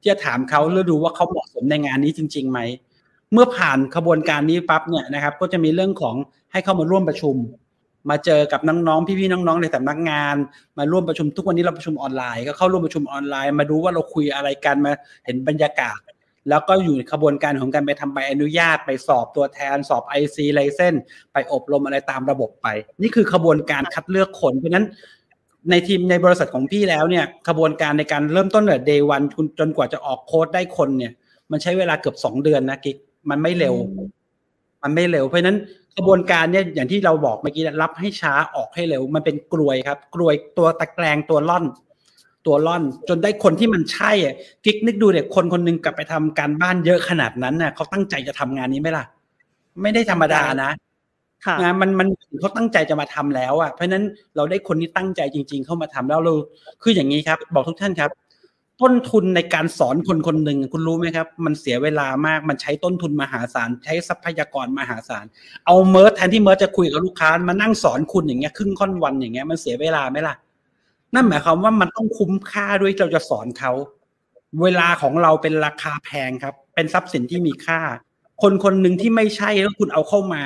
ที่จะถามเขาแล้วดูว่าเขาเหมาะสมในงานนี้จริงๆไหมเมื่อผ่านขบวนการนี้ปั๊บเนี่ยนะครับ ก็จะมีเรื่องของให้เข้ามาร่วมประชุม มาเจอกับน้องๆพี่ๆน้องๆในสำนักงาน มาร่วมประชุมทุกวันนี้เราประชุมออนไลน์ ก็เข้าร่วมประชุมออนไลน์ มาดูว่าเราคุยอะไรกันมาเห็นบรรยากาศ แล้วก็อยู่ในขบวนการของการไปทำใบอนุญาตไปสอบตัวแทนสอบ IC ไลเซนไปอบรมอะไรตามระบบไป นี่คือขบวนการคัดเลือกคน เพราะฉะนั้นในทีมในบริษัทของพี่แล้วเนี่ยขบวนการในการเริ่มต้นแต่เดย์วันจนกว่าจะออกโค้ดได้คนเนี่ย มันใช้เวลาเกือบสองเดือนนะกิ๊กมันไม่เร็ว มันไม่เร็ว เพราะฉะนั้นกระบวนการเนี่ยอย่างที่เราบอกเมื่อกี้รับให้ช้าออกให้เร็ว มันเป็นกลวยครับ กลวยตัวตะแกรงตัวล่อน ตัวล่อน จนได้คนที่มันใช่อะกิ๊กนึกดูเด็กคนคนหนึงกลับไปทำการบ้านเยอะขนาดนั้นน่ะเขาตั้งใจจะทำงานนี้ไหมล่ะ ไม่ได้ธรรมดานะค่ะงานมันมันเขาตั้งใจจะมาทำแล้วอะเพราะฉะนั้นเราได้คนที่ตั้งใจจริง ๆ เข้ามาทำแล้วเราคืออย่างนี้ครับ บอกทุกท่านครับ ต้นทุนในการสอนคนคนหนึ่งคุณรู้ไหมครับ มันเสียเวลามากมันใช้ต้นทุนมหาศาล ใช้ทรัพยากรมหาศาล เอาเมิร์ดแทนที่เมิร์ดจะคุยกับลูกค้ามานั่งสอนคุณอย่างเงี้ยครึ่งค่อนวันอย่างเงี้ยมันเสียเวลาไหมล่ะ นั่นหมายความว่ามันต้องคุ้มค่าด้วยเราจะสอนเขาเวลาของเราเป็นราคาแพงครับ เป็นทรัพย์สินที่มีค่า คนคนหนึ่งที่ไม่ใช่แล้วคุณเอาเข้ามา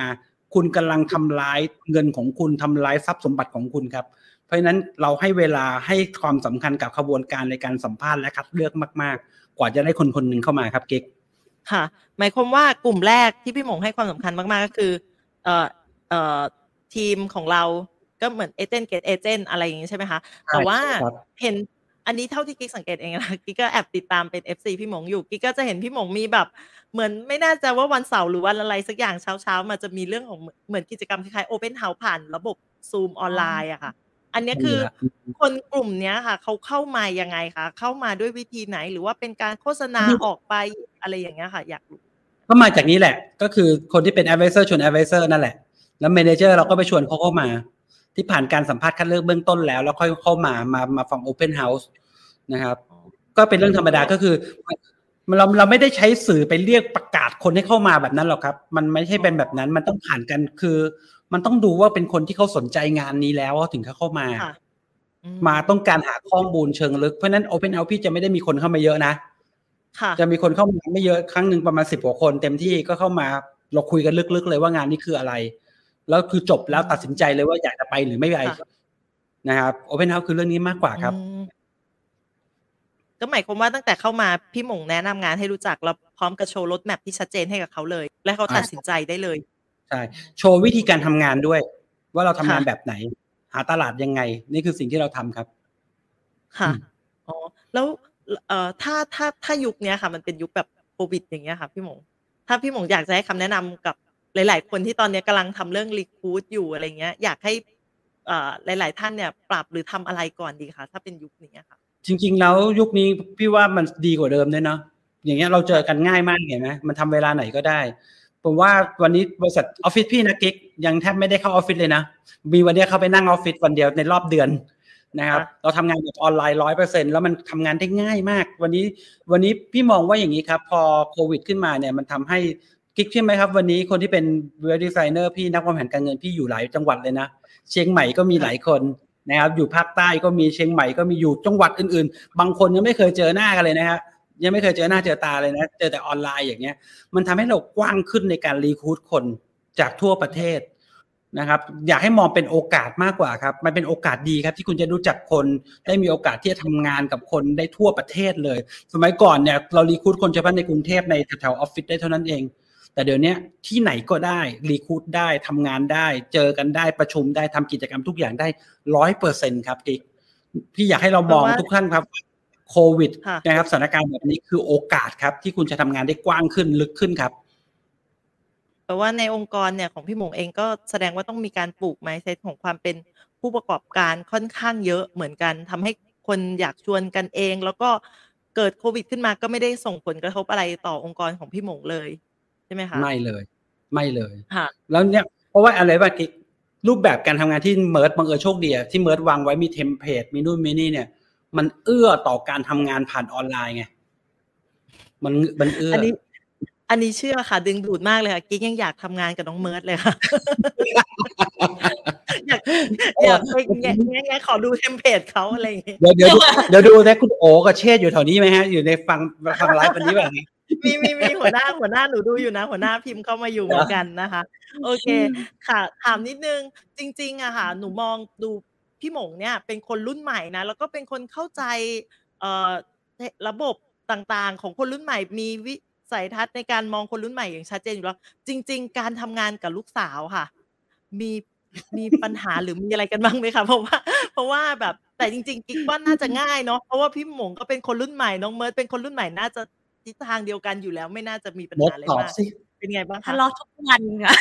คุณกำลังทำร้ายเงินของคุณทำร้ายทรัพย์สมบัติของคุณครับ เพราะฉะนั้นเราให้เวลาให้ความสำคัญกับขบวนการในการสัมภาษณ์และคัดเลือกมาก ๆ กว่าจะได้คนคนหนึ่งเข้ามาครับกิ๊กค่ะ หมายความว่ากลุ่มแรกที่พี่หมงให้ความสำคัญมากๆก็คือเอ่อเอ่อทีมของเรา ก็เหมือน agent get agent อะไรอย่างนี้ใช่ไหมคะ แต่ว่าครับเห็นอันนี้เท่าที่กิ๊กสังเกตเองนะกิ๊กก็แอบติดตามเป็น FC พี่หมงอยู่กิ๊กก็จะเห็นพี่หมงมีแบบ เหมือนไม่แน่ใจว่าวันเสาร์หรือวันอะไรสักอย่างเช้าๆมาจะมีเรื่องของเหมือนกิจกรรมคล้ายๆ Open House ผ่านระบบซูมออนไลน์อะค่ะ อันเนี้ยคือคนกลุ่มเนี้ยค่ะเขาเข้ามายังไงคะเข้ามาด้วยวิธีไหนหรือว่าเป็นการโฆษณาออกไปอะไรอย่างเงี้ยค่ะอยากรู้ก็มาจากนี้แหละ ก็คือคนที่เป็น advisor ชวน advisor นั่นแหละ แล้ว manager เราก็ไปชวนเขาเข้ามา ที่ผ่านการสัมภาษณ์คัดเลือกเบื้องต้นแล้ว แล้วค่อยเข้ามามามาฟัง open house นะครับ ก็เป็นเรื่องธรรมดาก็คือเราเราไม่ได้ใช้สื่อไปเรียกประกาศคนให้เข้ามาแบบนั้นหรอกครับ มันไม่ใช่เป็นแบบนั้นมันต้องผ่านกันคือ มันต้องดูว่าเป็นคนที่เขาสนใจงานนี้แล้วถึงเขาเข้ามาค่ะอืมาต้องการหาข้อมูลเชิงลึกเพราะฉะนั้น open house พี่จะไม่ได้มีคนเข้ามาเยอะนะค่ะจะมีคนเข้ามาไม่เยอะครั้งหนึ่งประมาณสิบกว่าคน เต็มที่ก็เข้ามาเราคุยกันลึกๆเลยว่างานนี้คืออะไร แล้วคือจบแล้วตัดสินใจเลยว่าอยากจะไปหรือไม่ไปค่ะนะครับโอเพนเฮาส์คือเรื่องนี้มากกว่าครับอืมก็หมายความว่าตั้งแต่เข้ามาพี่หมงแนะนำงานให้รู้จักแล้วพร้อมกับโชว์รถแมพที่ชัดเจนให้กับเขาเลย และเขาตัดสินใจได้เลยใช่โชว์วิธีการทำงานด้วย ว่าเราทำงานค่ะแบบไหน หาตลาดยังไง นี่คือสิ่งที่เราทำครับ ค่ะอืมอ๋อแล้วเอ่อถ้าถ้าถ้ายุคเนี้ยค่ะ มันเป็นยุคแบบโควิดอย่างเงี้ยค่ะ พี่หมงถ้าพี่หมงอยากจะให้คำแนะนำกับ หลาย ๆ คนที่ตอนเนี้ยกำลังทำเรื่องรีคูดอยู่อะไรเงี้ย อยากให้เอ่อหลาย ๆ ท่านเนี่ย ปรับหรือทำอะไรก่อนดีคะถ้าเป็นยุคนี้ค่ะ จริง ๆ แล้วยุคนี้พี่ว่ามันดีกว่าเดิมด้วยเนาะอย่างเงี้ยเราเจอกันง่ายมากเห็นไหมมันทำเวลาไหนก็ได้ ผมว่าวันนี้บริษัทออฟฟิศพี่นะกิ๊กยังแทบไม่ได้เข้าออฟฟิศเลยนะมีวันเนี้ยเข้าไปนั่งออฟฟิศวันเดียวในรอบเดือนนะครับค่ะเราทำงานแบบออนไลน์ร้อยเปอร์เซ็นแล้วมันทำงานได้ง่ายมาก วันนี้วันนี้พี่มองว่าอย่างนี้ครับ พอโควิดขึ้นมาเนี่ยมันทำให้ กิ๊กใช่ไหมครับ วันนี้คนที่เป็นเว็บดีไซเนอร์พี่นักวางแผนการเงินพี่อยู่หลายจังหวัดเลยนะ เชียงใหม่ก็มีหลายคนนะครับอยู่ภาคใต้ก็มีเชียงใหม่ก็มีอยู่จังหวัดอื่นๆ บางคนยังไม่เคยเจอหน้ากันเลยนะฮะยังไม่เคยเจอหน้าเจอตาเลยนะเจอแต่ออนไลน์อย่างเงี้ย มันทำให้เรากว้างขึ้นในการรีคูดคนจากทั่วประเทศนะครับอยากให้มองเป็นโอกาสมากกว่าครับ มันเป็นโอกาสดีครับ ที่คุณจะรู้จักคนได้มีโอกาสที่จะทำงานกับคนได้ทั่วประเทศเลย สมัยก่อนเนี่ยเรารีคูดคนเฉพาะในกรุงเทพในแถวๆออฟฟิศได้เท่านั้นเอง แต่เดี๋ยวนี้ที่ไหนก็ได้รีคูดได้ทำงานได้ เจอกันได้ประชุมได้ทำกิจกรรมทุกอย่างได้ร้อยเปอร์เซ็นครับกิ๊กพี่อยากให้เรามองแปลว่าทุกท่านครับโควิดค่ะนะครับสถานการณ์แบบนี้คือโอกาสครับ ที่คุณจะทำงานได้กว้างขึ้นลึกขึ้นครับแปลว่าในองค์กรเนี่ยของพี่หมงเองก็แสดงว่าต้องมีการปลูกไมเซ็ตของความเป็นผู้ประกอบการค่อนข้างเยอะเหมือนกันทำให้คนอยากชวนกันเอง แล้วก็เกิดโควิดขึ้นมาก็ไม่ได้ส่งผลกระทบอะไรต่อองค์กรของพี่หมงเลยใช่ไหมคะไม่เลย ไม่เลยค่ะแล้วเนี่ยเพราะว่าอะไรบ้างกิ๊กรูปแบบการทำงานที่เมิร์ดบังเอิญโชคดีอะที่เมิร์ดวางไว้มี template มีนู่นมีนี่เนี่ย มันเอื้อต่อการทำงานผ่านออนไลน์ไงมันมันเอื้ออันนี้ อันนี้เชื่อค่ะ ดึงดูดมากเลยค่ะกิ๊กยังอยากทำงานกับน้องเมิร์ดเลยค่ะอยากอยากไปแงะแงะแงะขอดู template เขาอะไรอย่างเงี้ยเดี๋ยวเดี๋ยวดูเดี๋ยวดูนะคุณโอกับเชษฐ์อยู่แถวนี้ไหมฮะ อยู่ในฟังฟังไลฟ์วันนี้แบบนี้ มีมีมีหัวหน้าหัวหน้าหนูดูอยู่นะ หัวหน้าพิมพ์เข้ามาอยู่เหมือนกันนะคะ โอเคค่ะ ถามนิดนึงจริง ๆอะค่ะ หนูมองดูพี่หมงเนี่ย เป็นคนรุ่นใหม่นะแล้วก็เป็นคนเข้าใจเอ่อระบบต่างๆ ของคนรุ่นใหม่มีวิสัยทัศน์ในการมองคนรุ่นใหม่อย่างชัดเจนอยู่แล้ว จริง ๆ การทำงานกับลูกสาวค่ะ มีมีปัญหาหรือมีอะไรกันบ้างไหมคะเพราะว่า เพราะว่าแบบแต่จริงๆกิ๊กว่าน่าจะง่ายเนาะเพราะว่าพี่หมงก็เป็นคนรุ่นใหม่น้องเมิร์ดเป็นคนรุ่นใหม่น่าจะ ทิศทางเดียวกันอยู่แล้วไม่น่าจะมีปัญมดหาอะไรตอบมากสิเป็นไงบ้างคะทะเลาะทุกวันค่ะ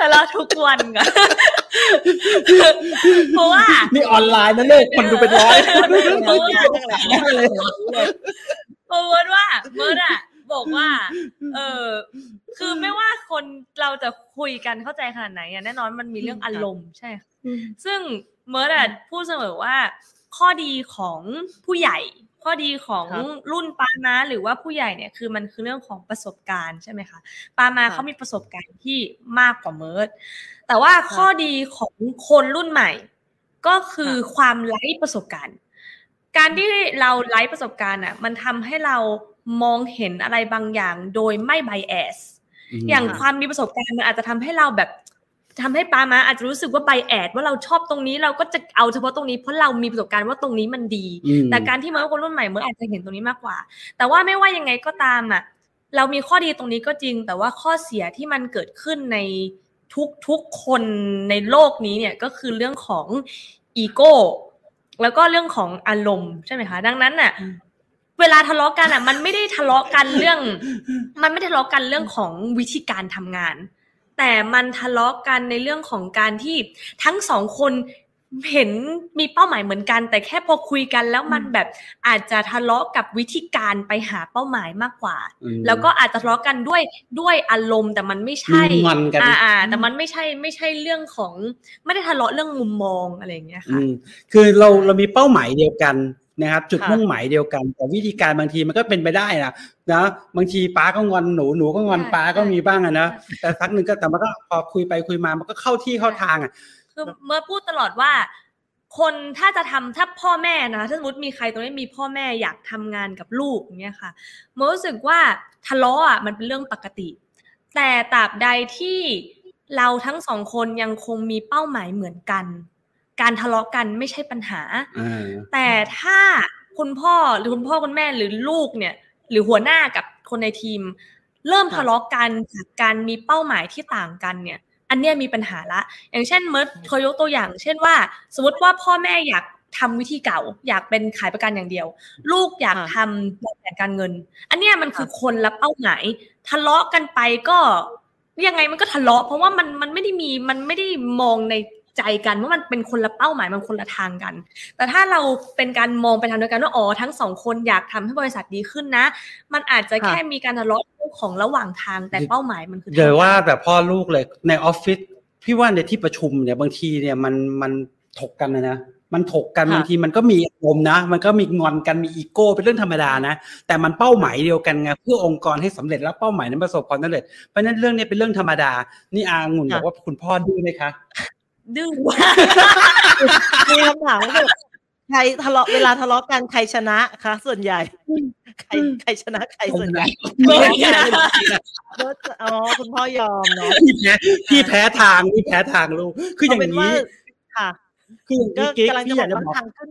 ทะเลาะทุกวันค่ะเพราะว่านี่ออนไลน์นะเนี่ยคนดูเป็นร้อยเพราะว่าเลยเพราะว่าว่าเมิร์ดอะบอกว่า เออ คือไม่ว่าคนเราจะคุยกันเข้าใจขนาดไหนอะแน่นอนมันมีเรื่องอารมณ์ใช่ค่ะซึ่งเมิร์ดอะพูดเสมอว่า ข้อดีของผู้ใหญ่ ข้อดีของครับรุ่นป๊าม้าหรือว่าผู้ใหญ่เนี่ยคือมันคือเรื่องของประสบการณ์ใช่ไหมคะป๊าม้าครับเขามีประสบการณ์ที่มากกว่าเมิร์ดแต่ว่าข้อดีของคนรุ่นใหม่ ก็คือความไร้ประสบการณ์ การที่เราไร้ประสบการณ์อะมันทำให้เรามองเห็นอะไรบางอย่างโดยไม่ไบแอสอย่างค่ะความมีประสบการณ์มันอาจจะทำให้เราแบบ ทำให้ปามาอาจจะรู้สึกว่าไบแอดว่าเราชอบตรงนี้เราก็จะเอาเฉพาะตรงนี้เพราะเรามีประสบการณ์ว่าตรงนี้มันดีอืมแต่การที่เมื่อคนรุ่นใหม่เมื่ออาจจะเห็นตรงนี้มากกว่า แต่ว่าไม่ว่ายังไงก็ตามอะเรามีข้อดีตรงนี้ก็จริง แต่ว่าข้อเสียที่มันเกิดขึ้นในทุกทุกคนในโลกนี้เนี่ยก็คือเรื่องของอีโก้แล้วก็เรื่องของอารมณ์ใช่ไหมคะ ดังนั้นน่ะเวลาทะเลาะกันอะ มันไม่ได้ทะเลาะกันเรื่อง มันไม่ได้ทะเลาะกันเรื่องของวิธีการทำงาน แต่มันทะเลาะกันในเรื่องของการที่ทั้งสองคนเห็นมีเป้าหมายเหมือนกัน แต่แค่พอคุยกันแล้วมันแบบอาจจะทะเลาะกับวิธีการไปหาเป้าหมายมากกว่าอืมแล้วก็อาจจะทะเลาะกันด้วยด้วยอารมณ์แต่มันไม่ใช่มีงอนกันอ่าอ่าแต่มันไม่ใช่ไม่ใช่เรื่องของ ไม่ได้ทะเลาะเรื่องมุมมองอะไรอย่างเงี้ยอืค่ะมคือเราเรามีเป้าหมายเดียวกัน นะครับจุดค่ะมุ่งหมายเดียวกัน แต่วิธีการบางทีมันก็เป็นไปได้นะนะบางทีป้าก็งอนหนูหนูก็งอนใช่ป้าก็มีบ้างอะนะใช่แต่สักหนึ่งก็แต่มันก็พอคุยไปคุยมามันก็เข้าที่เข้าทางอะคือเมื่อพูดตลอดว่า คนถ้าจะทำถ้าพ่อแม่นะถ้าสมมติมีใครตรงนี้มีพ่อแม่อยากทำงานกับลูกอย่างเงี้ยค่ะเมื่อรู้สึกว่าทะเลาะอะมันเป็นเรื่องปกติ แต่ตราบใดที่เราทั้งสองคนยังคงมีเป้าหมายเหมือนกัน การทะเลาะกันไม่ใช่ปัญหาอ่าแต่ถ้าคุณพ่อหรือคุณพ่อคุณแม่หรือลูกเนี่ย หรือหัวหน้ากับคนในทีม เริ่มค่ะทะเลาะกันจากการมีเป้าหมายที่ต่างกันเนี่ย อันเนี้ยมีปัญหาละ อย่างเช่นเมิร์ดเคยยกตัวอย่าง เช่นว่า สมมติว่าพ่อแม่อยากทำวิธีเก่า อยากเป็นขายประกันอย่างเดียว ลูกอยากค่ะทำวางแผนการเงิน อันเนี้ยมันคือคนละเป้าหมาย ทะเลาะกันไปก็ยังไงมันก็ทะเลาะเพราะว่ามันมันไม่ได้มีมันไม่ได้มองใน ใจกันว่ามันเป็นคนละเป้าหมายมันคนละทางกัน แต่ถ้าเราเป็นการมองไปทางเดียวกันว่าอ๋อทั้งสองคนอยากทำให้บริษัทดีขึ้นนะ มันอาจจะค่ะแค่มีการทะเลาะเรื่องของระหว่างทางแต่เป้าหมายมันคือเดี๋ยวท่กันว่าแต่พ่อลูกเลยในออฟฟิศพี่ว่าในที่ประชุมเนี่ยบางทีเนี่ยมันมันถกกันนะนะมันถกกันค่ะบางทีมันก็มีอารมณ์นะ มันก็มีงอนกันมีอีโก้เป็นเรื่องธรรมดานะ แต่มันเป้าหมายเดียวกันไงเพื่อองค์กรให้สำเร็จแล้วเป้าหมายนั้นประสบความสำเร็จเพราะฉะนั้นเรื่องนี้เป็นเรื่องธรรมดา นี่อางุ่นบอกว่าคุณพ่อดื้อไหมคะ ดื้อว่ามีคำถามก็คือใครทะเลาะเวลาทะเลาะกันใครชนะคะ ส่วนใหญ่ ใครใครชนะใครส่วนใหญ่เบิร์ดนะเบิร์ดอ๋อคุณพ่อยอมเนาะพี่แพ้พี่แพ้ทางพี่แพ้ทางลูกคืออย่างเเป็นว่านี้ค่ะคืออย่างก็นี้กิ๊กกำลังจะพี่บออกยากจะว่าบอกทางขึ้น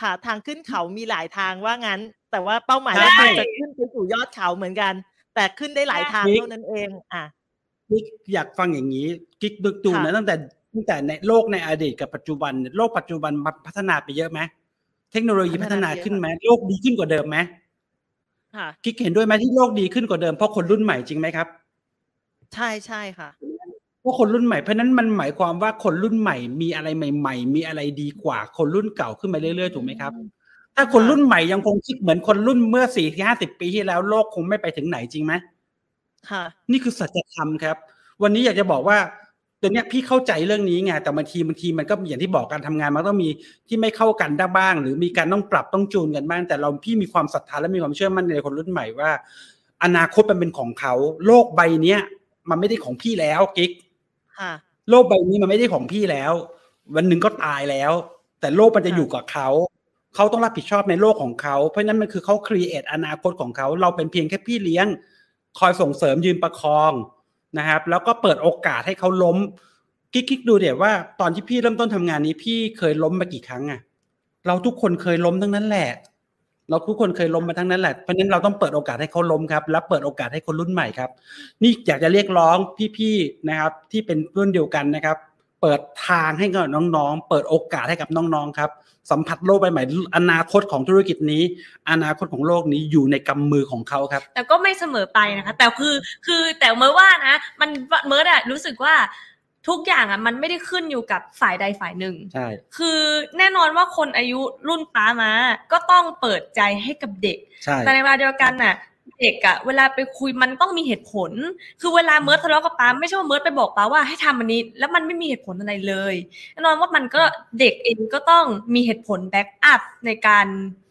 ค่ะทางขึ้นเขามีหลายทางว่างั้น แต่ว่าเป้าหมายใช่ก็คือจะขึ้นไปสู่ยอดเขาเหมือนกัน แต่ขึ้นได้หลายทางกิ๊กเท่านั้นเอง อะกิ๊กอยากฟังอย่างนี้กิ๊กดึกดูค่ะนะตั้งแต่ ตั้งแต่ในโลกในอดีตกับปัจจุบันเนี่ยโลกปัจจุบันมันพัฒนาไปเยอะไหมเทคโนโลยีพัฒนาขึ้นไหมโลกดีขึ้นกว่าเดิมไหมค่ะกิ๊กเห็นด้วยไหมที่โลกดีขึ้นกว่าเดิมเพราะคนรุ่นใหม่จริงไหมครับ ใช่ใช่ค่ะเพราะคนรุ่นใหม่เพราะฉะนั้นมันหมายความว่าคนรุ่นใหม่มีอะไรใหม่ ๆ มีอะไรดีกว่า คนรุ่นเก่าขึ้นมาเรื่อยๆถูกไหมครับ ถ้าคนรุ่นใหม่ยังคงคิดเหมือนคนรุ่นเมื่อสี่ห้าสิบปีที่แล้วโลกคงไม่ไปถึงไหนจริงไหมค่ะ นี่คือสัจธรรมครับ วันนี้อยากจะบอกว่า ตัวเนี้ยพี่เข้าใจเรื่องนี้ไงแต่บางทีบางทีมันก็อย่างที่บอกการทำงานมันต้องมีที่ไม่เข้ากันได้บ้าง หรือมีการต้องปรับต้องจูนกันบ้าง แต่เราพี่มีความศรัทธาและมีความเชื่อมั่นในคนรุ่นใหม่ว่า อนาคตมันเป็นของเขา โลกใบเนี้ยมันไม่ได้ของพี่แล้วกิ๊กค่ะโลกใบนี้มันไม่ได้ของพี่แล้ว วันหนึ่งก็ตายแล้ว แต่โลกมันจะค่ะอยู่กับเขาเขาต้องรับผิดชอบในโลกของเขาเพราะฉะนั้นมันคือเขา create อนาคตของเขาเราเป็นเพียงแค่พี่เลี้ยง คอยส่งเสริมยืนประคอง นะครับ แล้วก็เปิดโอกาสให้เขาล้มกิ๊กกิ๊กดูเดี๋ยวว่าตอนที่พี่เริ่มต้นทำงานนี้พี่เคยล้มมากี่ครั้งอะเราทุกคนเคยล้มทั้งนั้นแหละ เราทุกคนเคยล้มมาทั้งนั้นแหละเพราะฉะนั้นเราต้องเปิดโอกาสให้เขาล้มครับ และเปิดโอกาสให้คนรุ่นใหม่ครับ นี่อยากจะเรียกร้องพี่ๆนะครับ ที่เป็นรุ่นเดียวกันนะครับ เปิดทางให้กับน้องๆ เปิดโอกาสให้กับน้องๆครับ สัมผัสโลกใบใหม่ อนาคตของธุรกิจนี้ อนาคตของโลกนี้อยู่ในกำมือของเขาครับ แต่ก็ไม่เสมอไปนะคะ แต่คือคือแต่เมื่อว่านะ มันเมื่ออะรู้สึกว่าทุกอย่างอะมันไม่ได้ขึ้นอยู่กับฝ่ายใดฝ่ายหนึ่งใช่คือแน่นอนว่าคนอายุรุ่นป้ามา ก็ต้องเปิดใจให้กับเด็กใช่แต่ในเวลาเดียวกันน่ะ เด็กอะเวลาไปคุยมันต้องมีเหตุผล คือเวลาเมิร์ดทะเลาะกับป๊าไม่ใช่ว่าเมิร์ดไปบอกป๊าว่าให้ทำอันนี้ แล้วมันไม่มีเหตุผลอะไรเลยแน่นอนว่ามันก็เด็กเองก็ต้องมีเหตุผล back up ในการ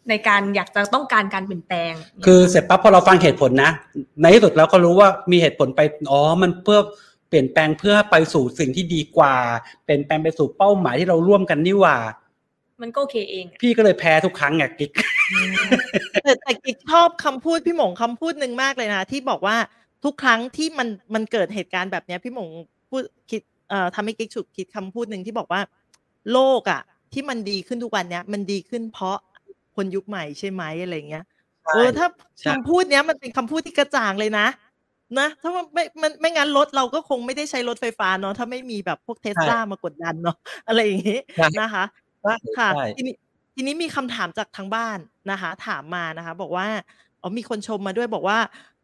ในการอยากจะต้องการการเปลี่ยนแปลง คือเสร็จปั๊บพอเราฟังเหตุผลนะ ในที่สุดแล้วก็รู้ว่ามีเหตุผลไปอ๋อมันเพื่อเปลี่ยนแปลงเพื่อไปสู่สิ่งที่ดีกว่า เปลี่ยนแปลงไปสู่เป้าหมายที่เราร่วมกันนี่หว่า มันก็โอเคเองอะพี่ก็เลยแพ้ทุกครั้งไงกิ๊กแต่แต่กิ๊กชอบคำพูดพี่หมงคำพูดหนึ่งมากเลยนะ ที่บอกว่าทุกครั้งที่มันมันเกิดเหตุการณ์แบบเนี้ย พี่หมงพูดคิดเอ่อทำให้กิ๊กฉุกคิดคำพูดหนึ่งที่บอกว่า โลกอะ ที่มันดีขึ้นทุกวันเนี้ย มันดีขึ้นเพราะคนยุคใหม่ใช่ไหมอะไรเงี้ยใช่เออถ้าใช่คำพูดเนี้ยมันเป็นคำพูดที่กระจ่างเลยนะนะถ้าว่าไม่มันไม่งั้นรถเราก็คงไม่ได้ใช้รถไฟฟ้าเนาะถ้าไม่มีแบบพวกเทสลามากดดันเนาะอะไรอย่างงี้ใช่นะคะ ใช่ค่ะใช่ทีนี้ทีนี้มีคำถามจากทางบ้านนะคะ ถามมานะคะ บอกว่าอ๋อมีคนชมมาด้วยบอกว่า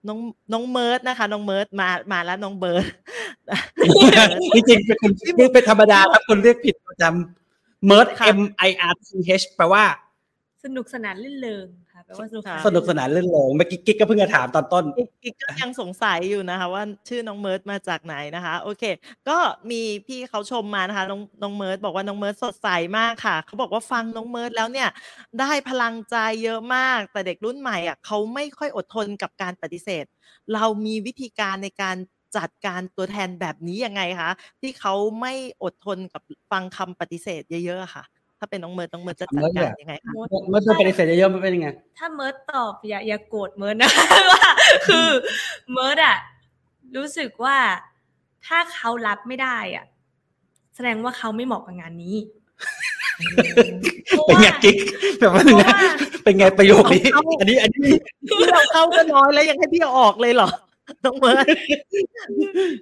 น้องน้องเมิร์ดนะคะ น้องเมิร์ดมามาแล้วน้องเบิร์ดจริงๆเป็นคนที่เป็นธรรมดาครับคนเรียกผิดประจำ Mirth ค่ะ M I R T H แปลว่า สนุกสนานรื่นเริงค่ะ แปลว่าสนุกสนานสนุกสนานรื่นเริงเมื่อกี้กิ๊กก็เพิ่งจะถามตอนต้นอีกอีกก็ยังสงสัยอยู่นะคะ ว่าชื่อน้องเมิร์ดมาจากไหนนะคะ โอเค ก็มีพี่เขาชมมานะคะน้องน้องเมิร์ดบอกว่าน้องเมิร์ดสดใสมากค่ะเขาบอกว่าฟังน้องเมิร์ดแล้วเนี่ย ได้พลังใจเยอะมาก แต่เด็กรุ่นใหม่อะเขาไม่ค่อยอดทนกับการปฏิเสธ เรามีวิธีการในการจัดการตัวแทนแบบนี้ยังไงคะที่เขาไม่อดทนกับฟังคำปฏิเสธเยอะๆอะค่ะ ถ้าเป็นน้องเมิร์ดน้องเมิร์ดจะจัดการยังไงคะมดเมื่อโดนปฏิเสธเยอะๆมันเป็นยังไง ถ้าเมิร์ดตอบอย่าอย่าโกรธเมิร์ดนะว่าคือเมิร์ดอะรู้สึกว่าถ้าเขารับไม่ได้อะแสดงว่าเขาไม่เหมาะกับงานนี้เป็นไงกิ๊กแบบว่าเป็นไงเพราะว่าเป็นไงประโยคนี้เอาอันนี้อันนี้ที่เราเข้าก็น้อยแล้วยังให้พี่เอาออกเลยเหรอน้องเมิร์ด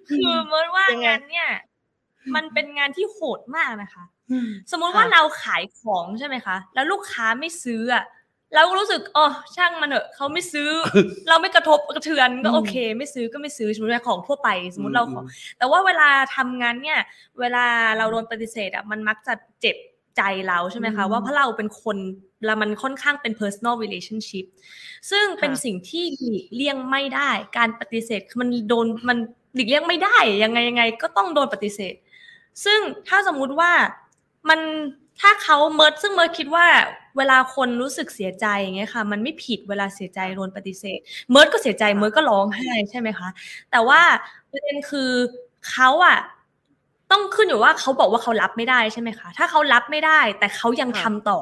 คือเมิร์ดว่ายังไงงานเนี่ย มันเป็นงานที่โหดมากนะคะ สมมุติว่าเราขายของใช่ไหมคะ แล้วลูกค้าไม่ซื้ออะเราก็รู้สึกอ๋อช่างมันเถอะเขาไม่ซื้อ เราไม่กระทบกระเทือนก็โอเค ไม่ซื้อก็ไม่ซื้อสมมติว่าของทั่วไป สมมติเราของแต่ว่าเวลาทำงานเนี่ย เวลาเราโดนปฏิเสธอะมันมักจะเจ็บใจเราใช่ไหมคะอืมว่าเพราะเราเป็นคนแล้วมันค่อนข้างเป็น personal relationship ซึ่งเป็นค่ะสิ่งที่หลีกเลี่ยงไม่ได้ การปฏิเสธคือมันโดนมันหลีกเลี่ยงไม่ได้ยังไงยังไงก็ต้องโดนปฏิเสธ ซึ่งถ้าสมมุติว่า มันถ้าเขาเมิร์ดซึ่งเมิร์ดคิดว่าเวลาคนรู้สึกเสียใจอย่างเงี้ยค่ะ มันไม่ผิดเวลาเสียใจโดนปฏิเสธ เมิร์ดก็เสียใจเมิร์ดก็ร้องไห้ใช่ไหมคะ แต่ว่าประเด็นคือเขาอะต้องขึ้นอยู่ว่าเขาบอกว่าเขารับไม่ได้ใช่ไหมคะ ถ้าเขารับไม่ได้ แต่เขายังค่ะทำต่อ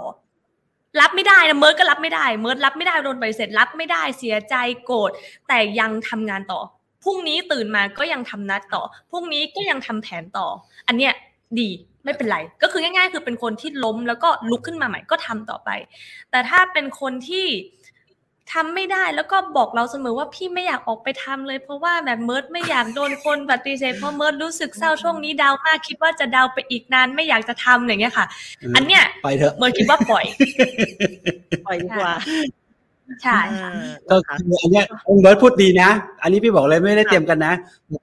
รับไม่ได้นะเมิร์ดก็รับไม่ได้ เมิร์ดรับไม่ได้โดนปฏิเสธรับไม่ได้เสียใจโกรธแต่ยังทำงานต่อพรุ่งนี้ตื่นมาก็ยังทำนัดต่อพรุ่งนี้ก็ยังทำแผนต่อ อันเนี้ยดี ไม่เป็นไร ก็คือง่าย ๆ คือเป็นคนที่ล้มแล้วก็ลุกขึ้นมาใหม่ก็ทำต่อไป แต่ถ้าเป็นคนที่ทำไม่ได้แล้วก็บอกเราเสมอว่าพี่ไม่อยากออกไปทำเลย เพราะว่าแบบเมิร์ดไม่อยากโดนคนปฏิเสธเพราะเมิร์ดรู้สึกเศร้าช่วงนี้ down มากคิดว่าจะ down ไปอีกนานไม่อยากจะทำอย่างเงี้ยค่ะ อันเนี้ยไปเถอะเมิร์ดคิดว่าปล่อย ปล่อยดีกว่าใช่อ่าก็นะคะคืออันเนี้ยเบิร์ดพูดดีนะ อันนี้พี่บอกเลยไม่ได้เตรียมกันนะ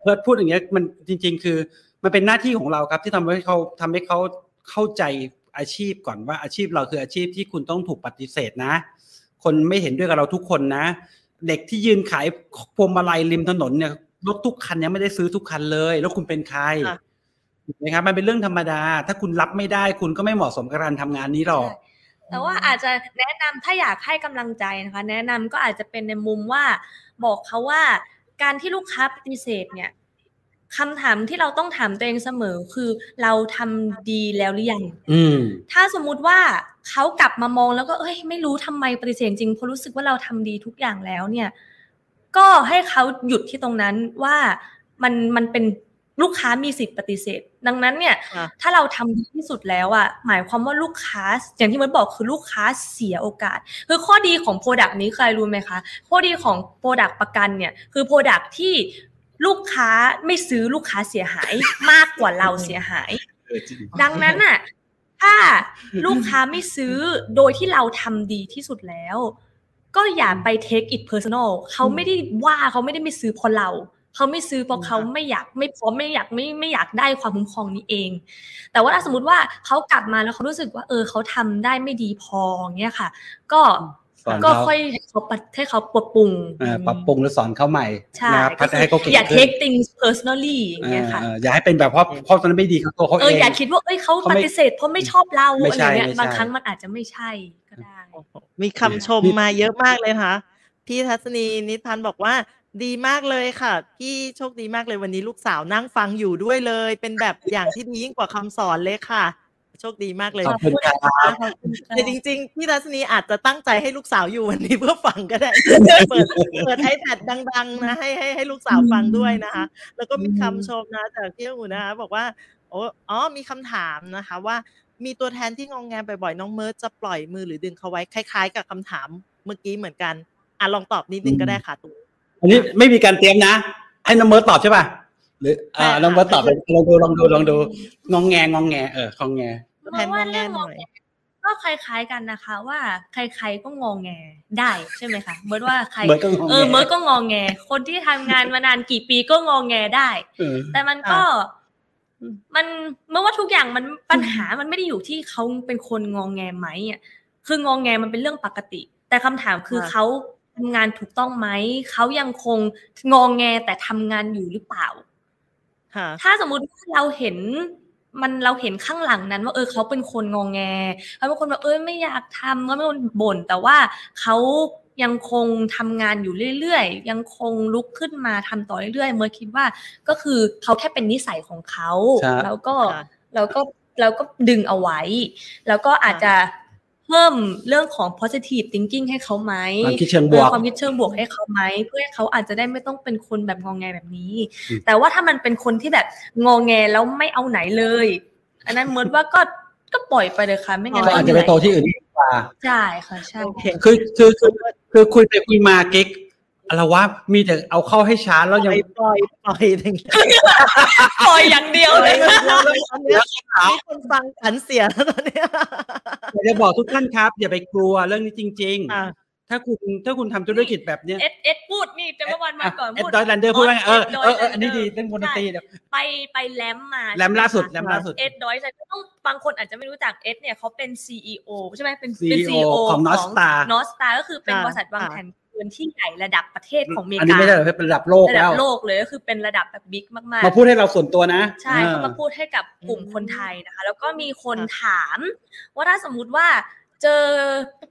เบิร์ดพูดอย่างเงี้ยมันจริง ๆ คือ มันเป็นหน้าที่ของเราครับที่ทำให้เขาทำให้เขาเข้าใจอาชีพก่อนว่าอาชีพเราคืออาชีพที่คุณต้องถูกปฏิเสธนะ คนไม่เห็นด้วยกับเราทุกคนนะ เด็กที่ยืนขายพวงมาลัยริมถนนเนี่ยรถทุกคันยังไม่ได้ซื้อทุกคันเลย แล้วคุณเป็นใครค่ะถูกไหมครับมันเป็นเรื่องธรรมดา ถ้าคุณรับไม่ได้คุณก็ไม่เหมาะสมกับการทำงานนี้หรอกแต่ว่าอาจจะแนะนำถ้าอยากให้กำลังใจนะคะ แนะนำก็อาจจะเป็นในมุมว่า บอกเขาว่าการที่ลูกค้าปฏิเสธเนี่ย คำถามที่เราต้องถามตัวเองเสมอคือเราทำดีแล้วหรือยังอืมถ้าสมมุติว่าเขากลับมามองแล้วก็เอ้ย ไม่รู้ทำไมปฏิเสธจริงเพราะรู้สึกว่าเราทำดีทุกอย่างแล้วเนี่ย ก็ให้เขาหยุดที่ตรงนั้นว่ามันมันเป็นลูกค้ามีสิทธิ์ปฏิเสธ ดังนั้นเนี่ยค่ะถ้าเราทำดีที่สุดแล้วอะหมายความว่าลูกค้าอย่างที่มันบอกคือลูกค้าเสียโอกาส คือข้อดีของ product นี้ใครรู้ไหมคะ ข้อดีของ product ประกันเนี่ย คือ product ที่ ลูกค้าไม่ซื้อลูกค้าเสียหายมากกว่าเราเสียหาย ดังนั้นน่ะถ้าลูกค้าไม่ซื้อโดยที่เราทำดีที่สุดแล้ว ก็อย่าไป take it personal เขาไม่ได้ว่าเขาไม่ได้ไม่ซื้อเพราะเราเขาไม่ซื้อเพราะเขาไม่อยากไม่พร้อมไม่อยากไม่ไม่อยากได้ความคุ้มครองนี้เอง แต่ว่าถ้าสมมติว่าเขากลับมาแล้วเขารู้สึกว่า เออเขาทำได้ไม่ดีพออย่างเงี้ยค่ะ ก็ สอนก็เขาค่อยให้เขาปรับให้เขาปรับปรุงเอ่อปรับปรุงแล้วสอนเขาใหม่ใช่นะครับพัฒนาให้เขาเก่งอย่าขึ้น take things personally อย่างเงี้ยค่ะเอออย่าให้เป็นแบบเพราะเพราะตอนนั้นไม่ดีกับตัวเขาเอเอองอย่าคิดว่าเอ้ยเขาเขาปไม่ฏิเสธเพราะไม่ชอบเราไม่อะไรใช่เงี้ยไม่ใช่บางครั้งมันอาจจะไม่ใช่ก็ได้ มีคำชมมาเยอะมากเลยนะคะพี่ทัศนีนิพันธ์บอกว่าดีมากเลยค่ะ พี่โชคดีมากเลยวันนี้ลูกสาวนั่งฟังอยู่ด้วยเลย เป็นแบบอย่างที่ดียิ่งกว่าคำสอนเลยค่ะ โชคดีมากเลยขอบคุณครับแต่จริง ๆ พี่ทัศนีอาจจะตั้งใจให้ลูกสาวอยู่วันนี้เพื่อฟังก็ได้ เปิดเปิดไอแพดดัง ๆ นะ ให้ให้ให้ลูกสาวฟังด้วยนะคะ แล้วก็มีคำชมนะจากพี่องุ่นนะคะบอกว่าโอ้อ๋อมีคำถามนะคะว่ามีตัวแทนที่งอแงบ่อยๆน้องเมิร์ดจะปล่อยมือหรือดึงเขาไว้คล้าย ๆ กับคำถามเมื่อกี้เหมือนกันอะลองตอบนิดนึงก็ได้ค่ะตูนอันนี้ไม่มีการเตรียมนะให้น้องเมิร์ดตอบใช่ป่ะ หรืออ่าใช่ค่ะน้องเมิร์ดตอบไปลองดูลองดูลองดูงองแงงองแงเอององแงตัวแทนงอแงหน่อยก็คล้ายๆกันนะคะ ว่าใครๆก็งอแงได้ใช่ไหมคะเมื่อว่าใครเมิร์ดก็งอแงเออเมิร์ดก็งอแง คนที่ทำงานมานานกี่ปีก็งอแงได้เออแต่มันก็มันเมื่อว่าทุกอย่างมันปัญหามันไม่ได้อยู่ที่เขาเป็นคนงองแงไหมอะคืององแงมันเป็นเรื่องปกติ แต่คำถามคือค่ะเขาทำงานถูกต้องไหมเขายังคงงองแงแต่ทำงานอยู่หรือเปล่าค่ะ ถ้าสมมติว่าเราเห็นมันเราเห็นข้างหลังนั้นว่าเออเขาเป็นคนงองแงเขาเป็นคนแบบเออไม่อยากทำเขาเป็นคนบ่นแต่ว่าเขายังคงทำงานอยู่เรื่อยๆ ยังคงลุกขึ้นมาทำต่อเรื่อยๆ เมื่อคิดว่าก็คือเขาแค่เป็นนิสัยของเขาใช่แล้วก็ค่ะแล้วก็แล้วก็ดึงเอาไว้ แล้วก็อาจจะ เพิ่มเรื่องของ positive thinking ให้เขาไหมความคิดเชิงบวกเออความคิดเชิงบวกให้เขาไหมเพื่อให้เขาอาจจะได้ไม่ต้องเป็นคนแบบงองแงแบบนี้อืมแต่ว่าถ้ามันเป็นคนที่แบบงองแงแล้วไม่เอาไหนเลย อันนั้นเหมือนว่าก็ก็ปล่อยไปเลยค่ะ ไม่งั้นก็อาจจะไปโตที่อื่นดีกว่าใช่ค่ะใช่โอเคคือคือคือคือคุยไปคุยมากิ๊ก อะไรวะมีแต่เอาเข้าให้ช้าแล้วปยังล่อยปล่อยปล่อยอย่างเงี้ยปล่อยอย่างเดียวเลยตอนเนี้ยมีคนฟังขันเสียแล้วตอนเนี้ยอยากจะบอกทุกท่านครับ อย่าไปกลัวเรื่องนี้จริงอะๆถ้าคุณถ้าคุณทำธุรกิจแบบเนี้ยเอ็ดเอ็ดพูดนี่จะเมื่อวันมาก่อนเอ็ดพูดดอยแลนเดอร์พูดว่าไงเออเออเออ Ed อันนี้ดี Doylander เรื่องวงดนตรีเดี๋ยวไปไปแลมมาแรมล่าสุดใช่แรไหมคะล่าสุดเอ็ดดอยจะต้องบางคนอาจจะไม่รู้จักเอ็ดเนี่ยเขาเป็น CEO ใช่ไหมเป็นเป็น CEO ของ North Star นอสตาก็คือเป็นค่ะบริษัทวางค่ะแผน เงินที่ใหญ่ระดับประเทศของอเมริอันนี้กาไม่ใช่เป็นระดับโลกระแล้ดัวบโลกเลยก็คือเป็นระดับแบบบิ๊กมากมาพูดให้เราส่วนตัวนะๆใช่ออเขามาพูดให้กับกลุ่มอืมคนไทยนะคะ แล้วก็มีคนค่ะถาม ว่าถ้าสมมุติว่าเจอ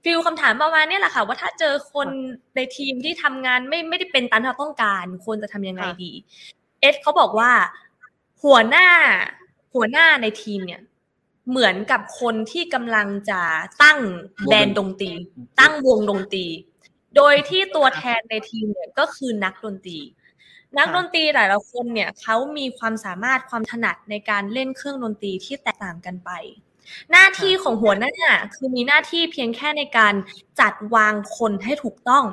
ฟิลคำถามประมาณเนี้ยแหละค่ะ ว่าถ้าเจอคนในทีมที่ทำงานไม่ไม่ได้เป็นตามที่เราต้องการควรจะทำยังไงค่ะดี เอสเขาบอกว่า หัวหน้า หัวหน้าในทีมเนี่ยเหมือนกับคนที่กำลังจะตั้งแบรนด์ดนตรีตั้งวงดนตรี โดยที่ตัวแทนในทีมเนี่ยก็คือนักดนตรี นักดนตรีหลายๆคนเนี่ยเขามีความสามารถความถนัดในการเล่นเครื่องดนตรีที่แตกต่างกันไป หน้าที่ของหัวหน้าคือมีหน้าที่เพียงแค่ในการจัดวางคนให้ถูกต้อง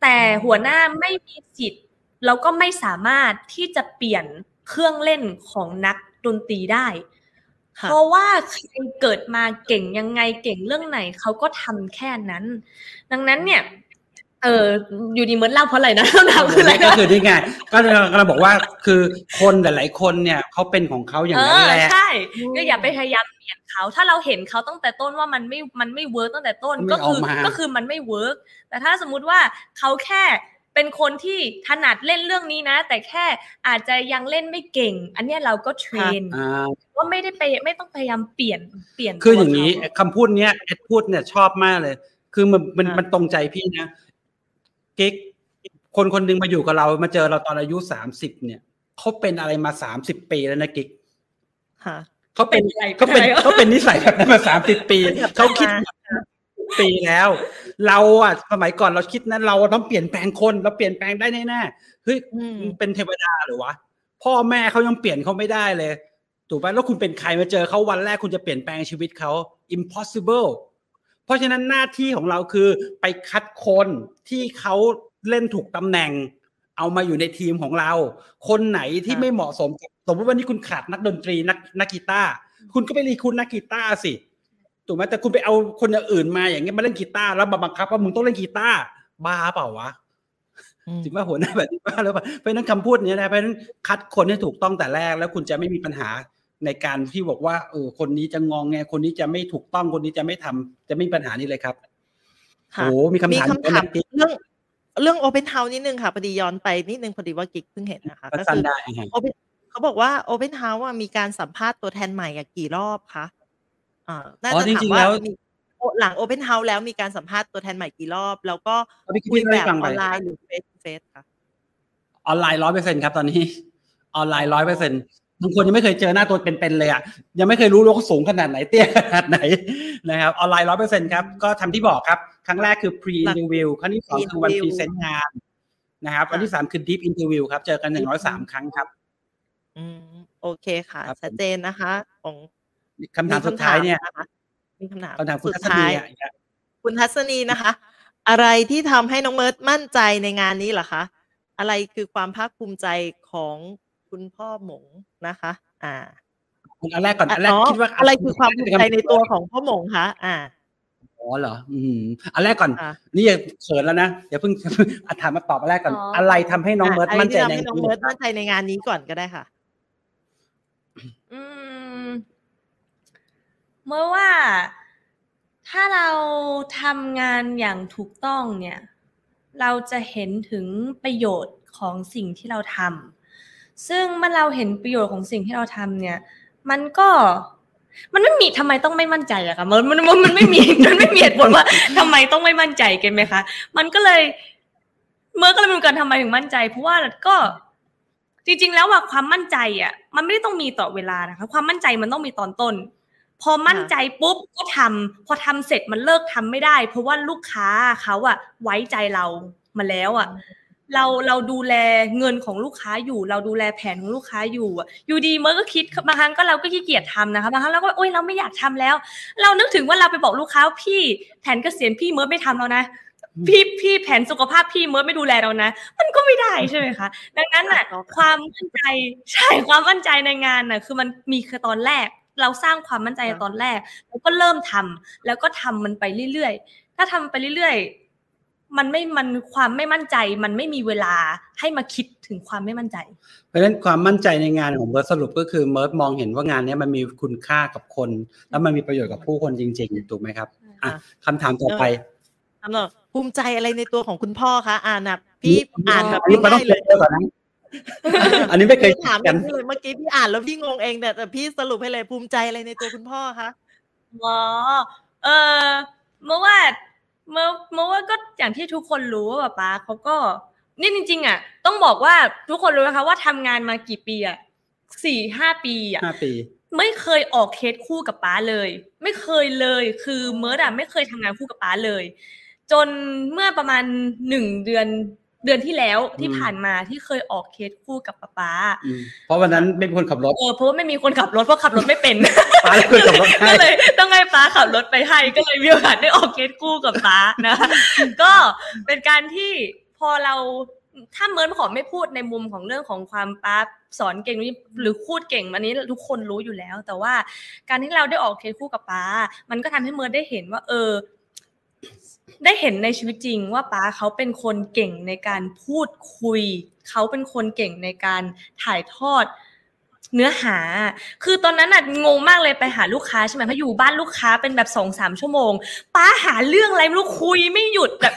แต่หัวหน้าไม่มีสิทธิ์แล้วก็ไม่สามารถที่จะเปลี่ยนเครื่องเล่นของนักดนตรีได้ค่ะเพราะว่าใครเกิดมาเก่งยังไงเก่งเรื่องไหนเขาก็ทำแค่นั้น ดังนั้นเนี่ย เอออยู่ดีเหมือนเล่าเพราะอะไรนะคำถามคืออะไรก็นะคือนี่ไงก็กำลังบอกว่าคือคนหลายๆคนเนี่ยเขาเป็นของเขาอย่างนั้นแหละใช่ก็อย่าไปพยายามเปลี่ยนเขา ถ้าเราเห็นเขาตั้งแต่ต้นว่ามันไม่มันไม่ work ตั้งแต่ต้นไม่ก็คือเอามาก็คือมันไม่ workแต่ถ้าสมมุติว่าเขาแค่เป็นคนที่ถนัดเล่นเรื่องนี้นะ แต่แค่อาจจะยังเล่นไม่เก่ง อันเนี้ยเราก็เทรนอ่าว่าไม่ได้ไปไม่ต้องพยายามเปลี่ยนเปลี่ยนคืออย่างนี้นี้คำพูดเนี้ยเอ็ดพูดเนี่ยชอบมากเลย คือมันมันค่ะมันตรงใจพี่นะ กิ๊กคนคนหนึงมาอยู่กับเรามาเจอเราตอนอายุสามสิบเนี่ยเขาเป็นอะไรมาสามสิบปีแล้วนะกิ๊กค่ะเขาเป็นอะไรเขาเป็นอะไรวะเขาเป็นนิสัยแบบนั้นมาสามสิบปีเป็นแบบเขาคิดนั้นปีแล้ว เราอะสมัยก่อนเราคิดนะเราต้องเปลี่ยนแปลงคนเราเปลี่ยนแปลงได้แน่ๆเฮ้ยอืมมึงเป็นเทวดาหรือวะพ่อแม่เขายังเปลี่ยนเขาไม่ได้เลยถูกไหมแล้วคุณเป็นใครมาเจอเขาวันแรกคุณจะเปลี่ยนแปลงชีวิตเขา impossible เพราะฉะนั้นหน้าที่ของเราคือไปคัดคนที่เขาเล่นถูกตำแหน่ง เอามาอยู่ในทีมของเรา คนไหนที่ค่ะไม่เหมาะสมกับสมมติว่านี่คุณขาดนักดนตรีนักนักกีตาร์คุณก็ไปรีคูดนักกีตาร์สิถูกไหมแต่คุณไปเอาคนอย่างอื่นมาอย่างเงี้ยมาเล่นกีตาร์แล้วมาบังคับว่ามึงต้องเล่นกีตาร์บ้าเปล่าวะอืมจริงว่าหัวหน้าแบบนี้บ้าหรือเปล่าเพราะฉะนั้นคำพูดเนี้ยนะเพราะฉะนั้นคัดคนให้ถูกต้องแต่แรกแล้วคุณจะไม่มีปัญหา ในการที่บอกว่าเออคนนี้จะงองแงคนนี้จะไม่ถูกต้องคนนี้จะไม่ทำจะไม่มีปัญหานี้เลยครับค่ะโอ้มีคำมีถามคำถามกิ๊กเรื่องเรื่อง Open House นิดนึงค่ะพอดีย้อนไปนิดนึงพอดีว่ากิ๊กเพิ่งเห็นนะคะก็สั้นคือๆได้อะฮะ Open เขาบอกว่า Open House อะมีการสัมภาษณ์ตัวแทนใหม่อะกี่รอบคะอ่าน่าอ๋อจะจถามริงๆว่าแล้วมีหลัง Open House แล้วมีการสัมภาษณ์ตัวแทนใหม่กี่รอบ แล้วก็เอาพี่กิ๊กคุยเล่าแบให้บฟังอไปอนไลน์หรือเฟซเฟซค่ะออนไลน์ร้อยเปอร์เซ็นครับตอนนี้ ออนไลน์ร้อยเปอร์เซ็น บางคนยังไม่เคยเจอหน้าตัวเป็นๆเลยอะยังไม่เคยรู้ว่าเขาสูงขนาดไหนเตี้ยขนาดไหนนะครับออนไลน์ร้อยเปอร์เซ็นครับก็ทำที่บอกครับ ครั้งแรกคือ pre หลัก interview ครั้งที่สองคือวัน pre-interview present งานนะครับวันที่สามคือ deep interview ครับ เจอกันหนึ่งร้อยสามครั้งครับ อืมโอเคค่ะครับผมชัดเจนนะคะ ของคำถามสุดท้ายเนี่ยมีคำถามนะคะมีคำถามคำถามคุณสุดทัศท้านียอะคุณทัศนีนะคะ อะไรที่ทำให้น้องเมิร์ดมั่นใจในงานนี้เหรอคะอะไรคือความภาคภูมิใจของ คุณพ่อหมงนะคะ อ่าอันแรกก่อนอันแรกอ๋อคิดว่าอะไรคือความภูมิใจในตัวของพ่อหมงคะอ่าอ๋อเหรออืมอันแรกก่อนอ่านี่อย่าเขินแล้วนะอย่าเพิ่งอะถามมาตอบอันแรกก่อนอ๋อออะไรทำให้น้องเมิร์ดะไรมั่นใจที่ทำในให้น้องนี้เมิร์ดมั่นใจในงานนี้ก่อนก็ได้ค่ะ อืม เมื่อว่าถ้าเราทำงานอย่างถูกต้องเนี่ย เราจะเห็นถึงประโยชน์ของสิ่งที่เราทำ ซึ่งเมื่อเราเห็นประโยชน์ของสิ่งที่เราทำเนี่ย มันก็มันไม่มีทำไมต้องไม่มั่นใจอะคะมันมันมันไม่มีมันไม่มีเหตุผลว่าทำไมต้องไม่มั่นใจกันไหมคะมันก็เลย เมื่อก็เลยเป็นการทำไมถึงมั่นใจ เพราะว่าก็ จริง ๆ แล้วว่าความมั่นใจอะ มันไม่ได้ต้องมีต่อเวลานะคะ ความมั่นใจมันต้องมีตอนต้น พอมั่นใจปุ๊บก็ทำพอทำเสร็จมันเลิกทำไม่ได้ เพราะว่าลูกค้าเขาอะไว้ใจเรามาแล้วอะ เราเราดูแลเงินของลูกค้าอยู่ เราดูแลแผนของลูกค้าอยู่อะอยู่ดีเมื่อก็คิดบางครั้งก็เราก็ขี้เกียจทำนะคะบางครั้งเราก็โอ๊ยเราไม่อยากทำแล้ว เรานึกถึงว่าเราไปบอกลูกค้าว่าพี่แผนเกษียณพี่เมื่อไม่ทำแล้วนะพี่พี่แผนสุขภาพพี่เมื่อไม่ดูแลเรานะ มันก็ไม่ได้ใช่ไหมคะ ดังนั้นน่ะครับความมั่นใจใช่ความมั่นใจในงานน่ะคือมันมีคือตอนแรก เราสร้างความมั่นใจในตอนแรก แล้วก็เริ่มทำแล้วก็ทำมันไปเรื่อยๆ ถ้าทำไปเรื่อยๆ มันไม่มันความไม่มั่นใจ มันไม่มีเวลาให้มาคิดถึงความไม่มั่นใจ เพราะฉะนั้นความมั่นใจในงานของเมิร์ดสรุปก็คือเมิร์ดมองเห็นว่างานเนี้ยมันมีคุณค่ากับคน แล้วมันมีประโยชน์กับผู้คนจริงๆถูกไหมครับอะคำถามต่อไปทำหน่อยภูมิใจอะไรในตัวของคุณพ่อคะอ่านนะพี่อ่านแบบอันนี้มันต้องง่ายๆเลยเจอก่อนนะอันนี้ไม่เคยถามกันพี่เลยเมื่อกี้พี่อ่านแล้วพี่งงเองแต่แต่พี่สรุปให้เลยภูมิใจอะไรในตัวคุณพ่อคะอ๋อเออเมื่อว่า เมื่อเมื่อว่าก็อย่างที่ทุกคนรู้ว่าป๊าป๊าเขาก็นี่จริง ๆ อะ ต้องบอกว่าทุกคนรู้นะคะว่าทำงานมากี่ปีอะสี่ห้าปีอะห้าปีไม่เคยออกเคสคู่กับป๊าเลย ไม่เคยเลย คือเมิร์ดอะไม่เคยทำงานคู่กับป๊าเลย จนเมื่อประมาณหนึ่งเดือน เดือนที่แล้วที่ผ่านมาที่เคยออกเคสคู่กับป๊าป๊าอืมเพราะวันนั้นไม่มีคนขับรถเออเพราะว่าไม่มีคนขับรถเพราะขับรถไม่เป็นป้าเลยคนขับรถให้ก็เลยต้องให้ป้าขับรถไปให้ก็เลยมีโอกาสได้ออกเคสคู่กับป้านะ ก็เป็นการที่พอเราถ้าเมิร์นขอไม่พูดในมุมของเรื่องของความป้าสอนเก่งหรือพูดเก่งอันนี้ทุกคนรู้อยู่แล้ว แต่ว่าการที่เราได้ออกเคสคู่กับป้ามันก็ทำให้เมิร์นได้เห็นว่า เออ ได้เห็นในชีวิตจริงว่าป้าเขาเป็นคนเก่งในการพูดคุย เขาเป็นคนเก่งในการถ่ายทอดเนื้อหา คือตอนนั้นน่ะงงมากเลยไปหาลูกค้าใช่ไหมเพราะอยู่บ้านลูกค้าเป็นแบบสองสามชั่วโมง ป้าหาเรื่องอะไรไม่รู้คุยไม่หยุดแบบ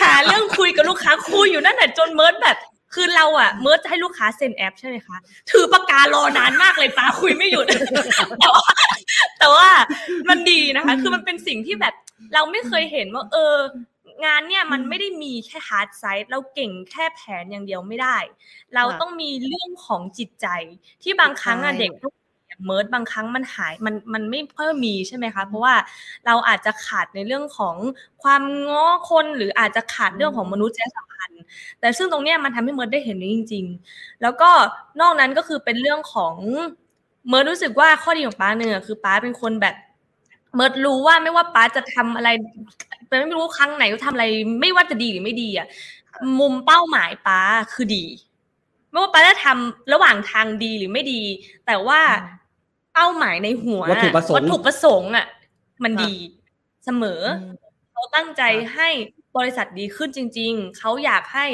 หาเรื่องคุยกับลูกค้าคุยอยู่นั่นแหละจนเมิร์ดแบบ คือเราอะเมิร์ดจะให้ลูกค้าเซ็นแอปใช่ไหมคะ ถือปากการอนานมากเลยป้าคุยไม่หยุดแต่ว่าแต่ว่ามันดีนะคะ คือมันเป็นสิ่งที่แบบ เราไม่เคยเห็นว่า เออ งานเนี่ยมันไม่ได้มีแค่ hard side เราเก่งแค่แผนอย่างเดียวไม่ได้ เราต้องมีเรื่องของจิตใจที่บางครั้งอะเด็กอย่างเมิร์ดบางครั้งมันหายมันมันไม่ค่อยมีใช่ไหมคะ เพราะว่าเราอาจจะขาดในเรื่องของความง้อคนหรืออาจจะขาดเรื่องของมนุษยสัมพันธ์ แต่ซึ่งตรงเนี้ยมันทำให้เมิร์ดได้เห็นนี้จริง ๆ แล้วก็นอกนั้นก็คือเป็นเรื่องของเมิร์ดรู้สึกว่าข้อดีของป้าเนี่ยคือป้าเป็นคนแบบ เมิร์ดรู้ว่าไม่ว่าป้าจะทำอะไรไม่รู้ครั้งไหนก็ทำอะไร ไม่ว่าจะดีหรือไม่ดีอะมุมเป้าหมายป้าคือดี ไม่ว่าป้าจะทำระหว่างทางดีหรือไม่ดี แต่ว่าเป้าหมายในหัววัตถุประสงค์วัตถุประสงค์อะมันดีเสมออืมเขาตั้งใจให้ บริษัทดีขึ้นจริง ๆ เขาอยากให้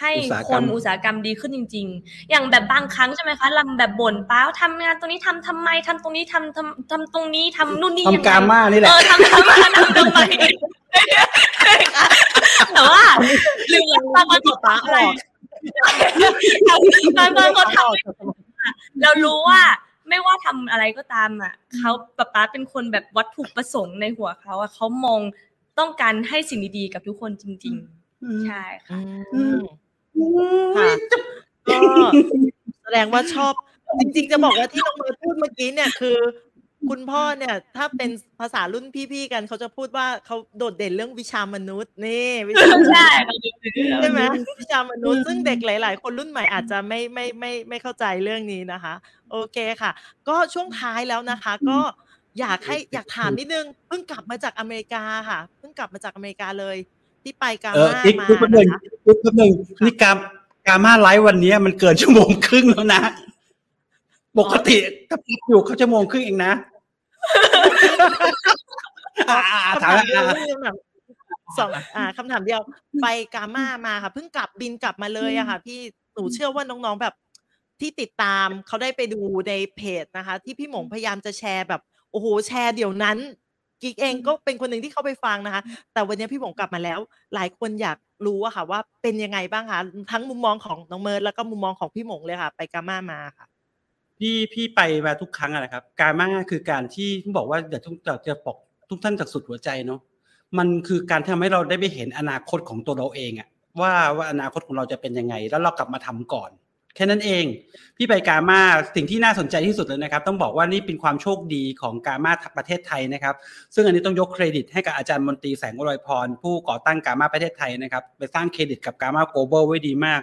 ให้อุตสาหคกรรนมอุตสาหกรรมดีขึ้นจริง ๆ อย่างแบบบางครั้งใช่ไหมคะลำแบบบ่นป้าว่าทำงานตรงนี้ทำทำไมทำตรงนี้ทำทำทำตรงนี้ทำนู่นนี่ยังทำไงกาม่านี่แหละเออทำทำมาทำทำไมคะแต่ว่าหรือว่าบางคนเขาทำอะไรบางคนเขาทำเรารู้ว่าไม่ว่าทำอะไรก็ตามอะเขาป๊าป๊าเป็นคนแบบวัตถุประสงค์ในหัวเขาอะเขามอง ต้องการให้สิ่งดีๆกับทุกคนจริง ๆ ใช่ค่ะอืมค่ะก็แสดงว่าชอบ จริง ๆ จะบอกว่าที่น้องเมย์พูดเมื่อกี้เนี่ยคือ คุณพ่อเนี่ย ถ้าเป็นภาษารุ่นพี่ๆกันเขาจะพูดว่าเขาโดดเด่นเรื่องวิชามนุษย์นี่วิชามนุษย์ใช่ใช่ไหมวิชามนุษย์ซึ่งเด็กหลาย ๆ คนรุ่นใหม่อาจจะไม่ไม่ไม่ไม่เข้าใจเรื่องนี้นะคะ โอเคค่ะ ก็ช่วงท้ายแล้วนะคะ ก็ อยากให้อยากถามนิดนึงเพิ่งกลับมาจากอเมริกาค่ะเพิ่งกลับมาจากอเมริกาเลย ที่ไปกาเออมาอีกมาอีกแป๊บหนึ่งนะคะอีกแป๊บหนึ่งนี่กามกามาไลฟ์วันนี้มันเกินชั่วโมงครึ่งแล้วนะปกติถ้าพักอยู่เขาชั่วโมงครึ่งเองนะอ่าอ่าถามคำถามเดียวอ่าคำถามสองอ่าคำถามเดียวไปกามามาค่ะเพิ่งกลับบินกลับมาเลยอะค่ะ พี่หนูเชื่อว่าน้องๆแบบที่ติดตามเขาได้ไปดูในเพจนะคะ ที่พี่หมงพยายามจะแชร์แบบ โอ้โหแชร์เดี๋ยวนั้นกิ๊กเองก็เป็นคนหนึ่งที่เข้าไปฟังนะคะ แต่วันนี้พี่หมงกลับมาแล้ว หลายคนอยากรู้อะค่ะ ว่าเป็นยังไงบ้างคะทั้งมุมมองของน้องเมิร์ดแล้วก็มุมมองของพี่หมงเลยค่ะ ไปกามามาค่ะพี่พี่ไปมาทุกครั้งอะนะครับ การมาคือการที่ต้องบอกว่าเดี๋ยวทุกจะจะบอกทุกท่านจากสุดหัวใจเนาะมันคือการทำให้เราได้ไปเห็นอนาคตของตัวเราเองอะว่าว่าอนาคตของเราจะเป็นยังไง แล้วเรากลับมาทำก่อน แค่นั้นเอง พี่ไปกามาสิ่งที่น่าสนใจที่สุดเลยนะครับ ต้องบอกว่านี่เป็นความโชคดีของกามาประเทศไทยนะครับ ซึ่งอันนี้ต้องยกเครดิตให้กับอาจารย์มนตรีแสงอรอยพร ผู้ก่อตั้งกามาประเทศไทยนะครับ ไปสร้างเครดิตกับกามาโกลบอลไว้ดีมาก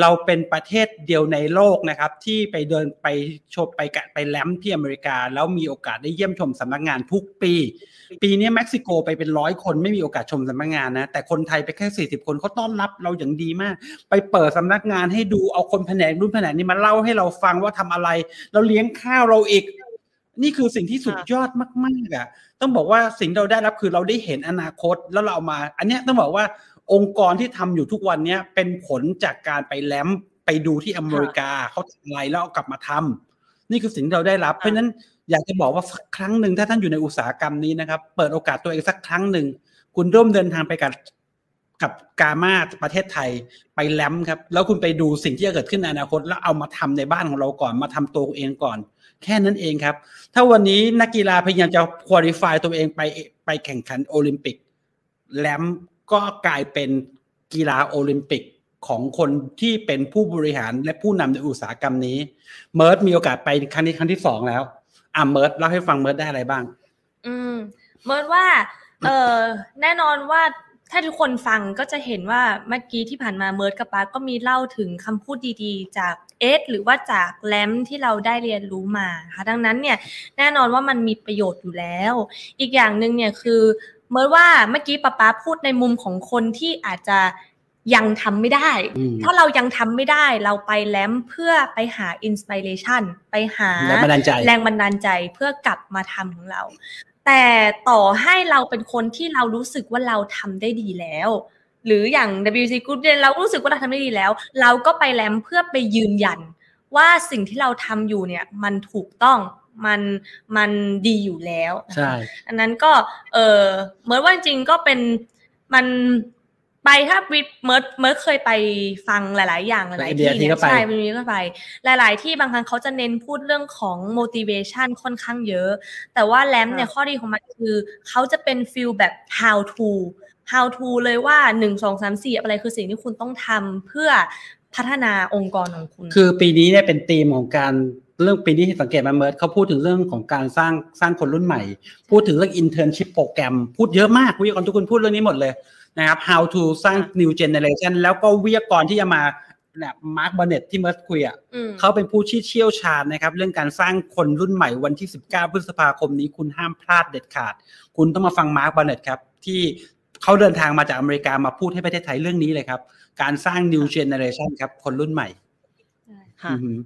เราเป็นประเทศเดียวในโลกนะครับ ที่ไปเดินไปชมไปกะไปแลมที่อเมริกา แล้วมีโอกาสได้เยี่ยมชมสำนักงานทุกปี ปีนี้เม็กซิโกไปเป็นร้อยคนไม่มีโอกาสชมสำนักงานนะ แต่คนไทยไปแค่สี่สิบคนเขาต้อนรับเราอย่างดีมาก ไปเปิดสำนักงานให้ดูเอาคนแผนกรุ่นแผนกนี้มาเล่าให้เราฟังว่าทำอะไร เราเลี้ยงข้าวเราอีกนี่คือสิ่งที่สุดยอดมากๆอะต้องบอกว่าสิ่งเราได้รับคือเราได้เห็นอนาคตแล้วเราเอามา อันเนี้ยต้องบอกว่า องค์กรที่ทำอยู่ทุกวันเนี้ยเป็นผลจากการไปแลมไปดูที่อเมริกาเขาทำอะไรแล้วเอากลับมาทำนี่คือสิ่งที่เราได้รับ เพราะฉะนั้นอยากจะบอกว่าสักครั้งหนึ่งถ้าท่านอยู่ในอุตสาหกรรมนี้นะครับ เปิดโอกาสตัวเองสักครั้งหนึ่งคุณร่วมเดินทางไปกับกับกามาประเทศไทยไปแลมครับ แล้วคุณไปดูสิ่งที่จะเกิดขึ้นในอนาคต แล้วเอามาทำในบ้านของเราก่อนมาทำตัวเองก่อน แค่นั้นเองครับ ถ้าวันนี้นักกีฬาพยายามจะqualify ตัวเองไปไปแข่งขันโอลิมปิก LAMP ก็กลายเป็นกีฬาโอลิมปิกของคนที่เป็นผู้บริหารและผู้นำในอุตสาหกรรมนี้ เมิร์ดมีโอกาสไปครั้งนี้ครั้งที่สองแล้ว อะเมิร์ดเล่าให้ฟังเมิร์ดได้อะไรบ้าง อืม เมิร์ดว่า เออแน่นอนว่าถ้าทุกคนฟังก็จะเห็นว่าเมื่อกี้ที่ผ่านมาเมิร์ดกับปาก็มีเล่าถึงคำพูดดีๆ จากเอสหรือว่าจาก LAMP ที่เราได้เรียนรู้มาค่ะดังนั้นเนี่ยแน่นอนว่ามันมีประโยชน์อยู่แล้ว อีกอย่างหนึ่งเนี่ยคือ เมิร์ดว่าเมื่อกี้ป๊าป๊าพูดในมุมของคนที่อาจจะยังทำไม่ได้อืมถ้าเรายังทำไม่ได้เราไป LAMP เพื่อไปหา inspiration ไปหาแรงบันดาลใจแรงบันดาลใจเพื่อกลับมาทำของเรา แต่ต่อให้เราเป็นคนที่เรารู้สึกว่าเราทำได้ดีแล้ว หรืออย่าง WC Group เนี่ยเรารู้สึกว่าเราทำได้ดีแล้ว เราก็ไป LAMP เพื่อไปยืนยัน ว่าสิ่งที่เราทำอยู่เนี่ยมันถูกต้อง มันมันดีอยู่แล้วนะคะใช่อันนั้นก็เออเหมือนว่าจริงๆก็เป็นมันไปถ้าวิเมิร์ดเมิร์ดเคยไปฟังหลาย ๆ อย่างหลาย ๆ ที่ไปเนี่ก็ยไปใช่ไปมีก็ไป หลาย ๆ ที่บางครั้งเขาจะเน้นพูดเรื่องของ motivation ค่อนข้างเยอะ แต่ว่า LAMP เนี่ยข้อดีของมันคือเขาจะเป็น feel แบบ how to how to เลยว่าหนึ่งสองสามสี่อะไรคือสิ่งที่คุณต้องทำเพื่อพัฒนาองค์กรของคุณ คือปีนี้เนี่ยเป็นธีมของการ เรื่องปีนี้ที่สังเกตมาเมิร์ดเขาพูดถึงเรื่องของการสร้างสร้างคนรุ่นใหม่ พูดถึงเรื่อง internship โปรแกรมพูดเยอะมากวิทยากรทุกคนพูดเรื่องนี้หมดเลยนะครับ how to สร้าง new generation แล้วก็วิทยากรที่จะมาเนี่ยมาร์คบ n เนตที่เมิร์ดคุยอะอืมเขาเป็นผู้ที่เชี่ยวชาญนะครับ เรื่องการสร้างคนรุ่นใหม่วันที่ 19 พฤษภาคมนี้คุณห้ามพลาดเด็ดขาด คุณต้องมาฟังมาร์คบ n เนตครับ ที่เขาเดินทางมาจากอเมริกามาพูดให้ประเทศไทยเรื่องนี้เลยครับ การสร้าง new generation ครับคนรุ่นใหม่ค่ะอือหือ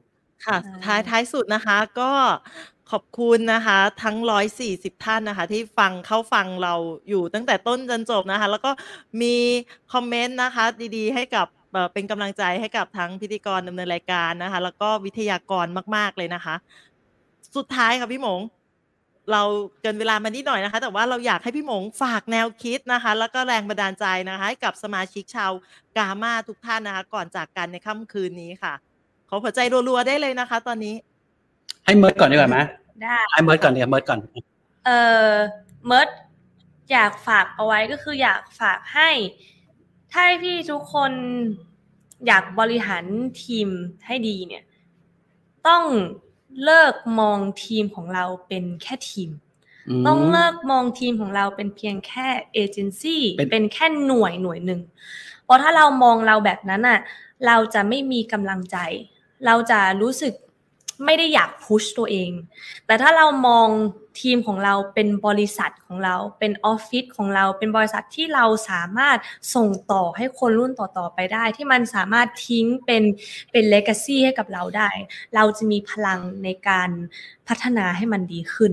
ค่ะใช่ท้ายท้ายสุดนะคะก็ขอบคุณนะคะ ทั้งร้อยสี่สิบท่านนะคะ ที่ฟังเข้าฟังเราอยู่ตั้งแต่ต้นจนจบนะคะ แล้วก็มีคอมเมนต์นะคะ ดีๆ ให้กับเอ่อเป็นกำลังใจให้กับทั้งพิธีกรดำเนินรายการนะคะ แล้วก็วิทยากรมาก ๆ เลยนะคะ สุดท้ายค่ะพี่หมง เราเกินเวลามานิดหน่อยนะคะ แต่ว่าเราอยากให้พี่หมงฝากแนวคิดนะคะ แล้วก็แรงบันดาลใจนะคะ ให้กับสมาชิกชาว GAMA ทุกท่านนะคะ ก่อนจากกันในค่ำคืนนี้ค่ะ ขอหัวใจรัวๆได้เลยนะคะ ตอนนี้ ให้เมิร์ดก่อนดีกว่าไหมได้ให้เมิร์ดก่อนเดี๋ยวเมิร์ดก่อน เออเมิร์ดอยากฝากเอาไว้ก็คืออยากฝากให้ ถ้าพี่ทุกคนอยากบริหารทีมให้ดีเนี่ย ต้องเลิกมองทีมของเราเป็นแค่ทีม ต้องเลิกมองทีมของเราเป็นเพียงแค่เอเจนซี่เป็นเป็นแค่หน่วยหน่วยหนึ่งเพราะถ้าเรามองเราแบบนั้นอะ เราจะไม่มีกำลังใจ เราจะรู้สึกไม่ได้อยากพุชตัวเอง แต่ถ้าเรามองทีมของเราเป็นบริษัทของเรา เป็นออฟฟิศของเรา เป็นบริษัทที่เราสามารถส่งต่อให้คนรุ่นต่อๆไปได้ ที่มันสามารถทิ้งเป็นเป็นเลกาซีให้กับเราได้ เราจะมีพลังในการพัฒนาให้มันดีขึ้น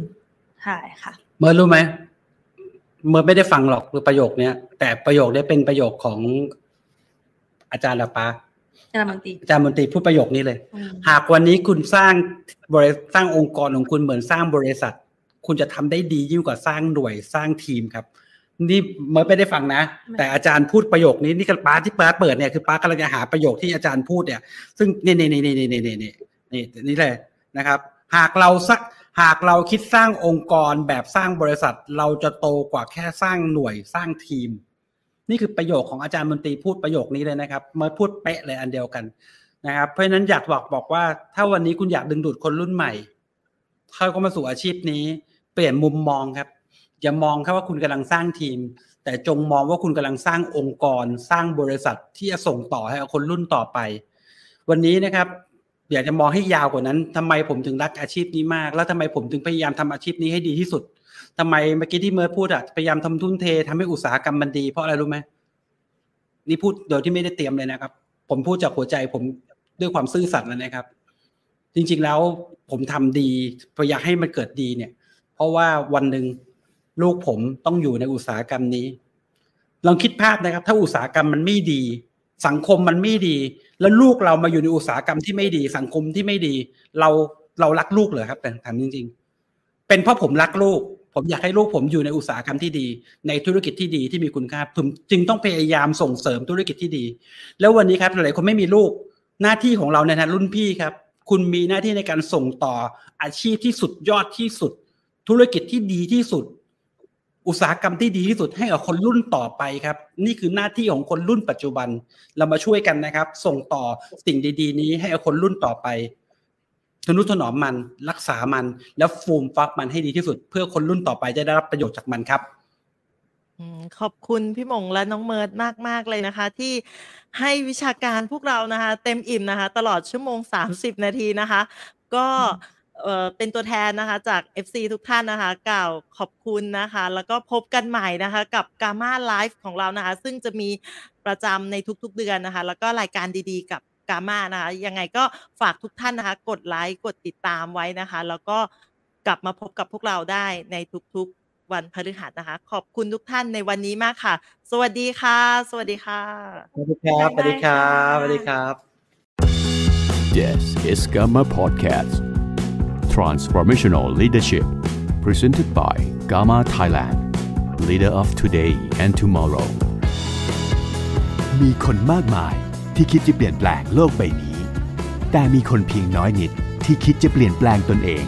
ใช่ค่ะ เมิร์รู้ไหม เมิร์ไม่ได้ฟังหรอกคือประโยคเนี้ยแต่ประโยคนี้เป็นประโยคของอาจารย์ละปา จารย์มนตรีอาจารย์มนตรีพูดประโยคนี้เลยอืมหากวันนี้คุณสร้างบริสร้างองค์กรของคุณเหมือนสร้างบริษัท คุณจะทำได้ดียิ่งกว่าสร้างหน่วยสร้างทีมครับ นี่เมื่อไม่ได้ฟังนะ แต่อาจารย์พูดประโยคนี้นี่กับป้าที่ป้าเปิดเนี่ยคือป้ากำลังจะหาประโยคที่อาจารย์พูดเนี่ย ซึ่งนี่นี่นี่นี่นี่นี่นี่นี่นี่นี่เลยนะครับ หากเราสักหากเราคิดสร้างองค์กรแบบสร้างบริษัท เราจะโตกว่าแค่สร้างหน่วยสร้างทีม นี่คือประโยคของอาจารย์มนตรีพูดประโยคนี้เลยนะครับเมื่อพูดเป๊ะเลยอันเดียวกันนะครับเพราะฉะนั้นอยากบอกบอกว่า ถ้าวันนี้คุณอยากดึงดูดคนรุ่นใหม่เข้ามาสู่อาชีพนี้ เปลี่ยนมุมมองครับ อย่ามองแค่ว่าคุณกำลังสร้างทีม แต่จงมองว่าคุณกำลังสร้างองค์กร สร้างบริษัทที่จะส่งต่อให้คนรุ่นต่อไป วันนี้นะครับอยากจะมองให้ยาวกว่านั้นทำไมผมถึงรักอาชีพนี้มาก แล้วทำไมผมถึงพยายามทำอาชีพนี้ให้ดีที่สุด ทำไมเมื่อกี้ที่เมิร์ดพูดอะพยายามทำทุ่นเททำให้อุตสาหกรรมมันดี เพราะอะไรรู้ไหมนี่พูดโดยที่ไม่ได้เตรียมเลยนะครับ ผมพูดจากหัวใจผมด้วยความซื่อสัตย์นะครับ จริง ๆแล้วผมทำดีพยายามให้มันเกิดดีเนี่ย เพราะว่าวันหนึ่งลูกผมต้องอยู่ในอุตสาหกรรมนี้ลองคิดภาพนะครับ ถ้าอุตสาหกรรมมันไม่ดี สังคมมันไม่ดี แล้วลูกเรามาอยู่ในอุตสาหกรรมที่ไม่ดี สังคมที่ไม่ดี เราเรารักลูกเหรอครับแต่ถามจริง ๆ เป็นเพราะผมรักลูก ผมอยากให้ลูกผมอยู่ในอุตสาหกรรมที่ดี ในธุรกิจที่ดีที่มีคุณค่าผมจึงต้องพยายามส่งเสริมธุรกิจที่ดี แล้ววันนี้ครับหลายคนไม่มีลูกหน้าที่ของเราในฐานะรุ่นพี่ครับ คุณมีหน้าที่ในการส่งต่ออาชีพที่สุดยอดที่สุด ธุรกิจที่ดีที่สุด อุตสาหกรรมที่ดีที่สุดให้กับคนรุ่นต่อไปครับ นี่คือหน้าที่ของคนรุ่นปัจจุบัน เรามาช่วยกันนะครับ ส่งต่อสิ่งดี ๆ นี้ให้กับคนรุ่นต่อไป ทนุถนอมมันรักษามัน แล้วฟูมฟักมันให้ดีที่สุด เพื่อคนรุ่นต่อไปจะได้รับประโยชน์จากมันครับขอบคุณพี่มงและน้องเมิร์ดมาก ๆ เลยนะคะ ที่ให้วิชาการพวกเรานะคะ เต็มอิ่มนะคะ ตลอดชั่วโมง 30 นาทีนะคะ ก็เป็นตัวแทนนะคะจาก FC ทุกท่านนะคะกล่าวขอบคุณนะคะ แล้วก็พบกันใหม่นะคะกับ Gamma Live ของเรานะคะ ซึ่งจะมีประจำในทุกๆเดือนนะคะ แล้วก็รายการดีๆ กับ Gamma นะคะ ยังไงก็ฝากทุกท่านนะคะ กดไลค์ กดติดตามไว้นะคะ แล้วก็กลับมาพบกับพวกเราได้ในทุกๆวันพฤหัสนะคะ ขอบคุณทุกท่านในวันนี้มากค่ะ สวัสดีค่ะ สวัสดีค่ะ สวัสดีครับ สวัสดีครับ สวัสดีครับ This is Gamma Podcast. Transformational Leadership. Presented by Gamma Thailand. Leader of today and tomorrow. มีคนมากมาย ที่คิดจะเปลี่ยนแปลงโลกใบนี้ แต่มีคนเพียงน้อยนิดที่คิดจะเปลี่ยนแปลงตนเอง